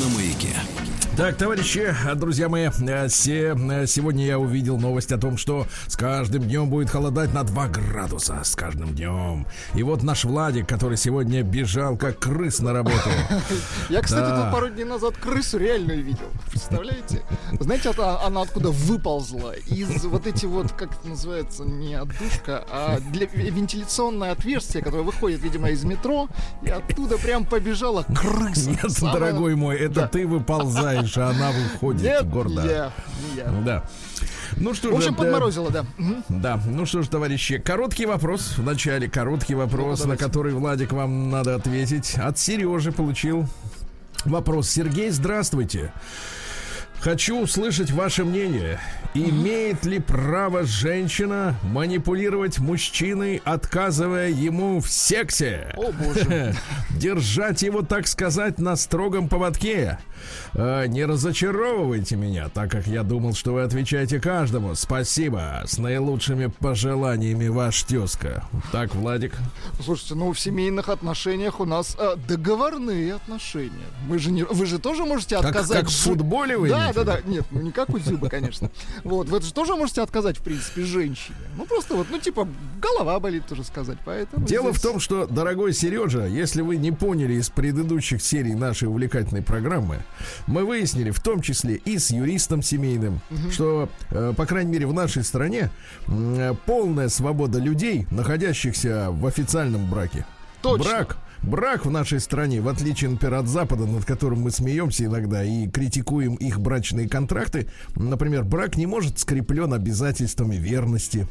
на маяке. Так, товарищи, друзья мои, э, сегодня я увидел новость о том, что с каждым днем будет холодать на 2 градуса. С каждым днем. И вот наш Владик, который сегодня бежал как крыс на работу. Я, кстати, тут пару дней назад крысу реально видел. Представляете? Знаете, она откуда выползла? Из вот эти вот, как это называется, не отдушка, а для вентиляционное отверстие, которое выходит, видимо, из метро, и оттуда прям побежала крыса. Нет, дорогой мой, это ты выползаешь дальше она выходит Нет, гордо. Я, я. Да. Ну что В общем, же, подморозило, да. Да, ну что ж, товарищи, короткий вопрос. В начале короткий вопрос, ну, на который, Владик, вам надо ответить. От Сережи получил вопрос. Сергей, здравствуйте. Хочу услышать ваше мнение. Имеет ли право женщина манипулировать мужчиной, отказывая ему в сексе? О, боже. Держать его, так сказать, на строгом поводке. Э, не разочаровывайте меня, так как я думал, что вы отвечаете каждому. Спасибо. С наилучшими пожеланиями, ваш тезка. Так, Владик. Слушайте, ну в семейных отношениях у нас э, договорные отношения. Мы же не, вы же тоже можете отказать. Как, как в футболе вы? Да, да, да. Нет, ну не как у Зюба, конечно. Вот, вы же тоже можете отказать, в принципе, женщине. Ну просто вот, ну типа, голова болит тоже сказать, поэтому. Дело здесь... в том, что, дорогой Сережа, если вы не поняли из предыдущих серий нашей увлекательной программы, мы выяснили, в том числе и с юристом семейным, угу. что, э, по крайней мере, в нашей стране э, полная свобода людей, находящихся в официальном браке. Точно. Брак Брак в нашей стране, в отличие, например, от Запада, над которым мы смеемся иногда и критикуем их брачные контракты, например, брак не может скреплен обязательствами верности,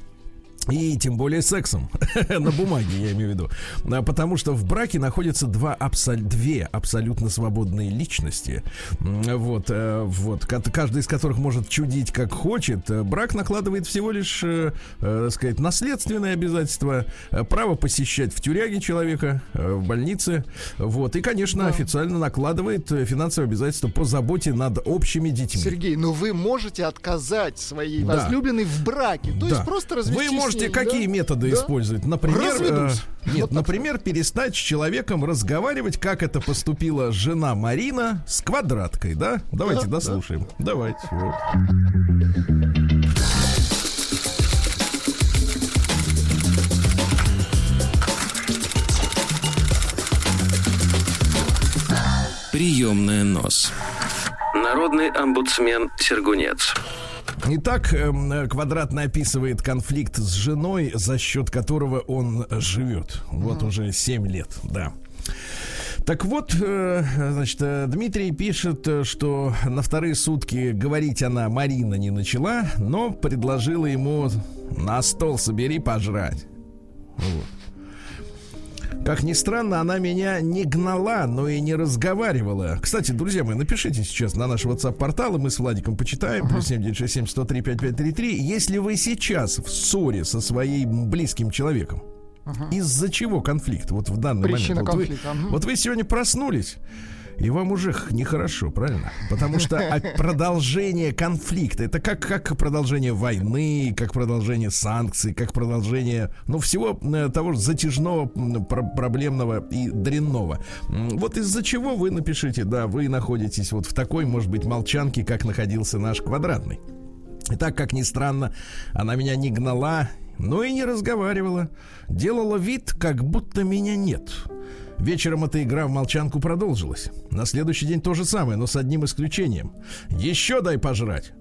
и тем более сексом. На бумаге, я имею в виду. А, потому что в браке находятся два абсол... две абсолютно свободные личности. Вот, э, вот, каждый из которых может чудить как хочет. Брак накладывает всего лишь, э, э, так сказать, наследственные обязательства, право посещать в тюряге человека, в больнице. Вот, и, конечно, да. официально накладывает финансовые обязательства по заботе над общими детьми. Сергей, но вы можете отказать своей да. возлюбленной в браке. То да. есть просто развестись Вы можете можете какие да? методы да? использовать? Например, э, нет, вот например, перестать с человеком разговаривать, как это поступила жена Марина с квадраткой, да? Давайте да, дослушаем. Да. Давайте. Вот. Приемная нос. Народный омбудсмен Сергунец. Итак, эм, Квадратный описывает конфликт с женой, за счет которого он живет. Вот уже 7 лет, да. Так вот, э, значит, э, Дмитрий пишет, э, что на вторые сутки говорить она Марина не начала, но предложила ему на стол собери пожрать. Вот. Как ни странно, она меня не гнала, но и не разговаривала. Кстати, друзья мои, напишите сейчас на наш WhatsApp-портал, и мы с Владиком почитаем. Uh-huh. Плюс 7967 103 5533. Если вы сейчас в ссоре со своим близким человеком, uh-huh. из-за чего конфликт? Вот в данный Причина момент. Конфликта. Вот, вы, uh-huh. вот вы сегодня проснулись и вам уже нехорошо, правильно? Потому что продолжение конфликта это как, как продолжение войны, как продолжение санкций, как продолжение, ну, всего э, того же затяжного, проблемного и дрянного. Вот из-за чего вы напишите, да, вы находитесь вот в такой, может быть, молчанке, как находился наш квадратный. И так, как ни странно, она меня не гнала, но и не разговаривала. Делала вид, как будто меня нет. Вечером эта игра в молчанку продолжилась. На следующий день то же самое, но с одним исключением. Еще дай пожрать.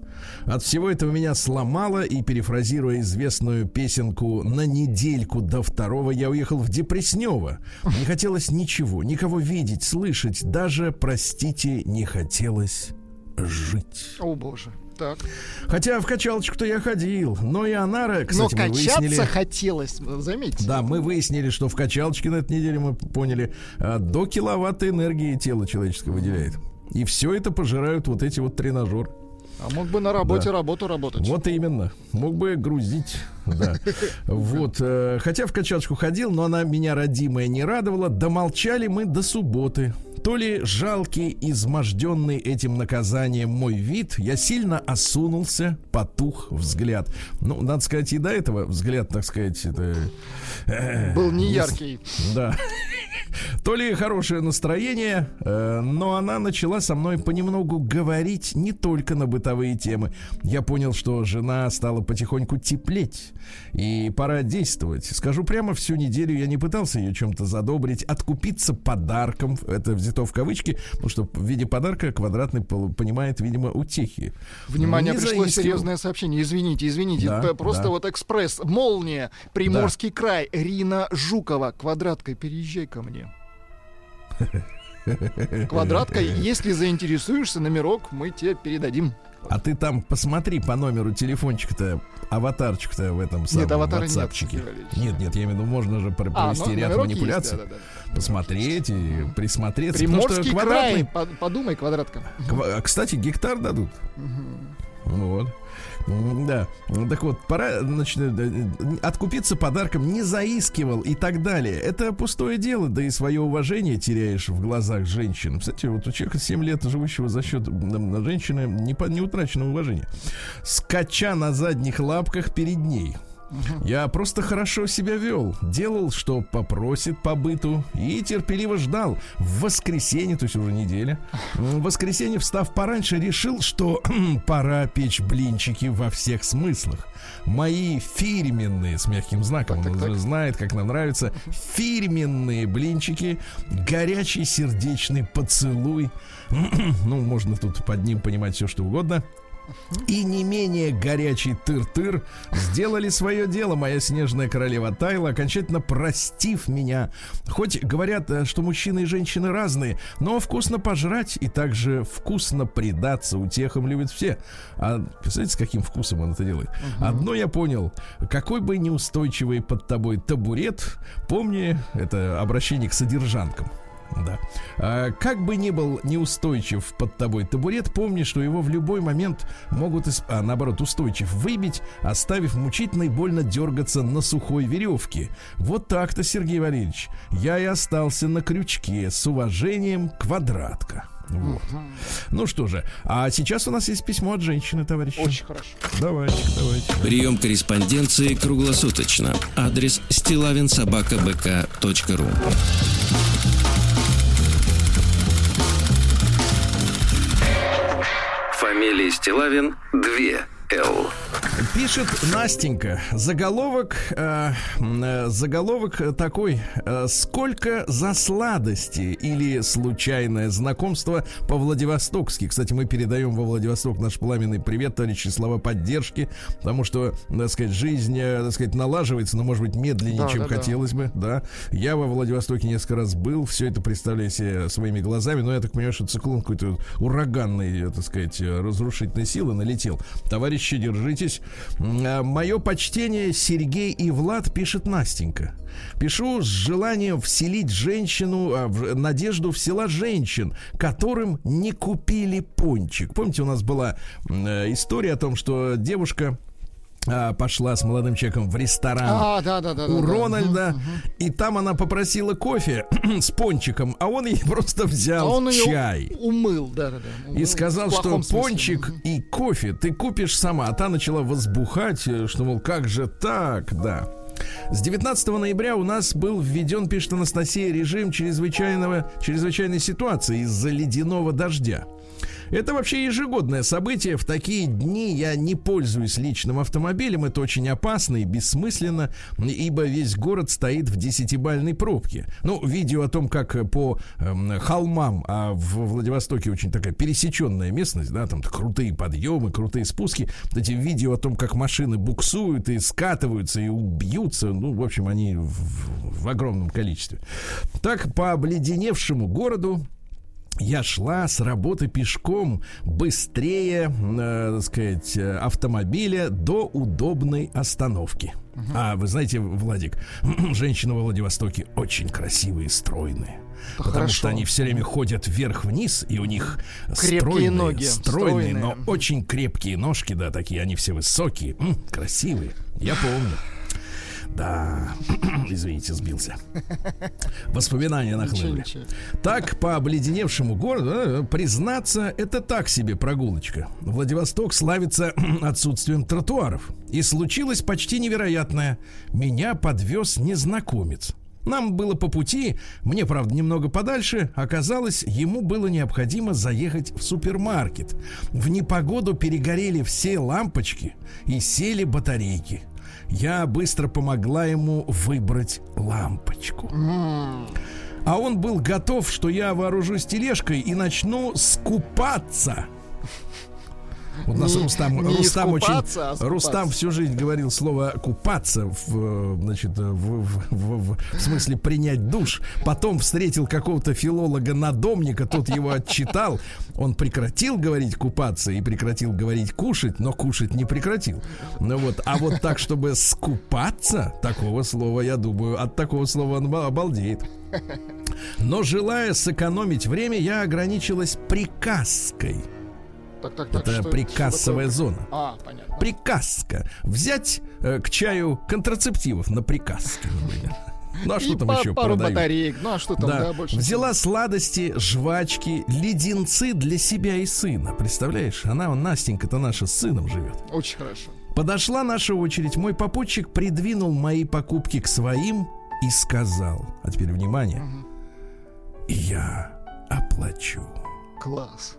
От всего этого меня сломало, и, перефразируя известную песенку «На недельку до второго я уехал в Депреснево». Не хотелось ничего, никого видеть, слышать, даже, простите, не хотелось жить. О, боже. Так. Хотя в качалочку-то я ходил, но и Анара, кстати, но мы выяснили... хотелось, заметьте. Да, мы выяснили, что в качалочке на этой неделе мы поняли, а, до киловатта энергии тело человеческое выделяет. И все это пожирают вот эти вот тренажеры. А мог бы на работе да. работу работать. Вот именно. Мог бы грузить. Да. Вот. Э, хотя в качалочку ходил, но она меня родимая не радовала. Домолчали мы до субботы. То ли жалкий, изможденный этим наказанием мой вид, я сильно осунулся, потух взгляд. Ну, надо сказать, и до этого взгляд, так сказать, это... Э, Был не яркий. Да. То ли хорошее настроение, э, но она начала со мной понемногу говорить не только на бытовые темы. Я понял, что жена стала потихоньку теплеть, и пора действовать. Скажу прямо, всю неделю я не пытался ее чем-то задобрить, откупиться подарком, это взято в кавычки, потому что в виде подарка квадратный понимает, видимо, утехи. Внимание, не пришло заискивал. серьезное сообщение. Извините, извините, да, просто да. вот экспресс, молния, Приморский да. край, Рина Жукова, квадраткой, переезжай ко мне. Квадратка, если заинтересуешься, номерок мы тебе передадим. А ты там посмотри по номеру телефончика-то, аватарчик-то в этом самом нет, аватара ватсапчике. Нет, нет, нет, я имею в виду, можно же провести а, ряд манипуляций. Есть, да, да, да. Посмотреть и присмотреться. Приморский квадратный... край, подумай, квадратка. Кстати, гектар дадут. Угу. Вот. Да. Так вот, пора значит, э, откупиться подарком, не заискивал и так далее. Это пустое дело, да и свое уважение теряешь в глазах женщин. Кстати, вот у человека 7 лет живущего за счет женщины не, не утрачено уважение. Скача на задних лапках перед ней. Я просто хорошо себя вел, делал, что попросит по быту, и терпеливо ждал. В воскресенье, то есть уже неделя, в воскресенье, встав пораньше, решил, что пора печь блинчики во всех смыслах. Мои фирменные, с мягким знаком, так, он так, так. знает, как нам нравится, фирменные блинчики, горячий сердечный поцелуй. ну, можно тут под ним понимать все, что угодно и не менее горячий тыр-тыр сделали свое дело, моя снежная королева Тайла, окончательно простив меня. Хоть говорят, э, что мужчины и женщины разные, но вкусно пожрать и также вкусно предаться утехам любят все. А представляете, с каким вкусом он это делает? Угу. Одно я понял. Какой бы неустойчивый под тобой табурет, помни, это обращение к содержанкам. Да. А, как бы ни был неустойчив под тобой табурет, помни, что его в любой момент могут, исп... а, наоборот, устойчив выбить, оставив мучительно и больно дергаться на сухой веревке. Вот так-то, Сергей Валерьевич, я и остался на крючке с уважением квадратка. Вот. Угу. Ну что же, а сейчас у нас есть письмо от женщины, товарищи. Очень хорошо. Давайте, давайте. Прием корреспонденции круглосуточно. Адрес стилавинсобакабк.ру Фамилия Стилавин 2 Л. Пишет Настенька. Заголовок, э, э, заголовок такой. Э, Сколько за сладости или случайное знакомство по-владивостокски. Кстати, мы передаем во Владивосток наш пламенный привет, товарищи, слова поддержки, потому что, так сказать, жизнь, э, так сказать, налаживается, но, может быть, медленнее, да, чем да, хотелось да. бы, да. Я во Владивостоке несколько раз был, все это представляю себе своими глазами, но я так понимаю, что циклон какой-то ураганный, так сказать, разрушительной силы налетел. Товарищи, держитесь. А, Мое почтение Сергей и Влад пишет Настенька. Пишу с желанием вселить женщину, а, надежду в села женщин, которым не купили пончик. Помните, у нас была э, история о том, что девушка пошла с молодым человеком в ресторан а, да, да, да, у да, Рональда, угу. и там она попросила кофе с пончиком, а он ей просто взял а он чай. умыл, да, да, да. Умыл, и сказал, что пончик угу. и кофе ты купишь сама. А та начала возбухать, э, что, мол, как же так, да. С 19 ноября у нас был введен, пишет Анастасия, режим чрезвычайного, чрезвычайной ситуации из-за ледяного дождя. Это вообще ежегодное событие. В такие дни я не пользуюсь личным автомобилем. Это очень опасно и бессмысленно, ибо весь город стоит в десятибальной пробке. Ну, видео о том, как по э, холмам, а в Владивостоке очень такая пересеченная местность, да, там крутые подъемы, крутые спуски. Вот эти видео о том, как машины буксуют и скатываются и убьются, ну, в общем, они в, в огромном количестве. Так, по обледеневшему городу я шла с работы пешком быстрее, э, так сказать, автомобиля до удобной остановки. А вы знаете, Владик, женщины во Владивостоке очень красивые и стройные. Да потому хорошо. что они все время ходят вверх-вниз, и у них Крепкие стройные, ноги, стройные, но стройные. очень крепкие ножки, да, такие, они все высокие, красивые. Я помню. Да, извините, сбился. Воспоминания нахлынули. ничего. Так, по обледеневшему городу, э, признаться, это так себе прогулочка. Владивосток славится отсутствием тротуаров. И случилось почти невероятное. Меня подвез незнакомец. Нам было по пути, мне, правда, немного подальше, оказалось, ему было необходимо заехать в супермаркет. В непогоду перегорели все лампочки и сели батарейки. Я быстро помогла ему выбрать лампочку. А он был готов, что я вооружусь тележкой и начну скупаться. Вот нас Не- Рустам, не Рустам очень, а. Рустам всю жизнь говорил слово купаться, в, э, значит, в, в- в- в- в смысле принять душ. Потом встретил какого-то филолога-надомника, тот его отчитал. Он прекратил говорить купаться и прекратил говорить кушать, но кушать не прекратил. Ну вот, а вот так, чтобы скупаться, такого слова, я думаю, от такого слова он обалдеет. Но желая сэкономить время, я ограничилась приказкой. Так, так, так, Это что- прикассовая что такое? зона. А, понятно. Приказка. Взять э, к чаю контрацептивов на приказке, например. Ну а что И там еще пару продают? батареек. Ну а что там, да, Да, больше? взяла сладости, жвачки, леденцы для себя и сына. Представляешь, она, Настенька-то наша с сыном живет. всего. Очень хорошо. Подошла наша очередь. Мой попутчик придвинул мои покупки к своим и сказал, а теперь внимание, я оплачу. Класс.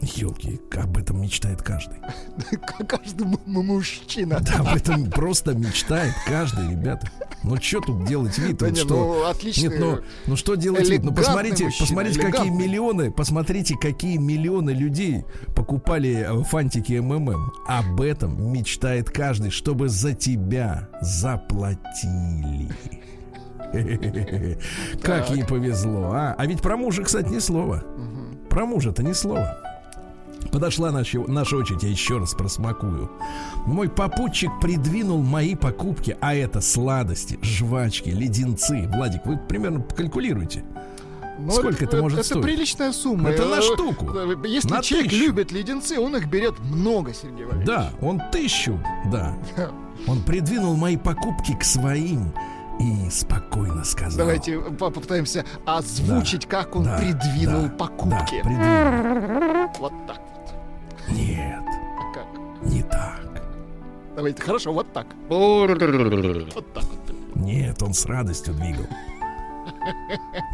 Елки, об этом мечтает каждый. Каждый мужчина. Да, об этом просто мечтает каждый, ребята. Ну что тут делать вид? Да Вот не, что? ну, отличный, Нет, ну, ну что делать вид? Ну посмотрите, мужчина, посмотрите, какие элегантный. миллионы, посмотрите, какие миллионы людей покупали э, фантики МММ. Об этом мечтает каждый, чтобы за тебя заплатили. Как ей повезло, а? А ведь про мужа, кстати, ни слова. Про мужа-то ни слова. Подошла наша, наша очередь, я еще раз просмакую. Мой попутчик придвинул мои покупки, а это сладости, жвачки, леденцы. Владик, вы примерно калькулируйте. Ну, Сколько это может Это стоить? приличная сумма. Это на Э, штуку. э, Если На человек тысячу. любит леденцы, он их берет много, Сергей Валерьевич. Да, он тысячу, да. Он придвинул мои покупки к своим и спокойно сказал. Давайте по- попытаемся озвучить, как он да, придвинул да, покупки. да, придвинул. Вот так вот. Нет, А как? не так. Давайте, хорошо, вот так. Вот так вот. Нет, он с радостью двигал.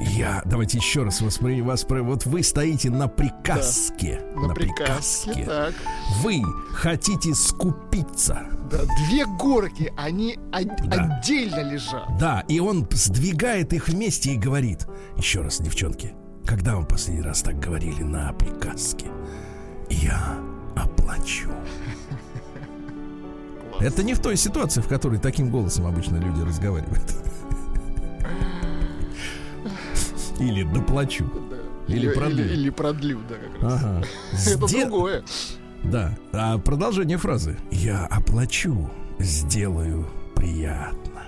Я, давайте еще раз воспри- вас, про- вот вы стоите на приказке, На, приказке. Так. Вы хотите скупиться, Да, две горки, они о- Да. отдельно лежат. да, и он сдвигает их вместе и говорит, еще раз, девчонки, когда вам последний раз так говорили на приказке? Я оплачу. Это не в той ситуации, в которой таким голосом обычно люди разговаривают. Или доплачу. Да. Или продлю. Или, или продлю, да, как раз. Ага. Это Сде- другое. Да. А продолжение фразы. Я оплачу, сделаю приятно.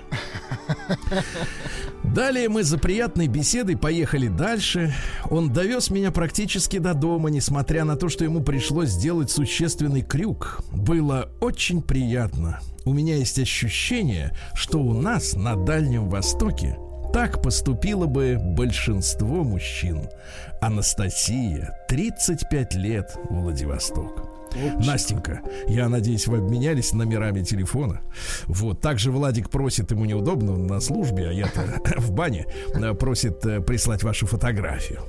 Далее мы за приятной беседой поехали дальше. Он довез меня практически до дома, несмотря на то, что ему пришлось сделать существенный крюк. Было очень приятно. У меня есть ощущение, что у нас на Дальнем Востоке так поступило бы большинство мужчин. Анастасия, 35 лет, Владивосток. Настенька, я надеюсь, вы обменялись номерами телефона. Вот, также Владик просит, ему неудобно, он на службе, а я-то в бане, э, просит э, прислать вашу фотографию.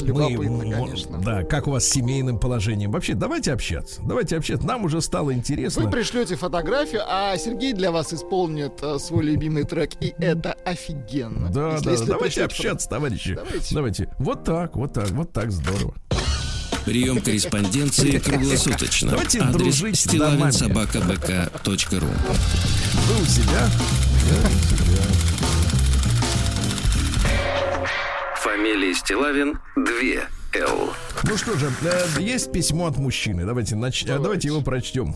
Любопытно, Мы, конечно. Да, как у вас с семейным положением. Вообще, давайте общаться. Давайте общаться. Нам уже стало интересно. Вы пришлете фотографию, а Сергей для вас исполнит э, свой любимый трек, и это офигенно. Да, Если- да, если давайте общаться, товарищи. Давайте. Давайте. Вот так, вот так, вот так здорово. Прием корреспонденции круглосуточно. Давайте Адрес дружить с домами. стилавинсобакабк.ру Вы у себя? Фамилия Стилавин 2 Л. Ну что же, э, есть письмо от мужчины. Давайте, нач... э, давайте. Давайте. его прочтем.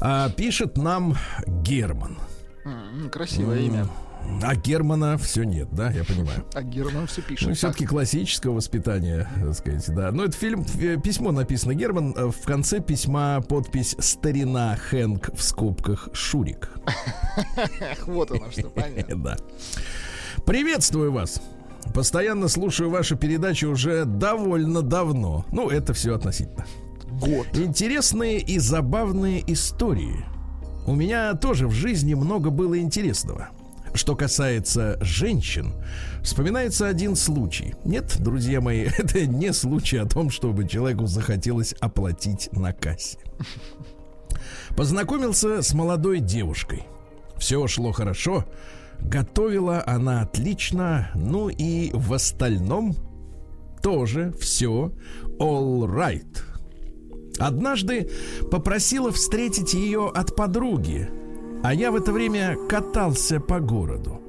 А, пишет нам Герман. М, Красивое имя. А Германа все нет, да, я понимаю. А Герман все пишет. Ну, Так, все-таки классического воспитания, так сказать, да. Но это фильм, э, письмо написано Герман. э, В конце письма подпись «Старина Хэнк» в скобках «Шурик». вот оно что, понятно. Да. Приветствую вас. Постоянно слушаю ваши передачи уже довольно давно. Ну, это все относительно. Год. Интересные и забавные истории. У меня тоже в жизни много было интересного. Что касается женщин, вспоминается один случай. Нет, друзья мои, это не случай о том, чтобы человеку захотелось оплатить на кассе. Познакомился с молодой девушкой. Все шло хорошо. Готовила она отлично. Ну и в остальном тоже все all right. Однажды попросила встретить ее от подруги, а я в это время катался по городу.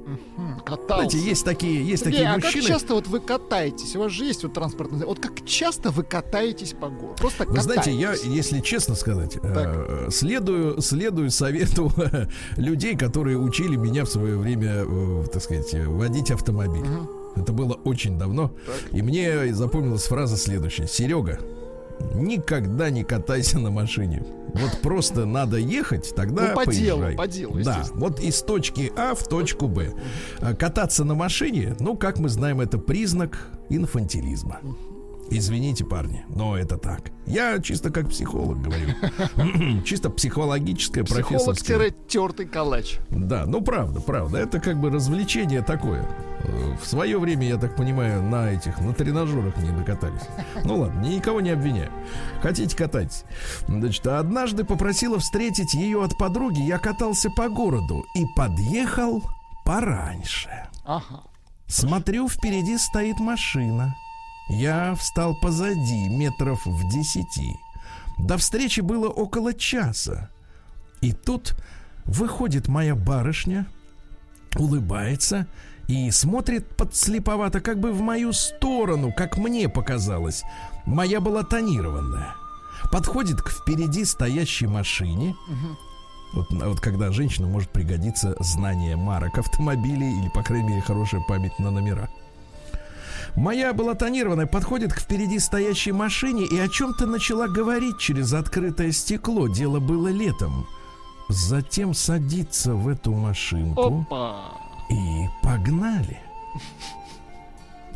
Катался. Знаете, есть такие, есть Сергей, такие а как мужчины. часто вот вы катаетесь? У вас же есть вот транспортный... Вот как часто вы катаетесь по городу? Просто Вы знаете, я, катаетесь. если честно сказать, э, следую, следую совету людей, которые учили меня в свое время, э, так сказать, э, водить автомобиль. Это было очень давно. И мне запомнилась фраза следующая. Серега, никогда не катайся на машине. Вот просто надо ехать, тогда Ну, по делу, поезжай. по делу, Да, вот из точки А в точку Б. А Кататься на машине, ну, как мы знаем, это признак инфантилизма. Извините, парни, но это так. Я чисто как психолог говорю. Чисто психологическая, профессорская. Психолог-тертый калач. Да, ну правда, правда. Это как бы развлечение такое. В свое время, я так понимаю, на этих, на тренажерах не докатались. Ну ладно, никого не обвиняю. Хотите катайтесь. Значит, однажды попросила встретить ее от подруги. Я катался по городу и подъехал пораньше. Ага. Смотрю, впереди стоит машина. Я встал позади, метров в десяти. До встречи было около часа. И тут выходит моя барышня, улыбается и смотрит подслеповато, как бы в мою сторону, как мне показалось. Моя была тонированная. Подходит к впереди стоящей машине. Вот, вот когда женщина может пригодиться знание марок автомобилей или, по крайней мере, хорошая память на номера. Моя была тонированная, подходит к впереди стоящей машине и о чем-то начала говорить через открытое стекло. Дело было летом. Затем садится в эту машинку Опа. и погнали.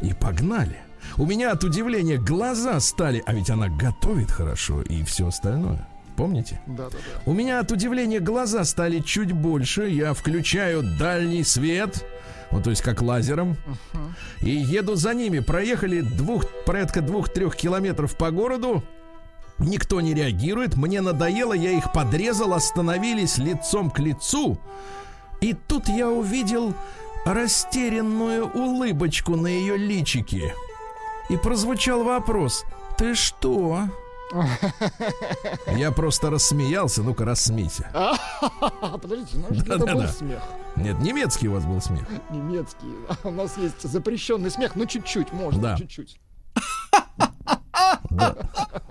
И погнали. У меня от удивления глаза стали, а ведь она готовит хорошо и все остальное. Помните? Да-да-да. У меня от удивления глаза стали чуть больше. Я включаю дальний свет, вот то есть как лазером, и еду за ними. Проехали двух, порядка двух-трех километров по городу. Никто не реагирует. Мне надоело, я их подрезал, остановились лицом к лицу. И тут я увидел растерянную улыбочку на ее личике. И прозвучал вопрос: Ты что? Я просто рассмеялся. Ну-ка, рассмейся. Подождите, ну это Да-да-да. был смех. Нет, немецкий у вас был смех. Немецкий. У нас есть запрещенный смех. Ну, чуть-чуть, можно, Да. чуть-чуть. Да,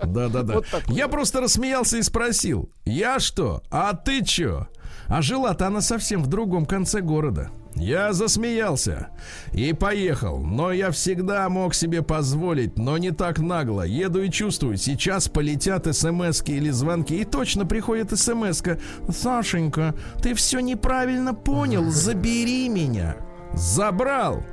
да, да. да. Вот так вот. Я просто рассмеялся и спросил: Я что? А ты чё? А жила-то она совсем в другом конце города. Я засмеялся и поехал, но я всегда мог себе позволить, но не так нагло. Еду и чувствую, сейчас полетят смс или звонки, и точно приходит смс -ка. Сашенька, ты все неправильно понял, забери меня. Забрал.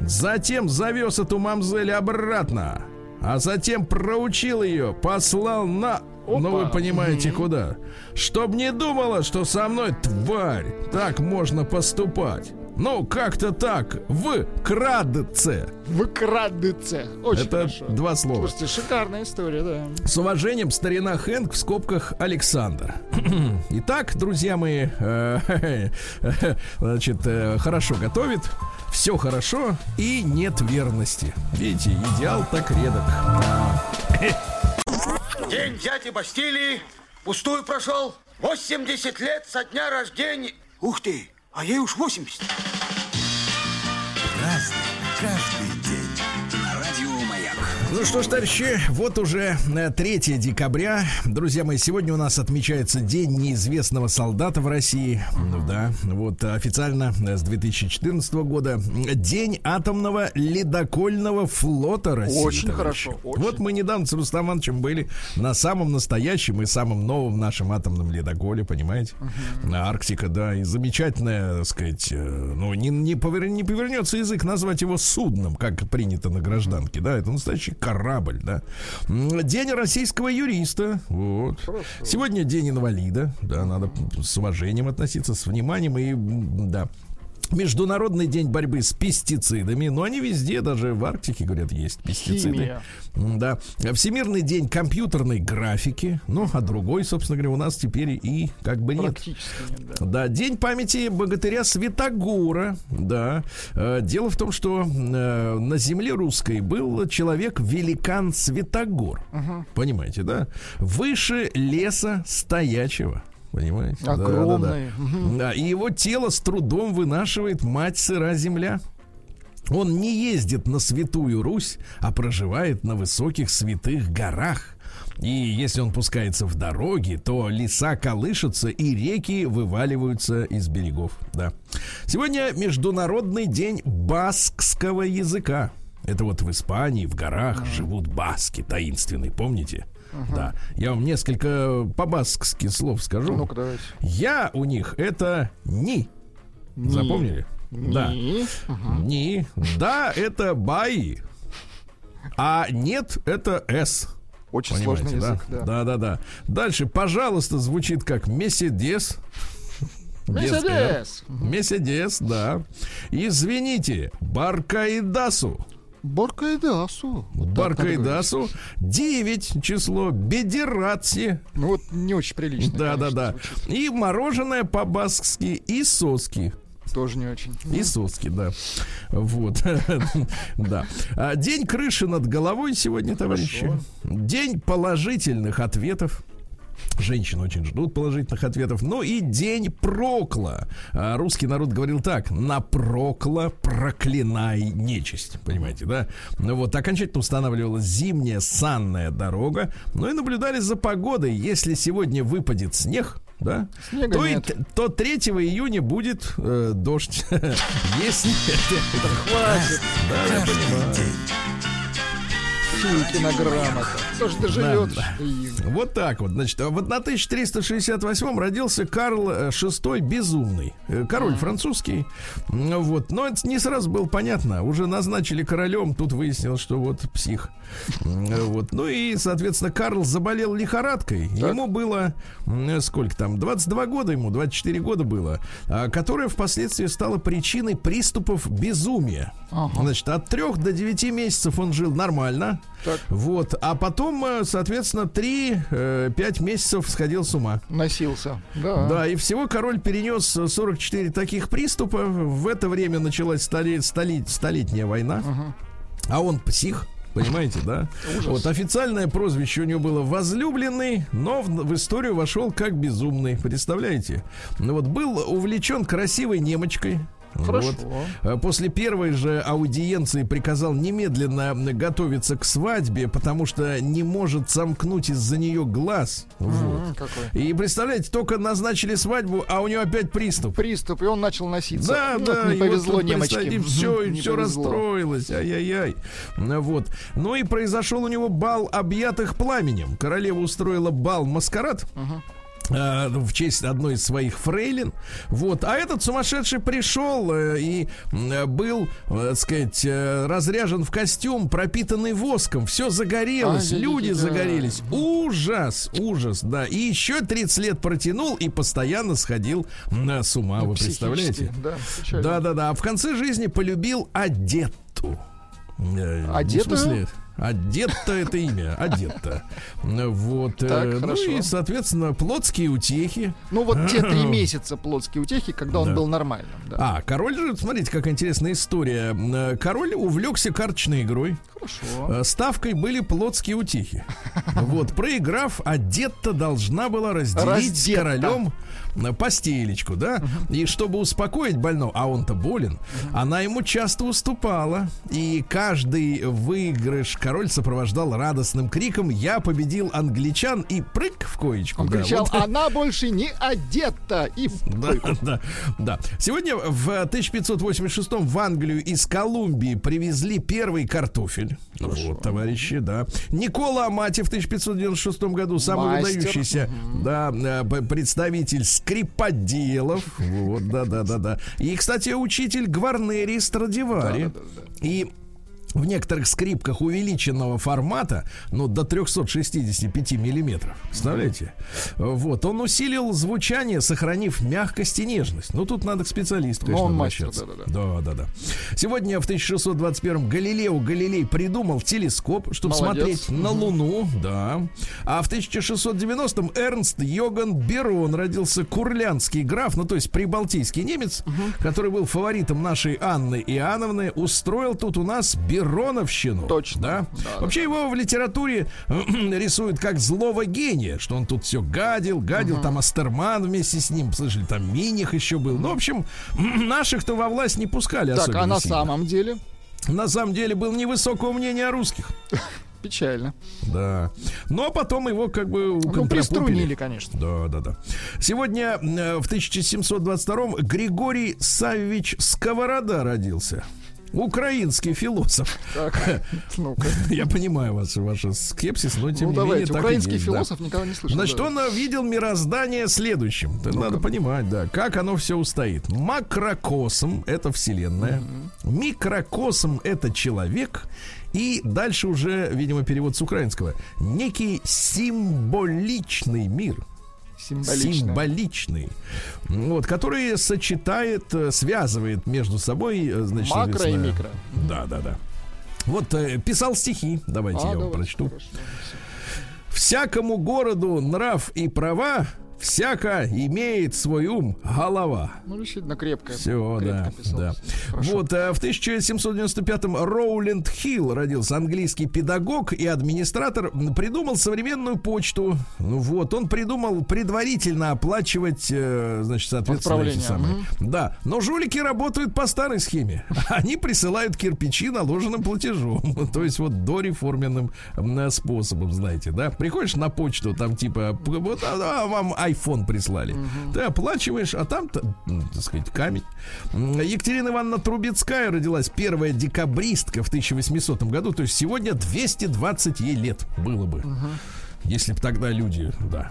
Затем завез эту мамзель обратно. А затем проучил ее, послал на... Ну, вы Опа. понимаете, куда. Чтоб не думала, что со мной, тварь, так можно поступать. Ну, как-то так, в крадце. Выкрадыце. Очень Это хорошо. два слова. Слушайте, шикарная история, да. С уважением, старина Хэнк в скобках Александр. Итак, друзья мои, э, значит, э, хорошо готовит, все хорошо и нет верности. Видите, идеал так редок. День дяди Бастилии пустую прошел. 80 лет со дня рождения. Ух ты, а ей уж 80. Ну что ж, товарищи, вот уже 3 э, декабря. Друзья мои, сегодня у нас отмечается День неизвестного солдата в России. Ну да, вот официально с 2014 года. День атомного ледокольного флота России. Очень товарищи. хорошо. Очень. Вот мы недавно с Рустам Ивановичем были на самом настоящем и самом новом нашем атомном ледоколе, понимаете? На Арктика, да. И замечательное, так сказать, э, ну, не, не, повер... не повернется язык назвать его судном, как принято на гражданке, да. Это настоящий корабль, да. День российского юриста. Вот. Хорошо. Сегодня день инвалида. Да, надо с уважением относиться, с вниманием и да. Международный день борьбы с пестицидами. Но они везде, даже в Арктике, говорят, есть пестициды. Химия. Да. Всемирный день компьютерной графики. Ну, а другой, собственно говоря, у нас теперь и как бы нет. нет да. да. День памяти богатыря Святогора. Да. Э, дело в том, что э, на земле русской был человек-великан Святогор. Угу. Понимаете, да? Выше леса стоячего. Понимаете? Огромный. Да, да, да. да, и его тело с трудом вынашивает мать сыра земля. Он не ездит на святую Русь, а проживает на высоких святых горах. И если он пускается в дороги, то леса колышутся и реки вываливаются из берегов. Да. Сегодня Международный день баскского языка. Это вот в Испании, в горах живут баски таинственные, помните? Угу. Да. Я вам несколько по-баскски слов скажу. Ну-ка, давайте. Я у них это ни. ни. Запомнили? Ни. Да. Угу. Ни. Да, это бай. А нет, это с. Очень Понимаете, сложный язык, да? да. Да, да, да. Дальше, пожалуйста, звучит как Месседес. Месседес. Месседес, да. Извините, Баркаидасу. Баркайдасу. Баркайдасу. 9 число. Бедерации. Ну вот не очень прилично. Да, да, да. И мороженое по-баскски и соски. Тоже не очень. И соски, да. Вот. Да. А, день крыши над головой сегодня, товарищи. День положительных ответов. Женщины очень ждут положительных ответов. Ну и день прокла. А, русский народ говорил так: на прокла проклинай нечисть. Понимаете, да? Ну вот окончательно устанавливалась зимняя санная дорога. Ну и наблюдали за погодой. Если сегодня выпадет снег, да, Снега то, нет. И, то 3 июня будет э, дождь. Если хватит. Да, я понимаю. Чуйкина грамота. Кто доживет? Да, да. Вот так вот. Значит, вот на 1368 родился Карл VI Безумный. Э, король французский. Вот. Но это не сразу было понятно. Уже назначили королем. Тут выяснилось, что вот псих. Вот. Ну и, соответственно, Карл заболел лихорадкой. Так. Ему было сколько там? 22 года ему, 24 года было. А, которая впоследствии стала причиной приступов безумия. Ага. Значит, от 3 до 9 месяцев он жил нормально. Так. Вот. А потом, э, соответственно, 3-5 э, месяцев сходил с ума. Носился. Да. Да, и всего король перенес 44 таких приступа. В это время началась столет, столет, столетняя война. Ага. А он псих. Понимаете, да? Ужас. Вот официальное прозвище у него было возлюбленный, но в, в историю вошел как безумный. Представляете? Ну вот был увлечен красивой немочкой. Хорошо. Вот. Э, после первой же аудиенции приказал немедленно готовиться к свадьбе, потому что не может сомкнуть из-за нее глаз. Вот. Какой? И представляете, только назначили свадьбу, а у него опять приступ. Приступ, и он начал носиться. Да, ну, да. Не повезло вот, немочке. И все, и все расстроилось. Ай-яй-яй. Вот. Ну и произошел у него бал объятых пламенем. Королева устроила бал маскарад. Uh-huh Э, в честь одной из своих фрейлин. Вот. А этот сумасшедший пришел э, и э, был, так сказать, разряжен в костюм, пропитанный воском. Все загорелось, а, люди да. загорелись. Ужас, ужас, да. И еще 30 лет протянул и постоянно сходил с ума. Ну, Вы представляете? Да, да, да, да. А в конце жизни полюбил Одетту. Одетто? В смысле, Одетто это имя, одетто. Вот. Э, так, ну хорошо. и, соответственно, плотские утехи. Ну вот те три месяца плотские утехи, когда он да. был нормальным. Да. А, король же, смотрите, какая интересная история. Э, король увлекся карточной игрой. Хорошо. Э, ставкой были плотские утехи. Вот, проиграв, Одетта должна была разделить с королем постелечку, да, и чтобы успокоить больного, а он-то болен, она ему часто уступала, и каждый выигрыш король сопровождал радостным криком «Я победил англичан!» и прыг в коечку. Он да, кричал, вот. она больше не одета. И Да, да, да. Сегодня в 1586 в Англию из Колумбии привезли первый картофель. Вот, товарищи, да. Никола Амати в 1596 году самый Мастер. выдающийся да, э, представитель скриподелов. Вот, да, да, да, да. И, кстати, учитель Гварнери Страдивари. И в некоторых скрипках увеличенного формата, ну, до 365 миллиметров. Представляете? Вот. Он усилил звучание, сохранив мягкость и нежность. Ну, тут надо к специалисту, Но конечно, он мастер, обращаться. да-да-да. Да, да, да. Сегодня в 1621 Галилео Галилей придумал телескоп, чтобы Молодец. смотреть на Луну, да. А в 1690-м Эрнст Йоган Берон родился курлянский граф, ну то есть прибалтийский немец, который был фаворитом нашей Анны Иоанновны, устроил тут у нас Бероновщину. Точно. Да? Да, Вообще его в литературе рисуют как злого гения, что он тут все гадил, гадил, там Астерман вместе с ним, слышали, там Миних еще был. Ну, в общем, наших-то во власть не пускали Так, особенно а на сильно. самом деле На самом деле был невысокого мнения о русских. печально. Да. Но потом его как бы Ну, приструнили, конечно. Да, да, да. Сегодня э, в 1722 Григорий Саввич Сковорода родился. Украинский философ. Так. Я понимаю вас, ваш скепсис, но тем Ну не давайте, менее так и украинский есть, да. философ никогда не слышал. Значит, да. он э, видел мироздание следующим. Надо понимать, да, как оно все устоит. Макрокосм — это Вселенная. Микрокосм — это человек. И дальше уже, видимо, перевод с украинского. Некий символичный мир. Символично. Символичный. Вот, который сочетает, э, связывает между собой, э, значит, Макро и соответственно, микро. Да, да, да. Вот э, писал стихи. Давайте А, я вам давайте, прочту. хорошо. Всякому городу нрав и права, всяко имеет свой ум голова. Ну, действительно, крепкое. Все, да, крепко писалось. да. Хорошо. Вот, э, в 1795-м Роуленд Хилл родился, английский педагог и администратор, придумал современную почту. Ну Вот, он придумал предварительно оплачивать, э, значит, соответственно, эти самые. мгм. Да, но жулики работают по старой схеме. Они присылают кирпичи наложенным платежом. То есть вот дореформенным способом, знаете, да. Приходишь на почту, там типа, вот а, а, вам iPhone прислали. Ты оплачиваешь, а там, м, так сказать, камень. Екатерина Ивановна Трубецкая родилась первая декабристка в 1800 году. То есть сегодня 220 ей лет было бы. Если бы тогда люди, да.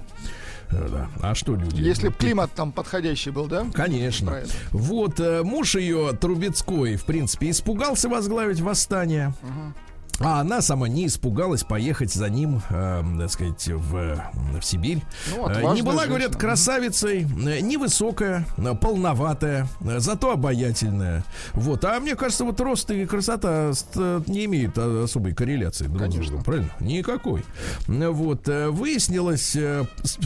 Э, да. А что люди? Если Ну, бы климат там подходящий был, да? Конечно. Вот э, муж ее Трубецкой, в принципе, испугался возглавить восстание. А она сама не испугалась поехать за ним, э, так сказать, в, в Сибирь. Ну, Э, не была, женщина. говорят, красавицей, э, невысокая, э, полноватая, зато обаятельная. Вот. А мне кажется, вот рост и красота не имеют особой корреляции друг с другом, правильно? Никакой. Вот. Выяснилось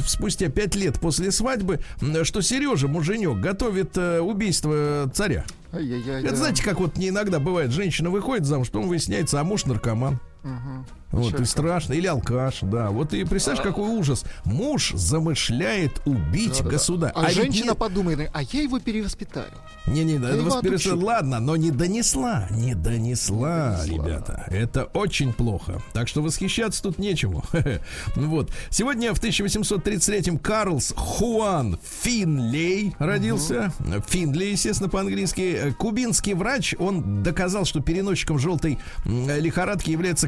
спустя пять лет после свадьбы, что Сережа, муженек, готовит убийство царя. Ай-яй-яй. Это да. знаете, как вот не иногда бывает, женщина выходит замуж, потом выясняется, а муж наркоман. Мгм. Вот, Печалька. и страшно. Или алкаш, да. Вот и представляешь, какой ужас. Муж замышляет убить Да-да-да. государя. А, ведь женщина не- подумает, а я его перевоспитаю. не, не, да, отучу. ладно, но не донесла, не донесла, Не донесла. ребята. Это очень плохо. Так что восхищаться тут нечему. Вот. Сегодня в 1833-м Карлс Хуан Финлей родился. Финли, естественно, по-английски. Кубинский врач, он доказал, что переносчиком желтой лихорадки являются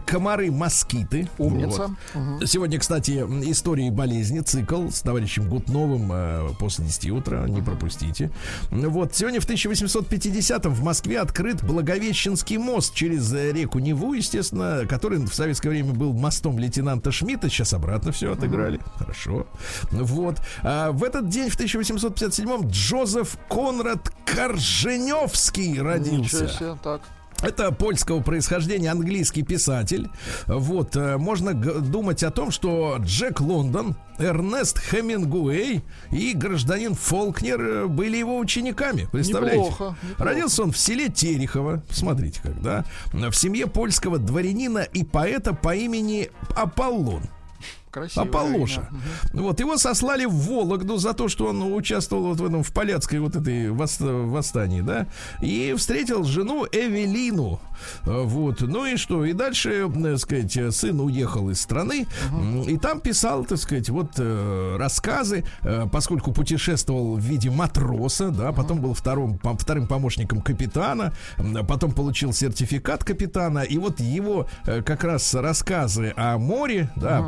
комары-москиты. Умница. Вот. Мгм. Сегодня, кстати, истории болезни, цикл с товарищем Гутновым э, после 10 утра, не пропустите. Вот, сегодня в 1850-м в Москве открыт Благовещенский мост через э, реку Неву, естественно, который в советское время был мостом лейтенанта Шмидта, сейчас обратно все отыграли. Хорошо. Вот. А в этот день, в 1857-м, Джозеф Конрад Корженевский Ничего родился. себе, так. Это польского происхождения английский писатель. Вот, э, можно думать о том, что Джек Лондон, Эрнест Хемингуэй и гражданин Фолкнер э, были его учениками. Представляете? Неплохо, неплохо. Родился он в селе Терехово, смотрите как, да, в семье польского дворянина и поэта по имени Аполлон. Красивое Аполлоша. имя. Вот, его сослали в Вологду за то, что он участвовал вот в этом, в поляцкой вот этой вос- восстании, да, и встретил жену Эвелину. А, Вот, ну и что, и дальше, так сказать, сын уехал из страны, м, и там писал, так сказать, вот э, рассказы, э, поскольку путешествовал в виде матроса, да, потом был вторым, вторым помощником капитана, м, потом получил сертификат капитана, и вот его э, как раз рассказы о море, да, о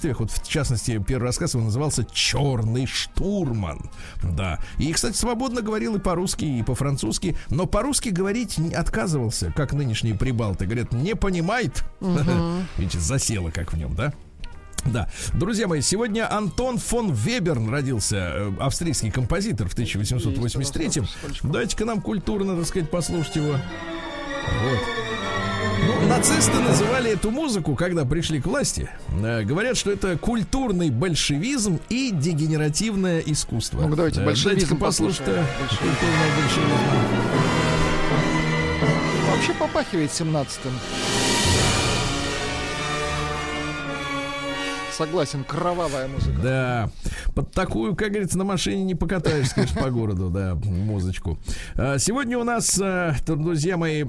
путешествиях, вот в частности, первый рассказ его назывался «Черный штурман», да, и, кстати, свободно говорил и по-русски, и по-французски, но по-русски говорить не отказывался, как нынешние прибалты, говорят, не понимает, видите, засело как в нем, да, да, друзья мои, сегодня Антон фон Веберн родился, э, австрийский композитор в 1883-м. Дайте-ка нам культурно, так сказать, послушать его. Вот. Ну, нацисты называли эту музыку, когда пришли к власти, э, говорят, что это культурный большевизм и дегенеративное искусство. Ну-ка, давайте Э, большевизм послушать послушаем. э, культурное большевизм. Вообще попахивает 17-м. Согласен, кровавая музыка. Да, под такую, как говорится, на машине не покатаешься, конечно, по городу, да, музычку. А, Сегодня у нас, а, друзья мои,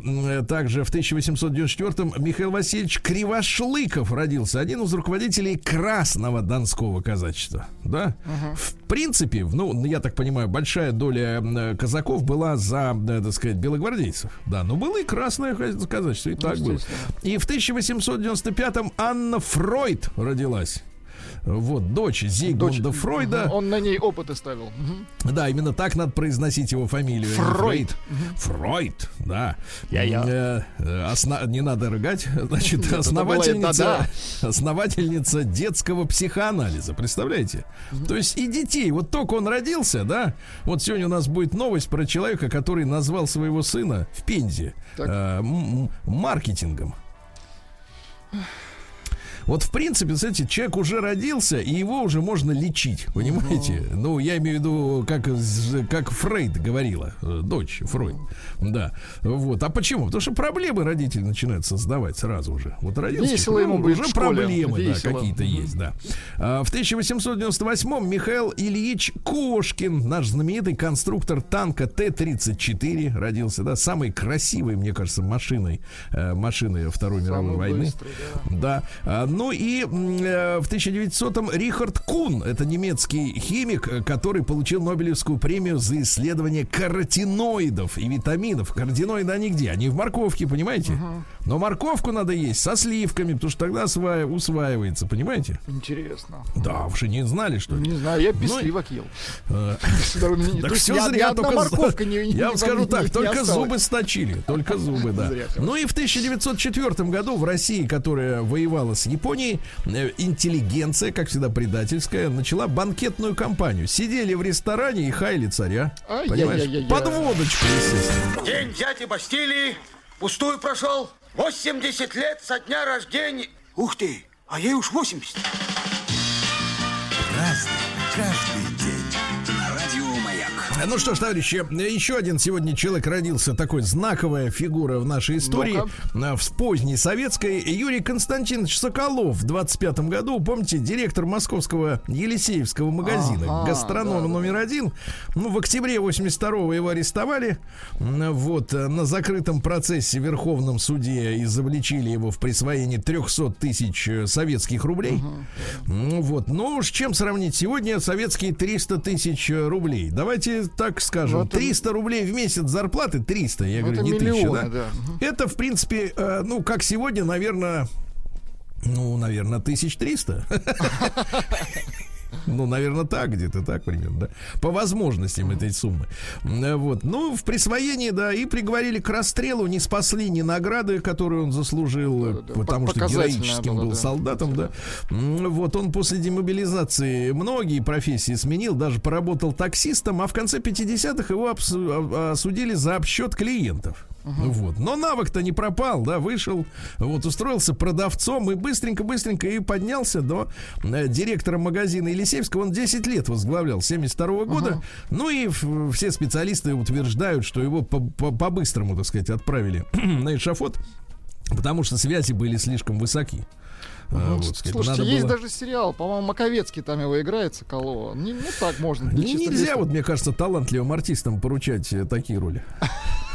также в 1894-м Михаил Васильевич Кривошлыков родился, один из руководителей Красного Донского казачества, да. В принципе, ну, я так понимаю, большая доля м, казаков была за, да, так сказать, белогвардейцев, да, но было и Красное ка- казачество, и так было. И в 1895-м Анна Фройд родилась. Вот, дочь Зигмунда Дочь- Фройда. Он на ней опыты ставил. Да, именно так надо произносить его фамилию. а Фройд. Фройд, да. Я-я. Э, э, осна- Не надо рыгать. Значит, основательница, основательница детского психоанализа. Представляете? То есть и детей. Вот только он родился, да? Вот сегодня у нас будет новость про человека, который назвал своего сына в Пензе э, маркетингом. Вот, в принципе, знаете, человек уже родился, и его уже можно лечить, понимаете? Ну, я имею в виду, как, как Фрейд говорила, э, дочь Фройд. Да. Вот. А почему? Потому что проблемы родители начинают создавать сразу же. Вот родился, Весело ему будет уже проблемы, да, какие-то есть, да. А, в 1898-м Михаил Ильич Кошкин, наш знаменитый конструктор танка Т-34, родился, да, самой красивой, мне кажется, машиной, э, машиной Второй мировой Самый войны. быстрый, да. Да. Ну и э, в 1900-м Рихард Кун, это немецкий химик, э, который получил Нобелевскую премию за исследование каротиноидов и витаминов. Каротиноиды они где? Они в морковке, понимаете? Но морковку надо есть со сливками, потому что тогда осва- усваивается, понимаете? Интересно. Да, вы что, не знали, что ли? Не знаю, я без Ну сливок ел. Э, Так все зря, только морковка не- не- Я вам скажу так, только зубы сточили, только зубы, да. Ну и в 1904 году в России, которая воевала с Японией, э, интеллигенция, как всегда предательская, начала банкетную кампанию. Сидели в ресторане и хаяли царя. Ай, Понимаешь? я-я-я-я. Под водочку, естественно. День дяди Бастилии пустую прошел. 80 лет со дня рождения. Ух ты, а ей уж 80. Разный, каждый Ну что ж, товарищи, еще один сегодня человек родился, такой знаковая фигура в нашей истории. А, В поздней советской. Юрий Константинович Соколов в 25 году, помните, директор московского Елисеевского магазина, Ага, гастроном да, номер один. Ну, в октябре 82-го его арестовали. Вот, э, на закрытом процессе в Верховном суде изобличили его в присвоении 300 тысяч э, советских рублей. Ну вот, ну уж чем сравнить сегодня советские 300 тысяч рублей? Давайте так скажем, это- 300 рублей в месяц зарплаты, 300, я Ну, говорю, не миллионы, да? да. Мгм. Это, в принципе, э, ну, как сегодня, наверное, ну, наверное, 1300. Ну, наверное, так, где-то так примерно, да. По возможностям этой суммы. М, Вот. Ну, в присвоении, да, и приговорили к расстрелу, не спасли ни награды, которую он заслужил, э, да, потому что героическим была, был да. солдатом, да. Вот, он после демобилизации многие профессии сменил, даже поработал таксистом, а в конце 50-х его обсу- а- осудили за обсчет клиентов. Вот. Но навык-то не пропал, да, вышел, вот, устроился продавцом и быстренько-быстренько и поднялся до э, директора магазина Елисеевского. Он 10 лет возглавлял, с 72 года. Ну и ф- все специалисты утверждают, что его по- по- по-быстрому, так сказать, отправили на эшафот. Потому что связи были слишком высоки. А, вот, сказать, Слушайте, есть было- даже сериал, по-моему, Маковецкий там его играет, Соколова. Не, ну так можно. чисто Нельзя, вот, мне кажется, талантливым артистам поручать э, такие роли.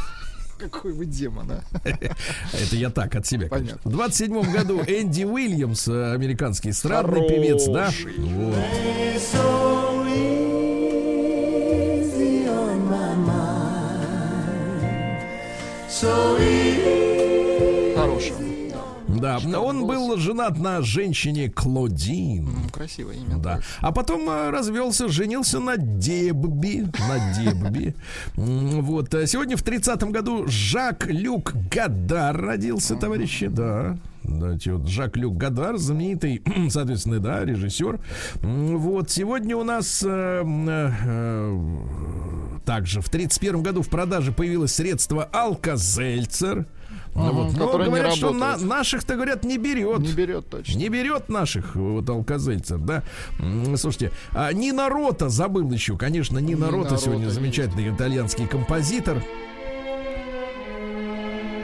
Какой вы демон, а? Это я так от себя. конечно. Понятно. В 27 году Энди Уильямс, э, американский эстрадный Хороший. певец, да? Вот. Хороший. Да. Да, он был женат на женщине Клодин. Красивое имя. Да. А потом э, развелся, женился на Дебби. На Дебби. Вот. а Сегодня в 30-м году Жак-Люк Гадар родился, товарищи. Да. Давайте вот Жак-Люк Гадар, знаменитый, соответственно, да, режиссер. Вот. Сегодня у нас э, м, э, также в 31 году в продаже появилось средство Алкозельцер. Ну вот. Но которое не говорят, что на- наших-то, говорят, не берет. Не берет точно. Не берет наших вот алкозельцер, да. Слушайте, а Нина Рота забыл еще, конечно, Нина, Нина Рота сегодня Рота замечательный итальянский композитор.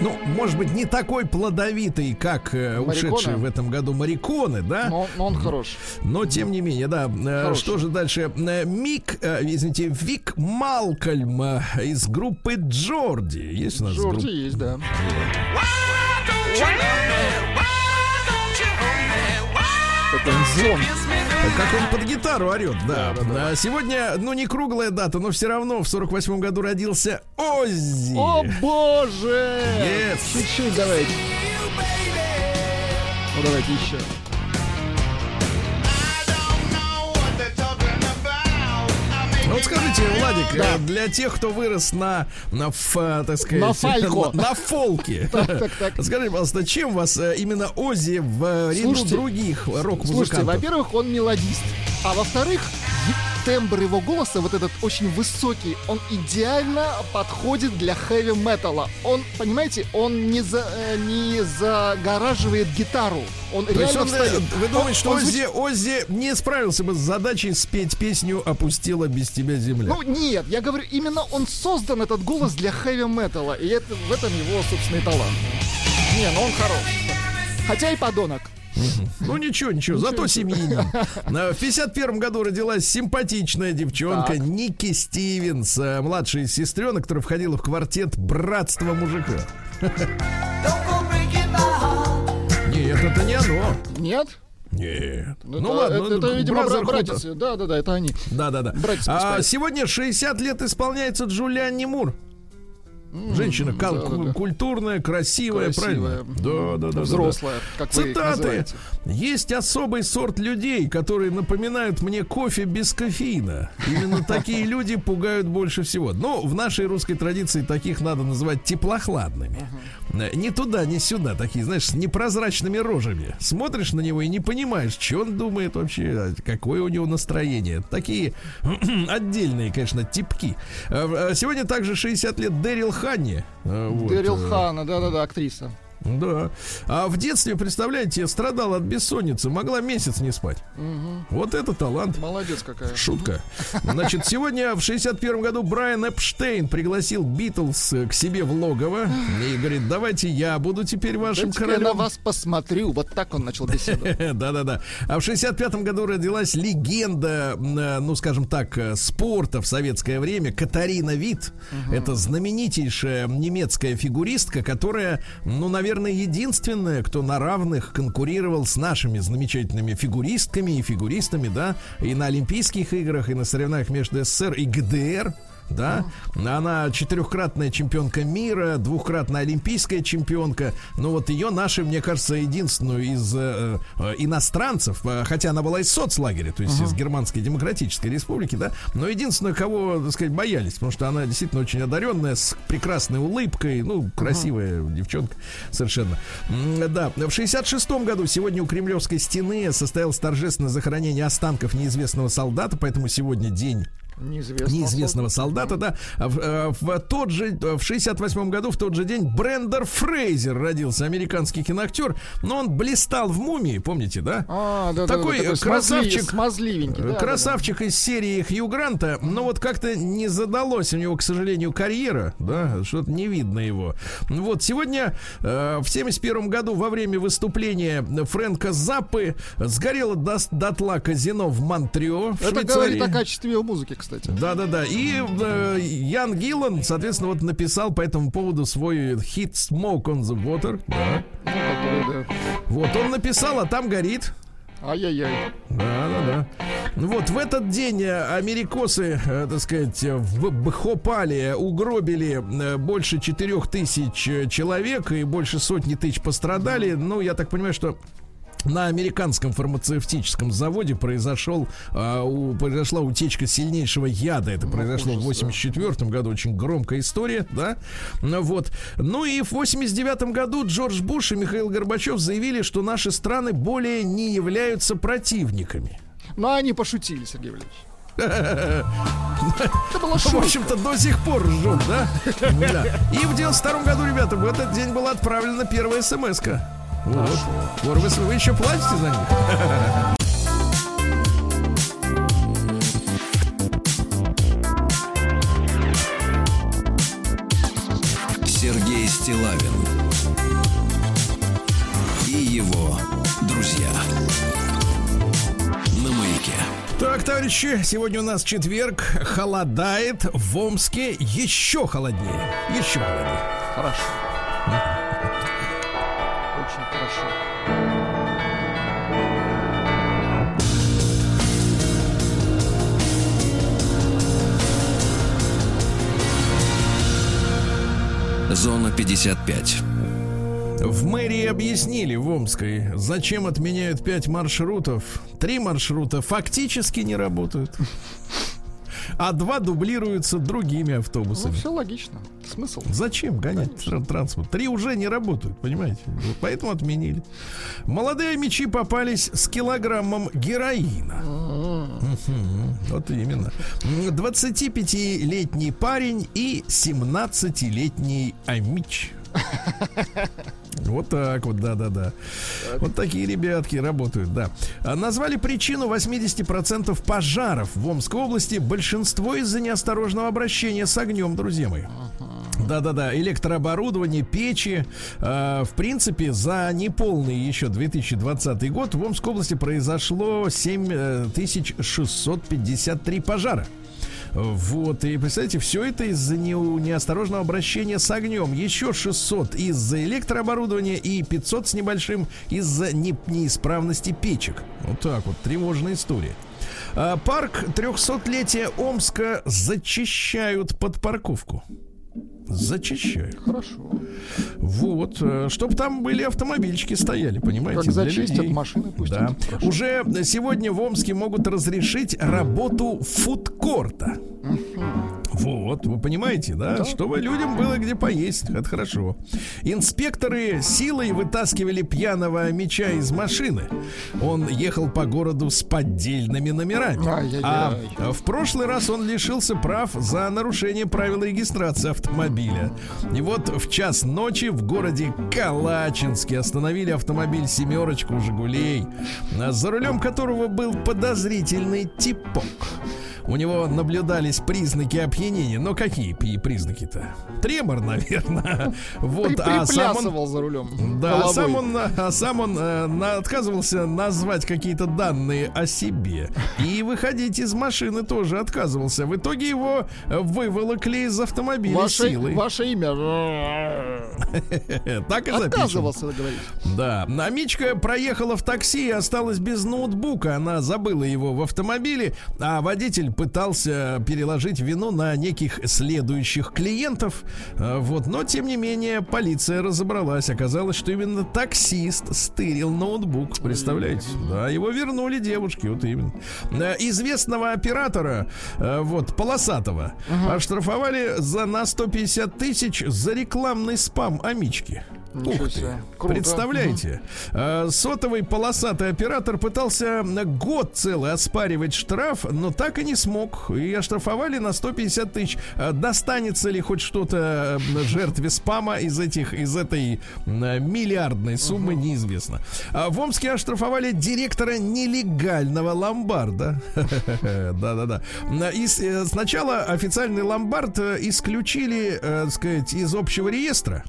Ну, может быть, не такой плодовитый, как э, ушедшие в этом году Мариконы, да? Но, но он хорош. Но тем не менее, да. Э, Хороший. Что же дальше? Э, Мик, э, извините, Вик Малкольм э, из группы Джорди. Есть у нас Джорджи группа? есть, да. Это звон. Как он под гитару орет, да. А Сегодня, ну, не круглая дата, но все равно в 48 году родился Оззи. О боже! Yes. Чуть-чуть давайте. Ну давайте еще. Вот скажите, Владик, Да. э, для тех, кто вырос на, на ф, э, так сказать, На фалько. на, на фолке, так, пожалуйста, чем вас э, именно Оззи в ряду Слушайте, других Слушайте, рок-музыкантов? во-первых, он мелодист. А во-вторых, тембр его голоса, вот этот очень высокий, он идеально подходит для хэви-металла. Он, понимаете, он не, за, э, не загораживает гитару. Он То реально он, э, встает. вы думаете, Он- что он Оззи, Оззи не справился бы с задачей спеть песню «Опустила без тебя земля»? Ну нет, я говорю, именно он создан, этот голос, для хэви-металла. И это, в этом его, собственно, и талант. Не, ну он хорош. Хотя и подонок. Ну ничего, ничего, зато семьянин. В 51 году родилась симпатичная девчонка. Ники Стивенс, э, младшая из сестренок, которая входила в квартет «Братство мужика». Нет, это не оно. Нет? Нет. Это, ну ладно, это, это, видимо, Brotherhood. бра- братья. Да, да, да, это они. Да, да, да. Братец А сегодня 60 лет исполняется Джулианни Мур. Женщина кал- да, культурная, красивая, Красивая. правильно? Да, да, да, да, да. Взрослая, как Цитаты. Есть особый сорт людей, которые напоминают мне кофе без кофеина. Именно такие люди пугают больше всего. Но в нашей русской традиции таких надо называть теплохладными. Э, Не туда, не сюда. Такие, знаешь, с непрозрачными рожами. Смотришь на него и не понимаешь, что он думает вообще, а какое у него настроение. Такие отдельные, конечно, типки. Э, э, Сегодня также 60 лет Дэрил Ханни. Вот, Дэрил Хана, да-да-да, актриса. Да. А в детстве, представляете, страдала от бессонницы, могла месяц не спать. Вот это талант. Молодец какая. Шутка. Значит, сегодня в 61 году Брайан Эпштейн пригласил Битлз к себе в логово и говорит, давайте я буду теперь вашим Дайте-ка я на королем. вас посмотрю. Вот так он начал беседу. Да-да-да. А в 65 году родилась легенда, э, ну, скажем так, э, спорта в советское время Катарина Вит. Это знаменитейшая немецкая фигуристка, которая, ну, наверное, единственная, кто на равных конкурировал с нашими замечательными фигуристками и фигуристами, да, и на Олимпийских играх, и на соревнованиях между СССР и ГДР. Да, она четырехкратная чемпионка мира, двухкратная олимпийская чемпионка. Ну вот ее наши, мне кажется, единственную из э, э, иностранцев, э, хотя она была из соцлагеря, то есть из Германской Демократической Республики, да, но единственную, кого, так сказать, боялись, потому что она действительно очень одаренная, с прекрасной улыбкой, ну, красивая девчонка совершенно. М, Да, в 66 году сегодня у Кремлевской стены состоялось торжественное захоронение останков неизвестного солдата, поэтому сегодня день Неизвестного, неизвестного солдата, да. А В, э, в тот же, в 68 году, в тот же день, Брендер Фрейзер родился, американский киноактер, но он блистал в «Мумии», помните, да? А, да, Такой да, да, красавчик. смазливенький. да, да, Красавчик из серии Хью Гранта, но вот как-то не задалось у него, к сожалению, карьера, да, что-то не видно его. Вот сегодня э, в 71 году во время выступления Фрэнка Заппы сгорело до, дотла казино в Монтрео. в да. Это Швейцарии. говорит о качестве его музыки, кстати. Да, да, да. И э, Ян Гиллан, соответственно, вот написал по этому поводу свой хит Smoke on the Water. Да. Ну, который, да. Вот он написал, а там горит. Ай-яй-яй. Да, да, да. Ну Вот в этот день э, америкосы, э, так сказать, в Бхопале угробили э, больше четырех тысяч э, человек и больше сотни тысяч пострадали. Ну, я так понимаю, что на американском фармацевтическом заводе произошел, а, у- произошла утечка сильнейшего яда. Это произошло в 84 году. Очень громкая история, да? Ну, Вот. Ну и в 89 году Джордж Буш и Михаил Горбачев заявили, что наши страны более не являются противниками. Ну, они пошутили, Сергей Валерьевич. В общем-то, до сих пор жжет, да? Да. И в 92 году, ребята, в этот день была отправлена первая смс-ка. Вот. Вот вы, вы еще платите за них? Сергей Стилавин и его друзья. На маяке. Так, товарищи, сегодня у нас четверг, холодает, в Омске еще холоднее. Еще холоднее. Хорошо. Зона 55. В мэрии объяснили в Омской, зачем отменяют пять маршрутов. Три маршрута фактически не работают. А два дублируются другими Ну, автобусами. все логично. Смысл? Зачем гонять тр- транспорт? Три уже не работают, понимаете? Вот Поэтому отменили. Молодые мечи попались с килограммом героина. Мгм. Вот именно. М, 25-летний парень и 17-летний амич. Вот так вот, да-да-да. Вот такие ребятки работают, да. А, Назвали причину 80% пожаров в Омской области. Большинство из-за неосторожного обращения с огнем, друзья мои. Да-да-да, электрооборудование, печи. Э, в принципе, за неполный еще 2020 год в Омской области произошло 7653 пожара. Вот, и представляете, все это из-за не- неосторожного обращения с огнем. Еще 600 из-за электрооборудования и 500 с небольшим из-за не- неисправности печек. Вот так вот, тревожная история. А, Парк 300-летия Омска зачищают под парковку. Зачищают. Хорошо. Вот, чтобы там были автомобильчики стояли, понимаете? Как для зачистят людей. машины, пусть Да. Хорошо. Уже сегодня в Омске могут разрешить работу фудкорта. Вот, вы понимаете, да? Чтобы людям было где поесть. Это хорошо. Инспекторы силой вытаскивали пьяного меча из машины. Он ехал по городу с поддельными номерами. А в прошлый раз он лишился прав за нарушение правил регистрации автомобиля. И вот в час ночи в городе Калачинске остановили автомобиль «семерочку» «Жигулей», за рулем которого был подозрительный типок. У него наблюдались признаки опьянения. Но какие признаки-то? Тремор, наверное. Вот, а сам он... За рулем. Да, а сам он, а сам он э, на- отказывался назвать какие-то данные о себе. И выходить из машины тоже отказывался. В итоге его э, выволокли из автомобиля Ваше, силой. ваше имя. Так и запишем. Отказывался говорить. Да, Намичка проехала в такси и осталась без ноутбука. Она забыла его в автомобиле, а водитель пытался переложить вину на неких следующих клиентов. А, Вот, но тем не менее полиция разобралась. Оказалось, что именно таксист стырил ноутбук. Представляете? Да, его вернули девушке, вот именно. А, Известного оператора, а, вот, полосатого, оштрафовали за на 150 тысяч за рекламный спам Амички. Ух ты. Круто. Представляете, э, сотовый полосатый оператор пытался год целый оспаривать штраф, но так и не смог. И оштрафовали на 150 тысяч. Э, Достанется ли хоть что-то жертве спама из этих, из этой миллиардной суммы, неизвестно. А В Омске оштрафовали директора нелегального ломбарда. Да-да-да. И э, сначала официальный ломбард э, исключили, э, так сказать, из общего реестра.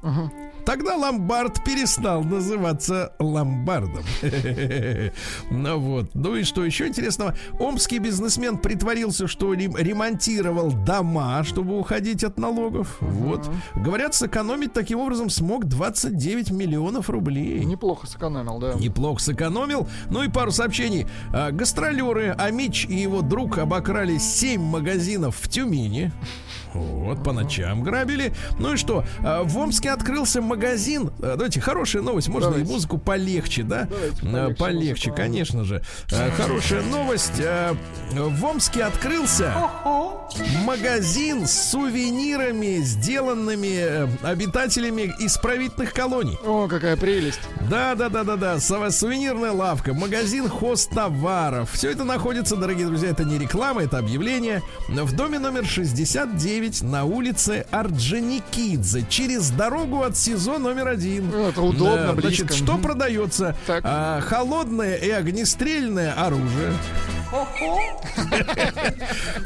Тогда ломбард перестал называться ломбардом. Ну вот. Ну и что еще интересного? Омский бизнесмен притворился, что рем- ремонтировал дома, чтобы уходить от налогов. Вот. Говорят, сэкономить таким образом смог 29 миллионов рублей. Неплохо сэкономил, да. Неплохо сэкономил. Ну и пару сообщений. А, Гастролеры Амич и его друг обокрали 7 магазинов в Тюмени. Вот, по ночам грабили. Ну и что? а, В Омске открылся магазин. А, Давайте, хорошая новость. Можно Давайте. и музыку полегче, да? Давайте, А, полегче Полегче, музыку. конечно же. Хорошая новость. В Омске открылся магазин с сувенирами, сделанными э, обитателями исправительных колоний. О, какая прелесть. Да, да, да, да, да. Сувенирная лавка, магазин хозтоваров. Все это находится, дорогие друзья, это не реклама, это объявление. В доме номер 69 на улице Орджоникидзе. Через дорогу от СИЗО номер один. Ну, это удобно, Да, близко. Значит, что продается? Так. А, холодное и огнестрельное оружие.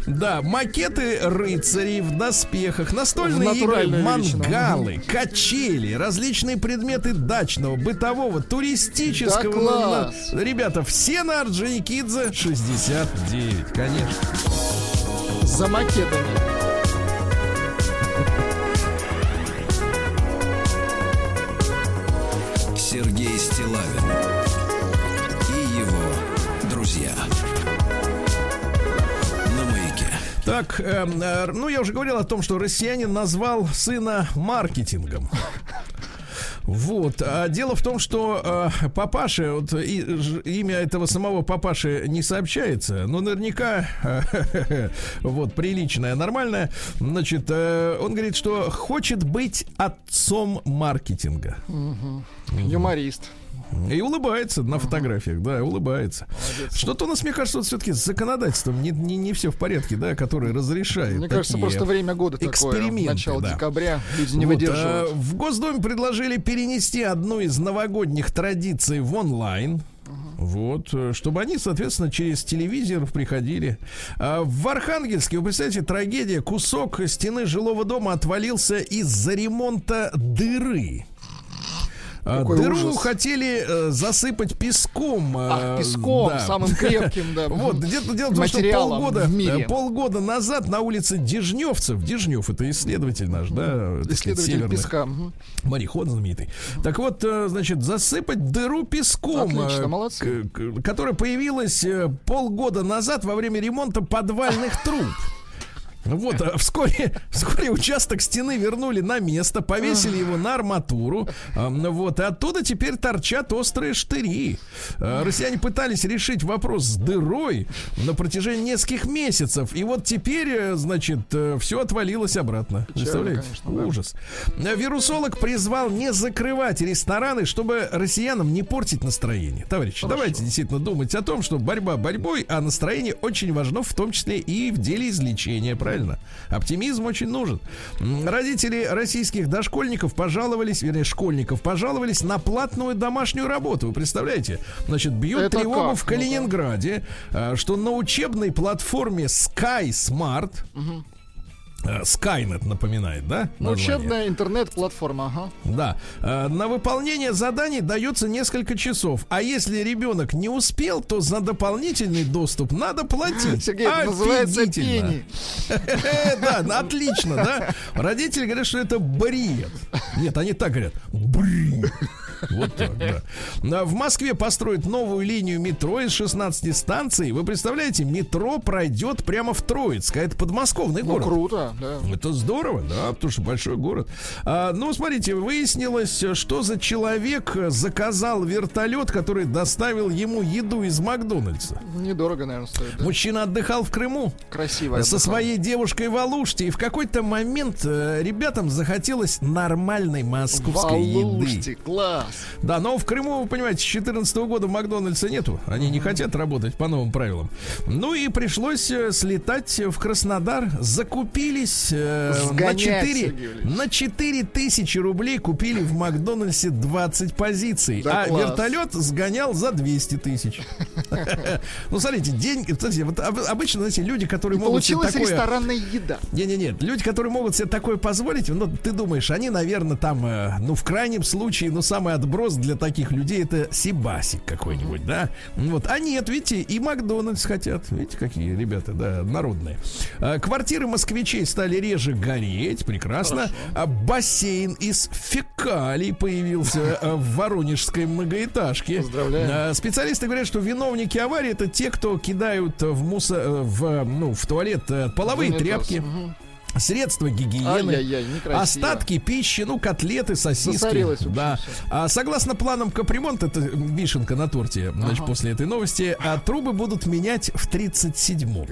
Да, макеты рыцарей в доспехах, настольные игры, мангалы, качели, различные предметы дачного, бытового, туристического. На- на- Ребята, все на Орджоникидзе 69, конечно. За макетами. Сергей Стилавин и его друзья. Так, эм, э, ну я уже говорил о том, что россиянин назвал сына маркетингом. Вот. А дело в том, что э, папаша, вот и, ж- имя этого самого папаши не сообщается, но наверняка э, вот приличное, нормальное. Значит, э, он говорит, что хочет быть отцом маркетинга. Юморист. И улыбается на фотографиях, да, улыбается. Что-то у нас, мне кажется, вот все-таки с законодательством не, не, не все в порядке, да, которое разрешает. Мне кажется, просто время года такое. Начало да. декабря. Люди не Вот, выдерживают. э, в Госдуме предложили перенести одну из новогодних традиций в онлайн. Вот, э, чтобы они, соответственно, через телевизор приходили. А в Архангельске, вы представляете, трагедия. Кусок стены жилого дома отвалился из-за ремонта дыры. А, Какой Дыру ужас. хотели э, засыпать песком. э, Ах, песком, да. самым крепким, да. Вот, где-то дело в том, что полгода, в мире. э, полгода назад на улице Дежневцев, Дежнев это исследователь наш, да, Исследователь северных песка. мореход знаменитый. Так вот, э, значит, засыпать дыру песком, Отлично, э, молодцы. к- к- которая появилась полгода назад во время ремонта подвальных труб. Вот, а вскоре, вскоре участок стены вернули на место, повесили его на арматуру. ну Вот, и оттуда теперь торчат острые штыри. А, Россияне пытались решить вопрос с дырой на протяжении нескольких месяцев. И вот теперь, э, значит, все отвалилось обратно. Представляете? конечно, да. Ужас. А Вирусолог призвал не закрывать рестораны, чтобы россиянам не портить настроение. Товарищи, давайте действительно думать о том, что борьба борьбой, а настроение очень важно, в том числе и в деле излечения, правильно? Оптимизм очень нужен. Родители российских дошкольников пожаловались, вернее, школьников пожаловались на платную домашнюю работу. Вы представляете? Значит, бьют Это тревогу как? в Калининграде, а, что на учебной платформе Sky Smart э, Skynet напоминает, да? Ну? Учебная интернет-платформа, ага. Да. Э, На выполнение заданий дается несколько часов. А если ребенок не успел, то за дополнительный доступ надо платить. Сергей, это называется пени. Да, ну, отлично, да. Родители говорят, что это бред. Нет, они так говорят. Бред. Вот так, да. А В Москве построят новую линию метро из 16 станций. Вы представляете, метро пройдет прямо в Троицк, а это подмосковный Ну, город. круто, да. Это здорово, да, потому что большой город. А, ну, смотрите, выяснилось, что за человек заказал вертолет, который доставил ему еду из Макдональдса. Недорого, наверное, стоит. да? Мужчина отдыхал в Крыму Красиво. со своей девушкой в Алуште, и в какой-то момент э, ребятам захотелось нормальной московской еды. Валушти, Да, но в Крыму, вы понимаете, с 2014 года Макдональдса нету. Они не хотят работать по новым правилам. Ну и пришлось э, слетать в Краснодар. Закупились э, на Сгонять, 4, Сергей Валерьевич. на 4 тысячи рублей купили в Макдональдсе 20 позиций. Да а класс. вертолет сгонял за 200 тысяч. Ну, смотрите, деньги... Кстати, вот об- обычно, знаете, люди, которые могут себе получилась такое... ресторанная еда. Не-не-не, люди, которые могут себе такое позволить, ну, ты думаешь, они, наверное, там, э, ну, в крайнем случае, ну, самый отброс для таких людей это Сибасик какой-нибудь, да? Вот, а нет, видите, и Макдональдс хотят. Видите, какие ребята, да, народные. А, Квартиры москвичей стали реже гореть, прекрасно. А бассейн из фекалий появился э, в воронежской многоэтажке. Поздравляем. А, Специалисты говорят, что виновники аварии это те, кто кидают в мусор, э, в, ну, в туалет э, половые Унитаз. тряпки, Мгм. Средства гигиены. Остатки пищи, ну, котлеты, сосиски. Да. А согласно планам капремонта, это вишенка на торте, значит, после этой новости, а трубы будут менять в 37-м.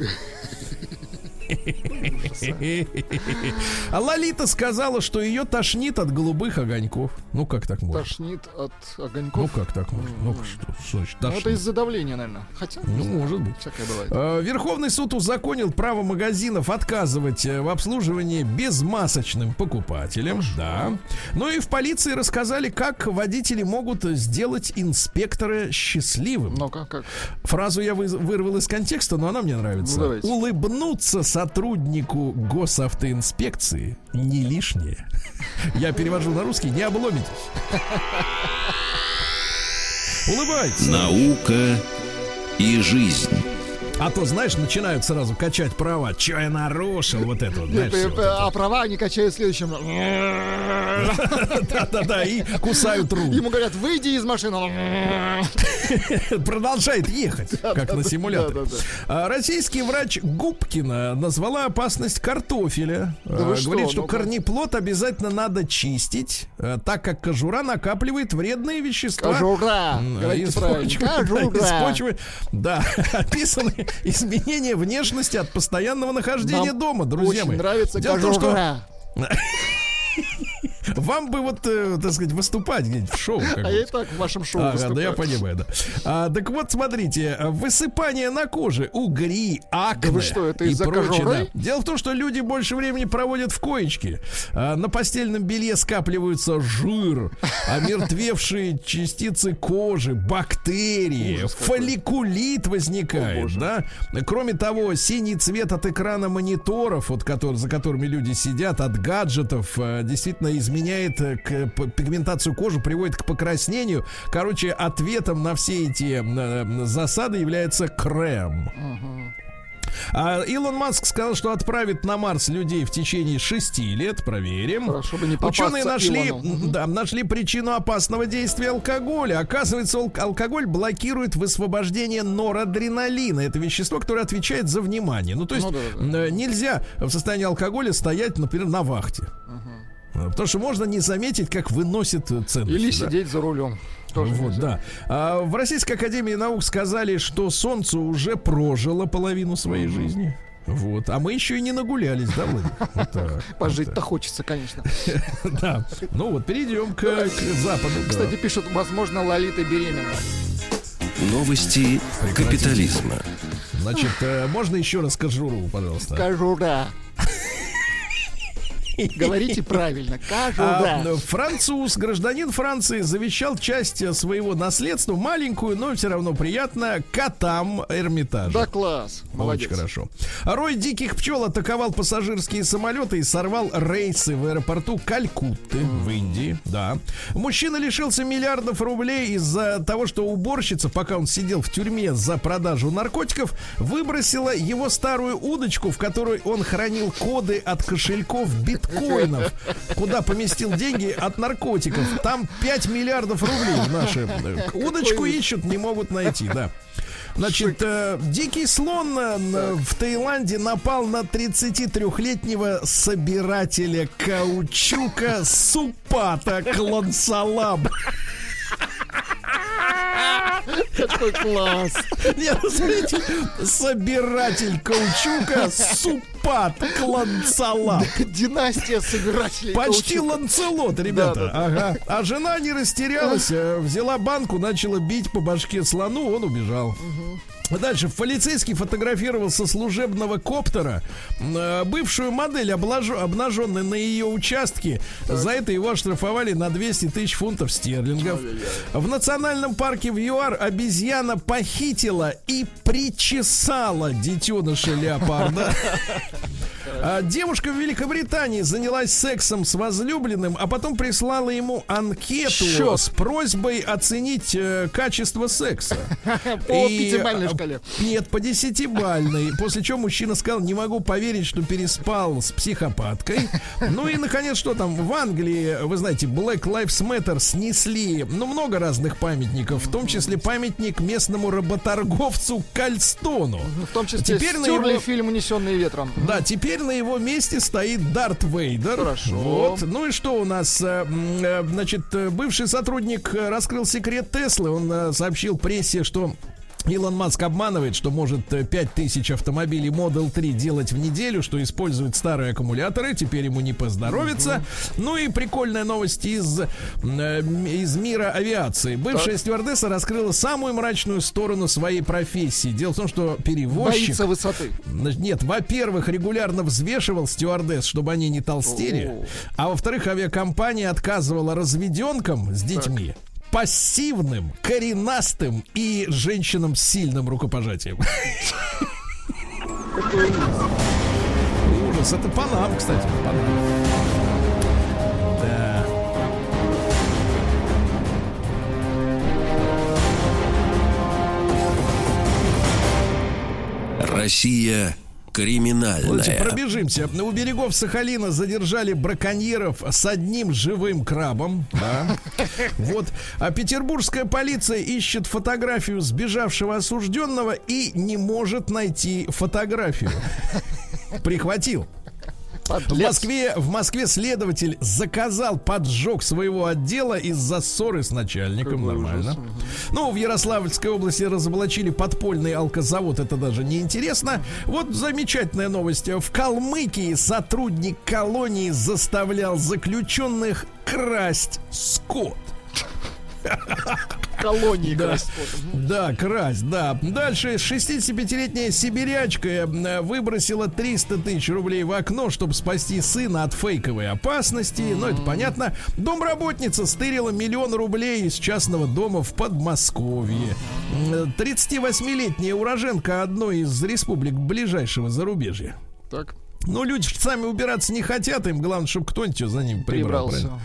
А Лолита сказала, что ее тошнит от голубых огоньков. Ну как так можно? Тошнит от Ну огоньков. как так можно? Ну что, что значит Ну, это тошнит? из-за давления, наверное. Хотя, Ну, может быть. всякое бывает. Э, Верховный суд узаконил право магазинов отказывать э, в обслуживании безмасочным покупателям. Да. Ну и в полиции рассказали, как водители могут сделать инспектора счастливым. Ну-ка, как? Фразу я вы- вырвал из контекста, но она мне нравится. Ну, давайте. Сотруднику госавтоинспекции не лишнее. Я перевожу на русский, не обломитесь. Улыбайтесь. Наука и жизнь. А то, знаешь, начинают сразу качать права. Че я нарушил вот это вот, знаешь, вот это. А права они качают следующим. Да-да-да, и кусают руку. Ему говорят, выйди из машины. Продолжает ехать, как на симуляторе. А, Российский врач Губкина назвала опасность картофеля. А, Говорит, что корнеплод обязательно надо чистить, э, так как кожура накапливает вредные вещества. Кожура. Из почвы. Да, описаны изменения внешности от постоянного нахождения Нам дома, друзья Очень мои. нравится Дело в том, что кожура. вам бы вот, э, так сказать, выступать где-нибудь в шоу. А я и так в вашем шоу Ага, да я понимаю, да. А, так вот, смотрите, высыпание на коже, угри, акне Да вы что, это и прочее, да. Дело в том, что люди больше времени проводят в коечке. А, на постельном белье скапливаются жир, омертвевшие частицы кожи, бактерии, Ужас какой. фолликулит О, возникает, боже. да. Кроме того, синий цвет от экрана мониторов, вот, который, за которыми люди сидят, от гаджетов, э, действительно изменяет э, к, п- пигментацию кожи, приводит к покраснению. Короче, ответом на все эти э, засады является крем. А Илон Маск сказал, что отправит на Марс людей в течение шести лет. Проверим. Хорошо бы не попасться Ученые нашли, Илону. да, нашли причину опасного действия алкоголя. Оказывается, ал- алкоголь блокирует высвобождение норадреналина. Это вещество, которое отвечает за внимание. Ну, то есть Ну да, э, нельзя в состоянии алкоголя стоять, например, на вахте. Э, Потому что можно не заметить, как выносит ценности. Или да. сидеть за рулем. Тоже Вот, нельзя. да. А, в Российской Академии Наук сказали, что Солнце уже прожило половину своей жизни. Вот. А мы еще и не нагулялись, да, Владимир? Вот так, вот Пожить-то хочется, конечно. Да. Ну вот, перейдем к, западу. Кстати, пишут, возможно, Лолита беременна. Новости капитализма. Значит, э, можно еще раз кожуру, пожалуйста. Кожура. Говорите правильно. А, Кожура. м, француз, гражданин Франции, завещал часть своего наследства, маленькую, но все равно приятно, котам Эрмитажа. Да класс. Молодец. Очень хорошо. Рой диких пчел атаковал пассажирские самолеты и сорвал рейсы в аэропорту Калькутты в Индии. Да. Мужчина лишился миллиардов рублей из-за того, что уборщица, пока он сидел в тюрьме за продажу наркотиков, выбросила его старую удочку, в которой он хранил коды от кошельков биткоин. Биткоинов, куда поместил деньги от наркотиков. Там 5 миллиардов рублей наши. Удочку ищут, не могут найти, да. Значит, э, дикий слон э, в Таиланде напал на 33-летнего собирателя каучука Супата Клансалам. Какой класс. Нет, ну, смотрите, собиратель каучука Супат Клансалам. Династия собирателей. Почти каучука. ланцелот, ребята. Да, да, Ага. А жена не растерялась, э, взяла банку, начала бить по башке слону, он убежал. Дальше полицейский фотографировал со служебного коптера э, бывшую модель, облажу- обнаженной на ее участке. За это его оштрафовали на 200 тысяч фунтов стерлингов. В национальном парке в ЮАР обезьяна похитила и причесала детеныша леопарда. А Девушка в Великобритании занялась сексом с возлюбленным, а потом прислала ему анкету Счет. с просьбой оценить э, качество секса. По И, пятибалльной а, шкале. Нет, по десятибальной. После чего мужчина сказал, не могу поверить, что переспал с психопаткой. Ну и, наконец, что там? В Англии, вы знаете, Black Lives Matter снесли, ну, много разных памятников, в том числе памятник местному работорговцу Кальстону. В том числе Теперь стерли его- фильм «Унесенные ветром». Да, теперь на его месте стоит Дарт Вейдер. Хорошо. Вот. Ну и что у нас? э, э, Значит, э, бывший сотрудник раскрыл секрет Теслы. Он сообщил прессе, что Илон Маск обманывает, что может э, 5000 автомобилей Model 3 делать в неделю, что использует старые аккумуляторы, теперь ему не поздоровится. Ну и прикольная новость из, э, из мира авиации. Бывшая стюардесса раскрыла самую мрачную сторону своей профессии. Дело в том, что перевозчик... Боится высоты. Нет, во-первых, регулярно взвешивал стюардесс, чтобы они не толстели. О. А во-вторых, авиакомпания отказывала разведенкам с детьми. Пассивным, коренастым и женщинам с сильным рукопожатием. Ужас. Это Панам, кстати. Панам. Да. Россия криминальная. Давайте пробежимся. У берегов Сахалина задержали браконьеров с одним живым крабом. Да. Вот. А петербургская полиция ищет фотографию сбежавшего осужденного и не может найти фотографию. Прихватил. В. Москве, в Москве следователь заказал поджог своего отдела из-за ссоры с начальником. Какой Нормально. ужас. Ну, в Ярославльской области разоблачили подпольный алкозавод. Это даже не интересно. Вот замечательная новость. В Калмыкии сотрудник колонии заставлял заключенных красть скот. Колонии Да. Да, красть, да. Дальше 65-летняя сибирячка э, выбросила 300 тысяч рублей в окно, чтобы спасти сына от фейковой опасности. Ну, это понятно. Домработница стырила миллион рублей из частного дома в Подмосковье. М, 38-летняя уроженка одной из республик ближайшего зарубежья. Так, Ну, люди сами убираться не хотят, им главное, чтобы кто-нибудь за ним прибрал. прибрался. правильно?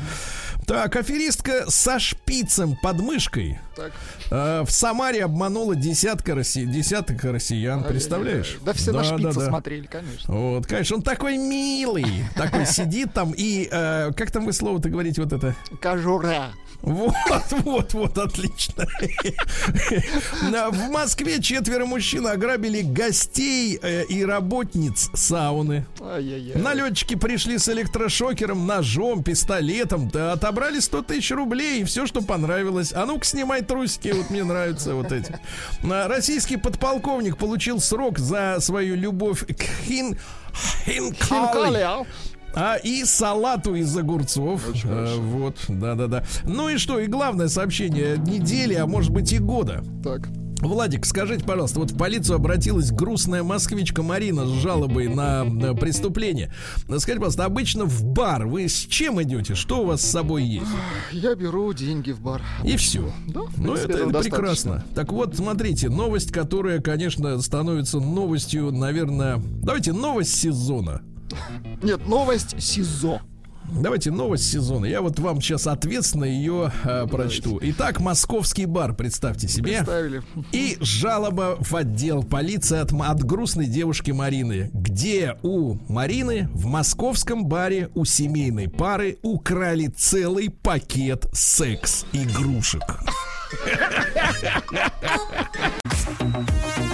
Так, аферистка со шпицем под мышкой Так. э, в Самаре обманула десятка росси... десяток россиян. Представляешь? Да все на шпица да. смотрели, конечно. Вот, конечно, он такой милый, такой сидит там и э, как там вы слово-то говорите вот это? Кожура. Вот, вот, вот, отлично. В Москве четверо мужчин ограбили гостей э, и работниц сауны. Налетчики пришли с электрошокером, ножом, пистолетом, да, отобрали 100 тысяч рублей и все, что понравилось. А ну-ка, снимай трусики, вот мне нравятся вот эти. Российский подполковник получил срок за свою любовь к хин... хинкали. А? И салату из огурцов. А, вот, да-да-да. Ну и что, и главное сообщение недели, а может быть и года. Так. Владик, скажите, пожалуйста, вот в полицию обратилась грустная москвичка Марина с жалобой на, преступление. Скажите, пожалуйста, обычно в бар вы с чем идете? Что у вас с собой есть? Я беру деньги в бар. И все. Да, Ну, это, это прекрасно. Так вот, смотрите, новость, которая, конечно, становится новостью, наверное... Давайте новость сезона. Нет, новость СИЗО. Давайте новость сезона. Я вот вам сейчас ответственно ее э, прочту. Итак, московский бар, представьте себе. Представили. И жалоба в отдел полиции от, от грустной девушки Марины. Где у Марины в московском баре у семейной пары украли целый пакет секс-игрушек.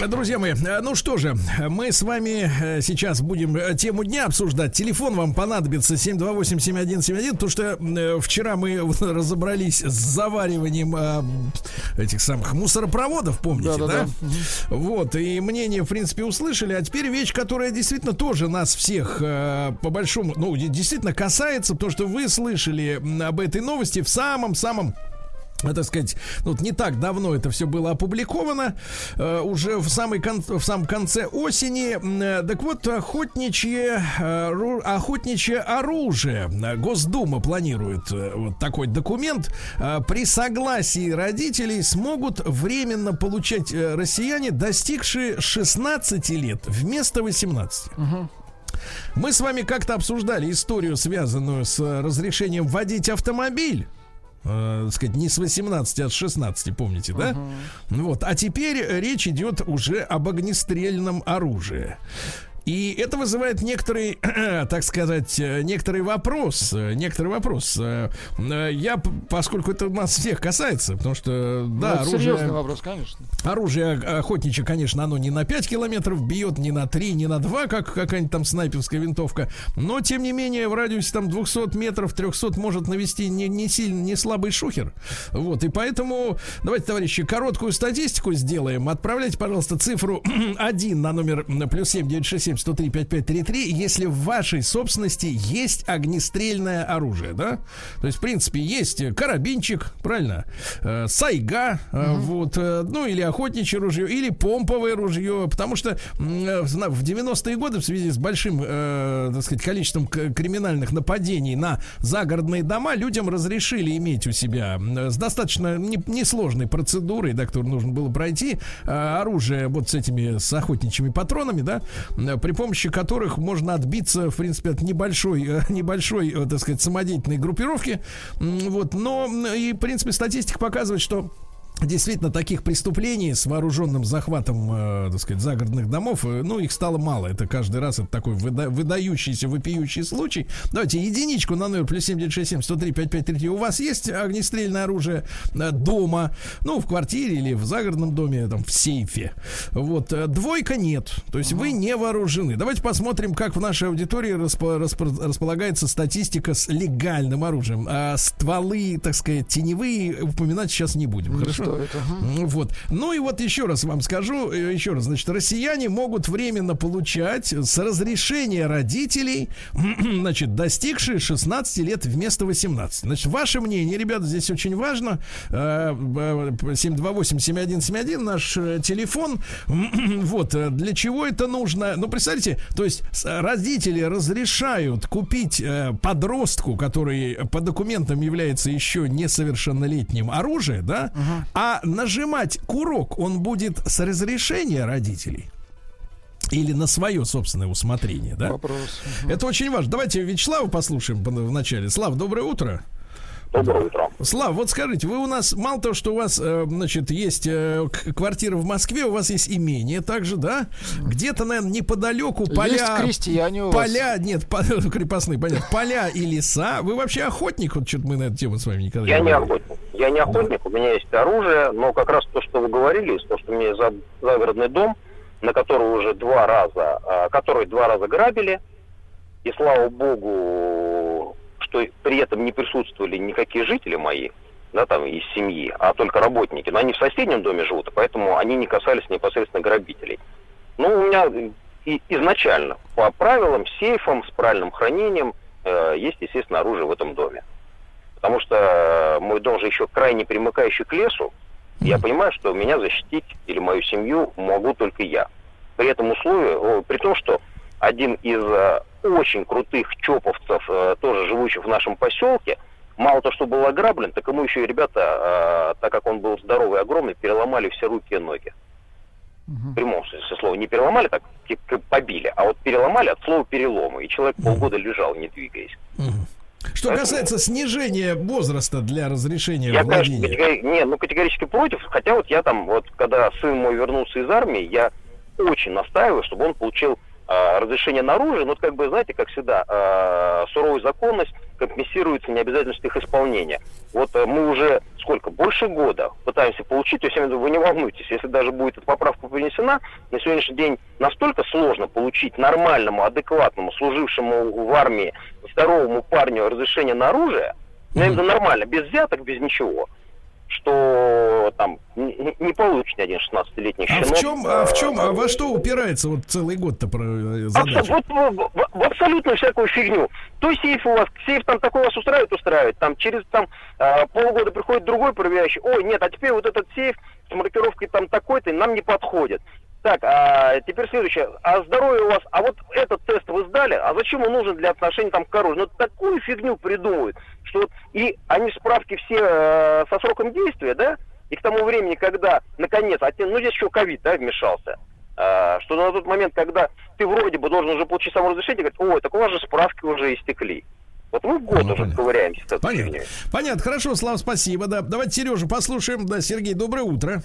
Друзья мои, э, ну что же, мы с вами э, сейчас будем э, тему дня обсуждать. Телефон вам понадобится 728-7171, потому что вчера мы разобрались с завариванием этих самых мусоропроводов, помните, да? Да-да-да. Вот, и мнение, в принципе, услышали. А теперь вещь, которая действительно тоже нас всех по большому, ну, де- действительно касается, потому что вы слышали об этой новости в самом-самом так сказать, ну, вот не так давно это все было опубликовано, э, уже в, самый кон- в самом конце осени. Э, Так вот, охотничье, э, охотничье оружие. Госдума планирует э, вот такой документ. Э, При согласии родителей смогут временно получать э, россияне, достигшие 16 лет вместо 18. Мы с вами как-то обсуждали историю, связанную с э, разрешением водить автомобиль. Э, сказать, не с 18, а с 16, помните, да? Вот. А теперь речь идет уже об огнестрельном оружии. И это вызывает некоторый, так сказать, э, некоторый вопрос, э, некоторый вопрос. Э, Я, поскольку это нас всех касается, потому что, Ну, да, это оружие, серьезный вопрос, конечно. Оружие охотничье, конечно, оно не на 5 километров бьет, не на 3, не на 2, как какая-нибудь там снайперская винтовка. Но, тем не менее, в радиусе там 200 метров, 300 может навести не, не сильно, не слабый шухер. Вот, и поэтому, давайте, товарищи, короткую статистику сделаем. Отправляйте, пожалуйста, цифру 1 на номер плюс 7 967 103 5533, если в вашей собственности есть огнестрельное оружие, да? То есть, в принципе, есть карабинчик, правильно? Э, сайга, э, вот, э, ну или охотничье ружье, или помповое ружье, потому что э, в 90-е годы в связи с большим, э, так сказать, количеством криминальных нападений на загородные дома людям разрешили иметь у себя с достаточно не- несложной процедурой, да, которую нужно было пройти, э, оружие вот с этими, с охотничьими патронами, да, при помощи которых можно отбиться, в принципе, от небольшой, э, небольшой, э, так сказать, самодеятельной группировки, вот, но и, в принципе, статистика показывает, что Действительно, таких преступлений с вооруженным захватом, э, так сказать, загородных домов, э, ну, их стало мало. Это каждый раз это такой выда- выдающийся, вопиющий случай. Давайте единичку на номер плюс 7967 103 5533. У вас есть огнестрельное оружие э, дома, ну, в квартире или в загородном доме, там, в сейфе. Вот. э, Двойка нет. То есть вы не вооружены. Давайте посмотрим, как в нашей аудитории распо- распо- располагается статистика с легальным оружием. А стволы, так сказать, теневые упоминать сейчас не будем. Хорошо? М, Вот. Ну и вот еще раз вам скажу, э, еще раз, значит, россияне могут временно получать с разрешения родителей, значит, достигшие 16 лет вместо 18. Значит, ваше мнение, ребята, здесь очень важно. Э, э, 728-7171 наш э, телефон. Вот, э, для чего это нужно? Ну, представьте, то есть родители разрешают купить э, подростку, который по документам является еще несовершеннолетним оружие, да, а нажимать курок он будет с разрешения родителей. Или на свое собственное усмотрение, да? Вопрос. Это очень важно. Давайте Вячеслава послушаем по- в начале. Слав, доброе утро. Доброе утро. Слав, вот скажите, вы у нас мало того, что у вас, э, значит, есть э, квартира в Москве, у вас есть имение также, да? Где-то, наверное, неподалеку поля... Есть крестьяне у вас? Поля, нет, по- крепостные, понятно, поля и леса. Вы вообще охотник? Вот что-то мы на эту тему с вами никогда Я не говорили. охотник. Я не охотник, у меня есть оружие, но как раз то, что вы говорили, то, что у меня есть за- загородный дом, на который уже два раза, а, который два раза грабили, и слава богу, что при этом не присутствовали никакие жители мои, да, там, из семьи, а только работники. Но они в соседнем доме живут, и поэтому они не касались непосредственно грабителей. Ну, у меня и изначально по правилам, сейфом, с правильным хранением э, есть, естественно, оружие в этом доме. Потому что э, мой дом же еще крайне примыкающий к лесу. и Я понимаю, что меня защитить или мою семью могу только я. При этом условии, при том, что один из э, очень крутых чоповцев, э, тоже живущих в нашем поселке, мало то, что был ограблен, так ему еще и ребята, э, так как он был здоровый и огромный, переломали все руки и ноги. В прямом смысле слова. Не переломали, так типа, побили, а вот переломали от слова перелома. И человек полгода лежал, не двигаясь. Мгм. Что Поэтому- касается снижения возраста для разрешения Я, конечно, владения. категори- не, ну, категорически против, хотя вот я там, вот когда сын мой вернулся из армии, я очень настаиваю, чтобы он получил разрешение на оружие, но как бы, знаете, как всегда, а, суровая законность компенсируется необязательностью их исполнения. Вот а, мы уже сколько, больше года пытаемся получить, то есть, я вы не волнуйтесь, если даже будет эта поправка принесена, на сегодняшний день настолько сложно получить нормальному, адекватному, служившему в армии здоровому парню разрешение на оружие, ну, я имею в виду нормально, без взяток, без ничего, что там не, получит один 16-летний А щенок. в чем, а в э, чем, а во что упирается вот целый год-то про э, задача? Вот, в, в- в абсолютно всякую фигню. То сейф у вас, сейф там такой вас устраивает, устраивает. Там через там э, полгода приходит другой проверяющий. Ой, нет, а теперь вот этот сейф с маркировкой там такой-то нам не подходит. Так, а теперь следующее. А здоровье у вас, а вот этот тест вы сдали, а зачем он нужен для отношений там к оружию? Ну, такую фигню придумывают, что вот и они справки все э, со сроком действия, да, и к тому времени, когда, наконец, а ну, здесь еще ковид, да, вмешался, а, что на тот момент, когда ты вроде бы должен уже получить саморазрешение, говорит, ой, так у вас же справки уже истекли. Вот мы год Ну, уже понятно. ковыряемся Понятно. Понятно, хорошо, Слав, спасибо. Да, давайте Сережу послушаем. Да, Сергей, доброе утро.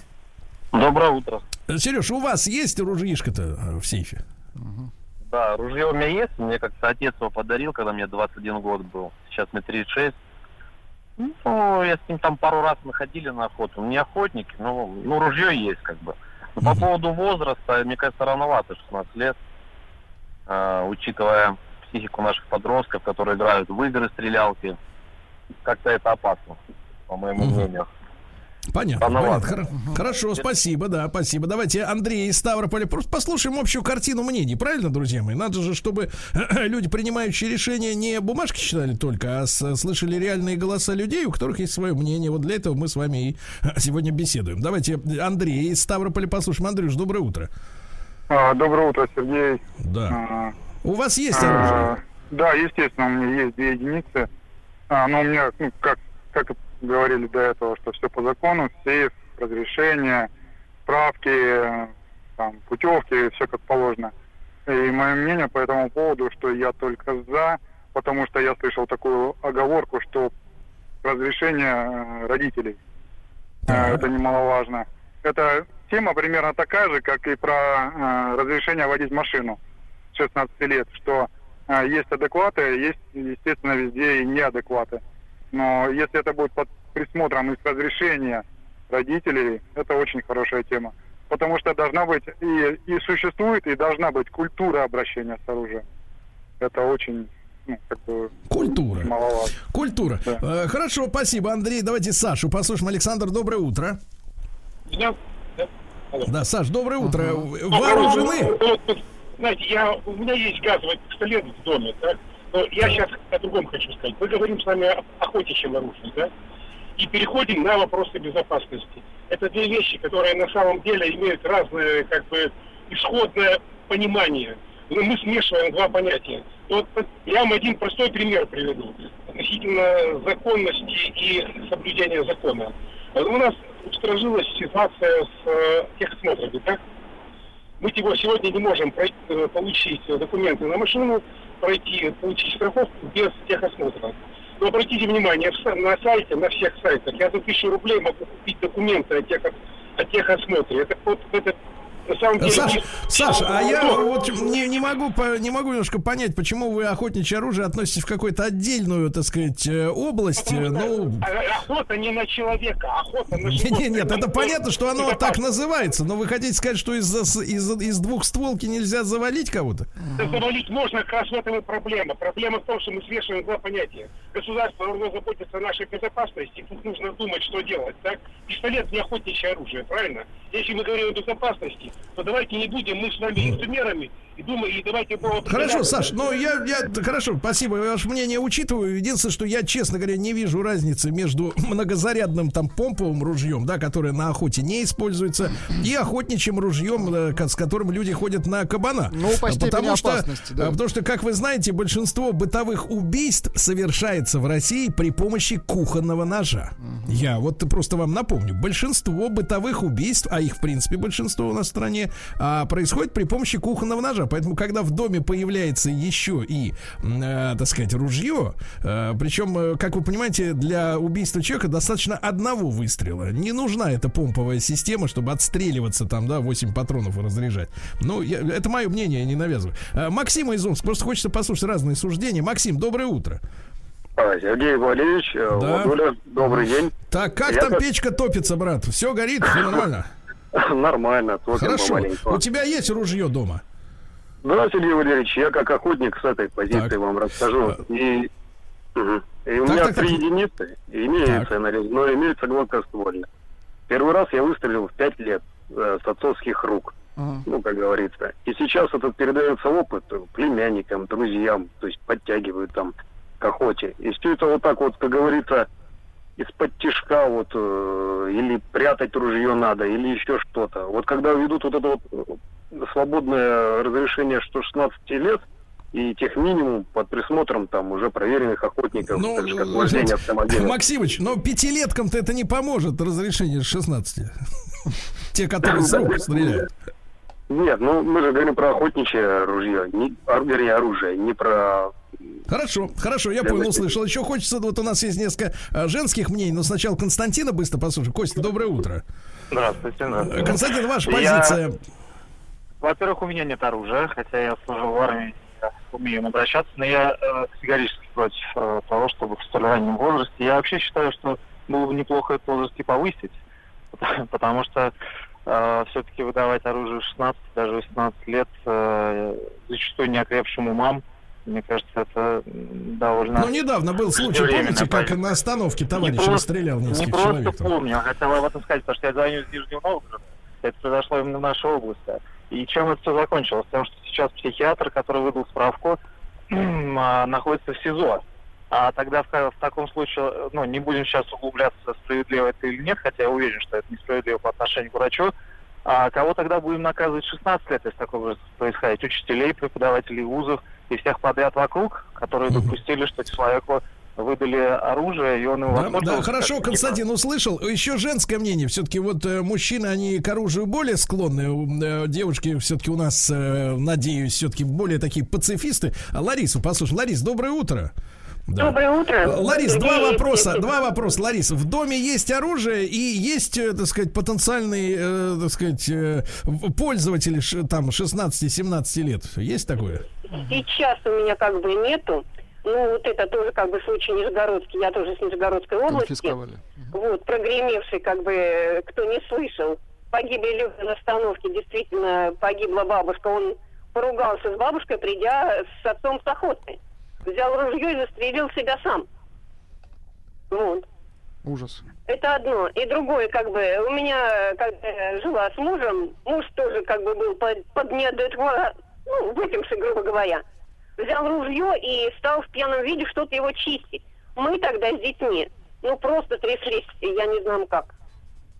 Доброе утро. Сереж, у вас есть ружьишко-то э, в сейфе? Да, ружье у меня есть. Мне как-то отец его подарил, когда мне 21 год был. Сейчас мне 36. Ну, я с ним там пару раз мы ходили на охоту. Не охотники, но ну, ружье есть как бы. Но по поводу возраста, мне кажется, рановато 16 лет. А, учитывая психику наших подростков, которые играют в игры, стрелялки. Как-то это опасно, по моему мнению. Понятно, понятно. Хоро- Хорошо, спасибо, да, спасибо. Давайте Андрей из Ставрополя. Просто послушаем общую картину мнений, правильно, друзья мои? Надо же, чтобы люди, принимающие решения, не бумажки читали только, а слышали реальные голоса людей, у которых есть свое мнение. Вот для этого мы с вами и сегодня беседуем. Давайте Андрей из Ставрополя послушаем. Андрюш, доброе утро. А, Доброе утро, Сергей. Да. А, У вас есть а, оружие? Да, естественно, у меня есть две единицы. А, но у меня, ну, как, как говорили до этого, что все по закону, сейф, разрешение, справки, э, там, путевки, все как положено. И мое мнение по этому поводу, что я только за, потому что я слышал такую оговорку, что разрешение э, родителей. Э, Так. Это немаловажно. Это тема примерно такая же, как и про э, разрешение водить машину с 16 лет, что э, есть адекваты, есть, естественно, везде и неадекваты. Но если это будет под присмотром и с разрешения родителей, это очень хорошая тема. Потому что должна быть и, и существует, и должна быть культура обращения с оружием. Это очень, ну, как бы, Культура. маловато. Культура. Да. Э, Хорошо, спасибо, Андрей. Давайте Сашу послушаем. Александр, доброе утро. Да, Саш, доброе утро. Вооружены? Вот, вот, знаете, я, у меня есть газовый пистолет в доме, да? Но я сейчас о другом хочу сказать. Мы говорим с вами о охотничьем оружии, да? И переходим на вопросы безопасности. Это две вещи, которые на самом деле имеют разное, как бы, исходное понимание. Но мы смешиваем два понятия. Вот я вам один простой пример приведу относительно законности и соблюдения закона. У нас устражилась ситуация с э, техосмотрами, да? Мы его сегодня не можем пройти, э, получить документы на машину, пройти, получить страховку без техосмотра. Но обратите внимание, на сайте, на всех сайтах, я за тысячу рублей могу купить документы о, тех, о техосмотре. Это вот это на самом деле... Саш, не- Саш, а я вот не, не могу не могу немножко понять, почему вы охотничье оружие относитесь в какую-то отдельную, так сказать, э, область. э, Ну, а- Охота не на человека, охота на животное. нет, нет, это понятно, что оно так называется, но вы хотите сказать, что из, из, из двух стволки нельзя завалить кого-то? Да завалить можно, как раз в этом и проблема. Проблема в том, что мы смешиваем два понятия. Государство должно заботиться о нашей безопасности, тут нужно думать, что делать, так? Пистолет не охотничье оружие, правильно? Если мы говорим о безопасности, то давайте не будем мы с вами инженерами и думаем, и давайте... по- Хорошо, Саш, но я, я хорошо, спасибо, я ваше мнение учитываю. Единственное, что я, честно говоря, не вижу разницы между многозарядным там помповым ружьем, да, которое на охоте не используется, и охотничьим ружьем, э, с которым люди ходят на кабана. Ну, по А потому что, опасности, да. а, потому что, как вы знаете, большинство бытовых убийств совершается в России при помощи кухонного ножа. Я вот просто вам напомню, большинство бытовых убийств, а их в принципе большинство у нас в стране, а, происходит при помощи кухонного ножа. Поэтому, когда в доме появляется еще и, э, так сказать, ружье, э, причем, э, как вы понимаете, для убийства человека достаточно одного выстрела. Не нужна эта помповая система, чтобы отстреливаться там, да, 8 патронов и разряжать. Ну, я- это мое мнение, я не навязываю. Э, Максима из Омска, просто хочется послушать разные суждения. Максим, доброе утро. А, Сергей Валерьевич, э, Да. Владуля, добрый день. Так, как Я там как- печка топится, брат? Все горит, все нормально? Нормально, топим Хорошо. помаленьку. У тебя есть ружье дома? Да, Сергей Валерьевич, я как охотник с этой позиции Так. вам расскажу. И, Мгм. И у Так, меня так, так. три единицы, имеется нарезной, имеется гладкоствольно. Первый раз я выстрелил в пять лет э, с отцовских рук, Ага. ну, как говорится. И сейчас этот передается опыт племянникам, друзьям, то есть подтягивают там к охоте. И все это вот так вот, как говорится, из-под тишка вот, э, или прятать ружье надо, или еще что-то. Вот когда ведут вот это вот э, свободное разрешение, что 16 лет, и тех минимум под присмотром там уже проверенных охотников, Ну, так же, как вождение автомобиля. Максимыч, но пятилеткам-то это не поможет разрешение с 16. Те, которые с рук стреляют. Нет, ну мы же говорим про охотничье ружье, не, а, вернее оружие, не про... Хорошо, хорошо, я понял, услышал. Еще хочется, вот у нас есть несколько а, женских мнений, но сначала Константина быстро послушаем. Костя, доброе утро. Здравствуйте. Э, Константин, ваша Я- позиция. Во-первых, у меня нет оружия, хотя я служил в армии, я умею им обращаться, но я э, категорически против э, того, чтобы в столь раннем возрасте. Я вообще считаю, что было бы неплохо этот возраст и повысить, потому что все-таки выдавать оружие в 16, даже 18 лет э, зачастую неокрепшим умам, мне кажется, это довольно... Ну, недавно был случай, помните, как на остановке Не товарищ просто- расстрелял Не нескольких просто человек. помню, а хотел об этом сказать, потому что я звоню из Нижнего Новгорода. Это произошло именно в нашей области. И чем это все закончилось? Тем, что сейчас психиатр, который выдал справку, а, находится в СИЗО. А тогда в, в таком случае, ну, не будем сейчас углубляться, справедливо это или нет, хотя я уверен, что это несправедливо по отношению к врачу. А кого тогда будем наказывать 16 лет, если такое будет происходить? Учителей, преподавателей вузов и всех подряд вокруг, которые допустили, что человеку выдали оружие, и он его Да, да, хорошо, Константин услышал. Еще женское мнение. Все-таки вот э, мужчины, они к оружию более склонны. Э, девушки все-таки у нас, э, надеюсь, все-таки более такие пацифисты. А Ларису, послушай. Ларис, доброе утро. Да. Доброе утро. Э, Ларис, два Сергей, вопроса. Сергей. Два вопроса, Ларис. В доме есть оружие и есть, э, так сказать, потенциальные, э, так сказать, пользователи там 16-17 лет. Есть такое? Сейчас у меня как бы нету. Ну, вот это тоже как бы случай Нижегородский. Я тоже с Нижегородской области. Вот, прогремевший, как бы, кто не слышал. Погибли люди на остановке. Действительно, погибла бабушка. Он поругался с бабушкой, придя с отцом с охоты. Взял ружье и застрелил себя сам. Вот. Ужас. Это одно. И другое, как бы, у меня, когда жила с мужем, муж тоже, как бы, был под, под неадеква- ну, выпивший, грубо говоря. Взял ружье и стал в пьяном виде что-то его чистить. Мы тогда с детьми, ну, просто тряслись, я не знаю как.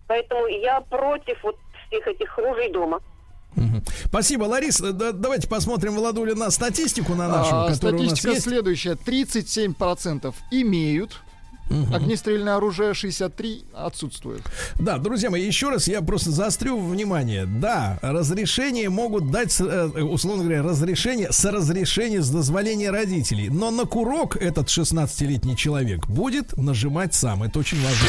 Поэтому я против вот всех этих ружей дома. Спасибо, Ларис. Э, да- давайте посмотрим, Владуля, на статистику на нашу, А, которая у нас статистика есть. следующая. 37% имеют огнестрельное оружие, 63 отсутствует. Да, друзья мои, еще раз я просто заострю внимание. Да, разрешение могут дать, э, условно говоря, разрешение с разрешения, с дозволения родителей. Но на курок этот 16-летний человек будет нажимать сам. Это очень важно.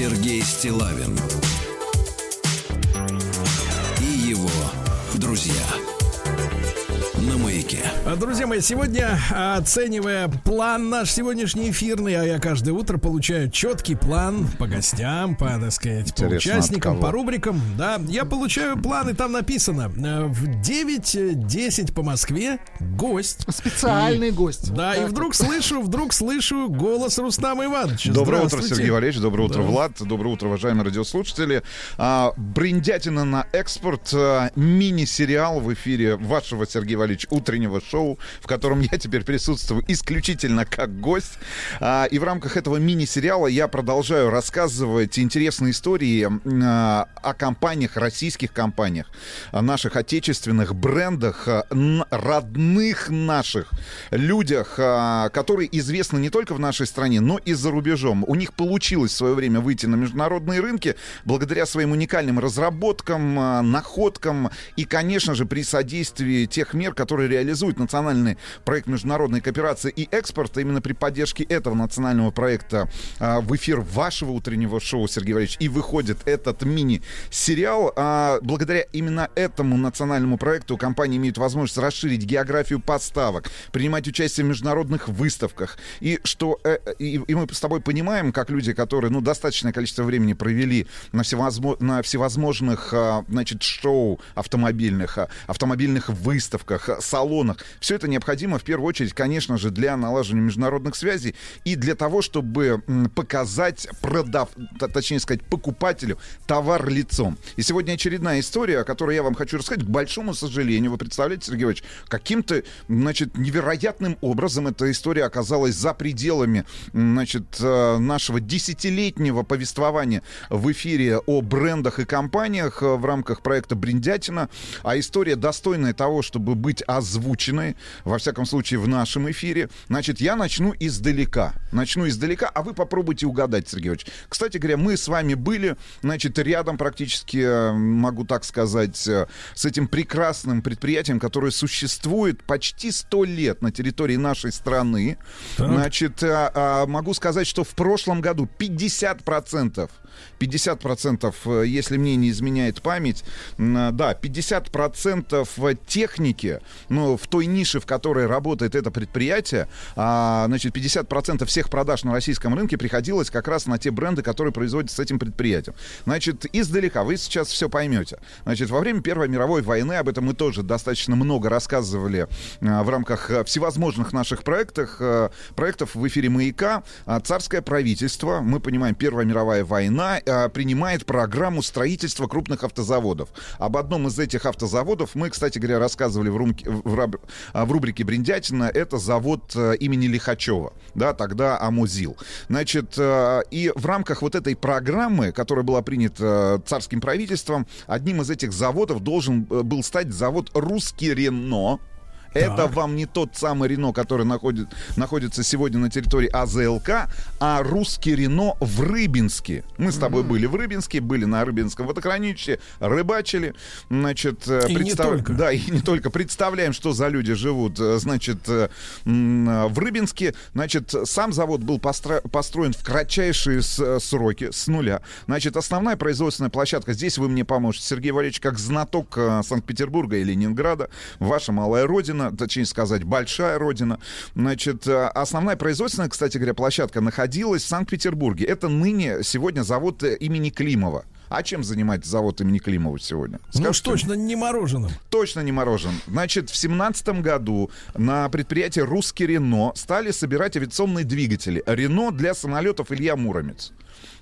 Сергей Стилавин друзья мои, сегодня, оценивая план наш сегодняшний эфирный, а я каждое утро получаю четкий план по гостям, по, так сказать, по Интересно, участникам, от кого? по рубрикам. Да, я получаю план, и там написано э, в 9.10 по Москве гость. Специальный гость. Да, и Так вдруг вот. слышу, вдруг слышу голос Рустама Ивановича. Доброе утро. Сергей Валерьевич. Доброе утро, Да. Влад. Доброе утро, уважаемые радиослушатели. А, Бриндятина на экспорт. а, мини-сериал в эфире вашего, Сергей Валерьевич, утреннего шоу, в котором я теперь присутствую исключительно как гость. А, и в рамках этого мини-сериала я продолжаю рассказывать интересные истории а, о компаниях, российских компаниях, о наших отечественных брендах, а, родных наших людях, а, которые известны не только в нашей стране, но и за рубежом. У них получилось в свое время выйти на международные рынки благодаря своим уникальным разработкам, а, находкам и, конечно же, при содействии тех мер, которые реализует национальный проект международной кооперации и экспорта. Именно при поддержке этого национального проекта а, в эфир вашего утреннего шоу, Сергей Валерьевич, и выходит этот мини-сериал. А, благодаря именно этому национальному проекту компания имеет возможность расширить географию поставок, принимать участие в международных выставках. И что э, и, и мы с тобой понимаем, как люди, которые ну, достаточное количество времени провели на, всевозмо- на всевозможных а, значит, шоу автомобильных, а, автомобильных выставках, а, салонах, все это необходимо в первую очередь, конечно же, для налаживания международных связей и для того, чтобы показать продав, точнее сказать, покупателю товар лицом. И сегодня очередная история, о которой я вам хочу рассказать. К большому сожалению, вы представляете, Сергей Иванович, каким-то, значит, невероятным образом эта история оказалась за пределами, значит, э, нашего десятилетнего повествования в эфире о брендах и компаниях э, в рамках проекта «Бриндятина». А история достойная того, чтобы быть озвученной, во всяком случае, в нашем эфире. Значит, я начну издалека. Начну издалека, а вы попробуйте угадать, Сергей Иванович. Кстати говоря, мы с вами были, значит, рядом практически, э, могу так сказать, э, с этим прекрасным предприятием, которое существует почти сто лет на территории нашей страны. Значит, э, а, могу сказать, что в прошлом году 50%, 50%, э, если мне не изменяет память, э, да, 50% техники, ну, в той нише, в которой работает это предприятие, а, значит, 50% всех продаж на российском рынке приходилось как раз на те бренды, которые производятся с этим предприятием. Значит, издалека вы сейчас все поймете. Значит, во время Первой мировой войны, об этом мы тоже достаточно много рассказывали а, в рамках всевозможных наших проектах, проектов в эфире «Маяка», а, царское правительство, мы понимаем, Первая мировая война, а, принимает программу строительства крупных автозаводов. Об одном из этих автозаводов мы, кстати говоря, рассказывали в, румке- в раб- а, в рубрике «Бриндятина». Это завод э, имени Лихачева, да, тогда Амузил. Значит, э, и в рамках вот этой программы, которая была принята э, царским правительством, одним из этих заводов должен э, был стать завод «Русский Рено», это вам не тот самый Рено, который находит, находится сегодня на территории АЗЛК, а русский Рено в Рыбинске. Мы с тобой были в Рыбинске, были на Рыбинском водохранилище, рыбачили. Значит, э, И не только. Да, и не только. Представляем, что за люди живут, э, значит, э, в Рыбинске. Значит, сам завод был постро- построен в кратчайшие сроки, с нуля. Значит, основная производственная площадка, здесь вы мне поможете, Сергей Валерьевич, как знаток Санкт-Петербурга и Ленинграда, ваша малая родина, точнее сказать, большая родина. Значит, э, основная производственная, кстати говоря, площадка находилась в Санкт-Петербурге. Это ныне сегодня завод э, имени Климова. А чем занимается завод имени Климова сегодня? Ну уж Скажите точно не мороженым. Точно не морожен. Значит, в семнадцатом году на предприятии «Русский Рено» стали собирать авиационные двигатели. Рено для самолетов Илья Муромец.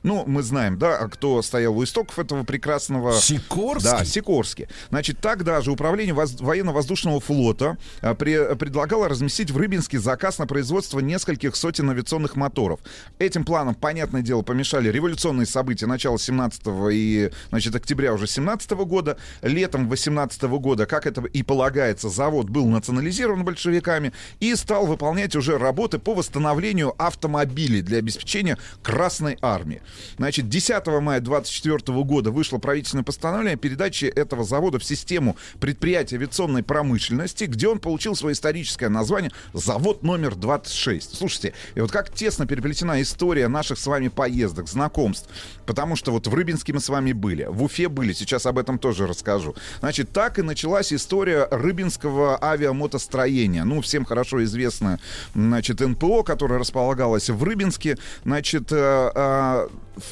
Ну, мы знаем, да, кто стоял у истоков этого прекрасного... Сикорский? Да, Сикорский. Значит, тогда же Управление воз- военно-воздушного флота а, пре- предлагало разместить в Рыбинске заказ на производство нескольких сотен авиационных моторов. Этим планом, понятное дело, помешали революционные события начала 17 и, значит, октября уже 17 года. Летом 18 года, как это и полагается, завод был национализирован большевиками и стал выполнять уже работы по восстановлению автомобилей для обеспечения Красной Армии. Армии. Значит, 10 мая 24 года вышло правительственное постановление о передаче этого завода в систему предприятия авиационной промышленности, где он получил свое историческое название «Завод номер 26». Слушайте, и вот как тесно переплетена история наших с вами поездок, знакомств. Потому что вот в Рыбинске мы с вами были, в Уфе были, сейчас об этом тоже расскажу. Значит, так и началась история рыбинского авиамотостроения. Ну, всем хорошо известно, значит, НПО, которое располагалось в Рыбинске. Значит, э, э,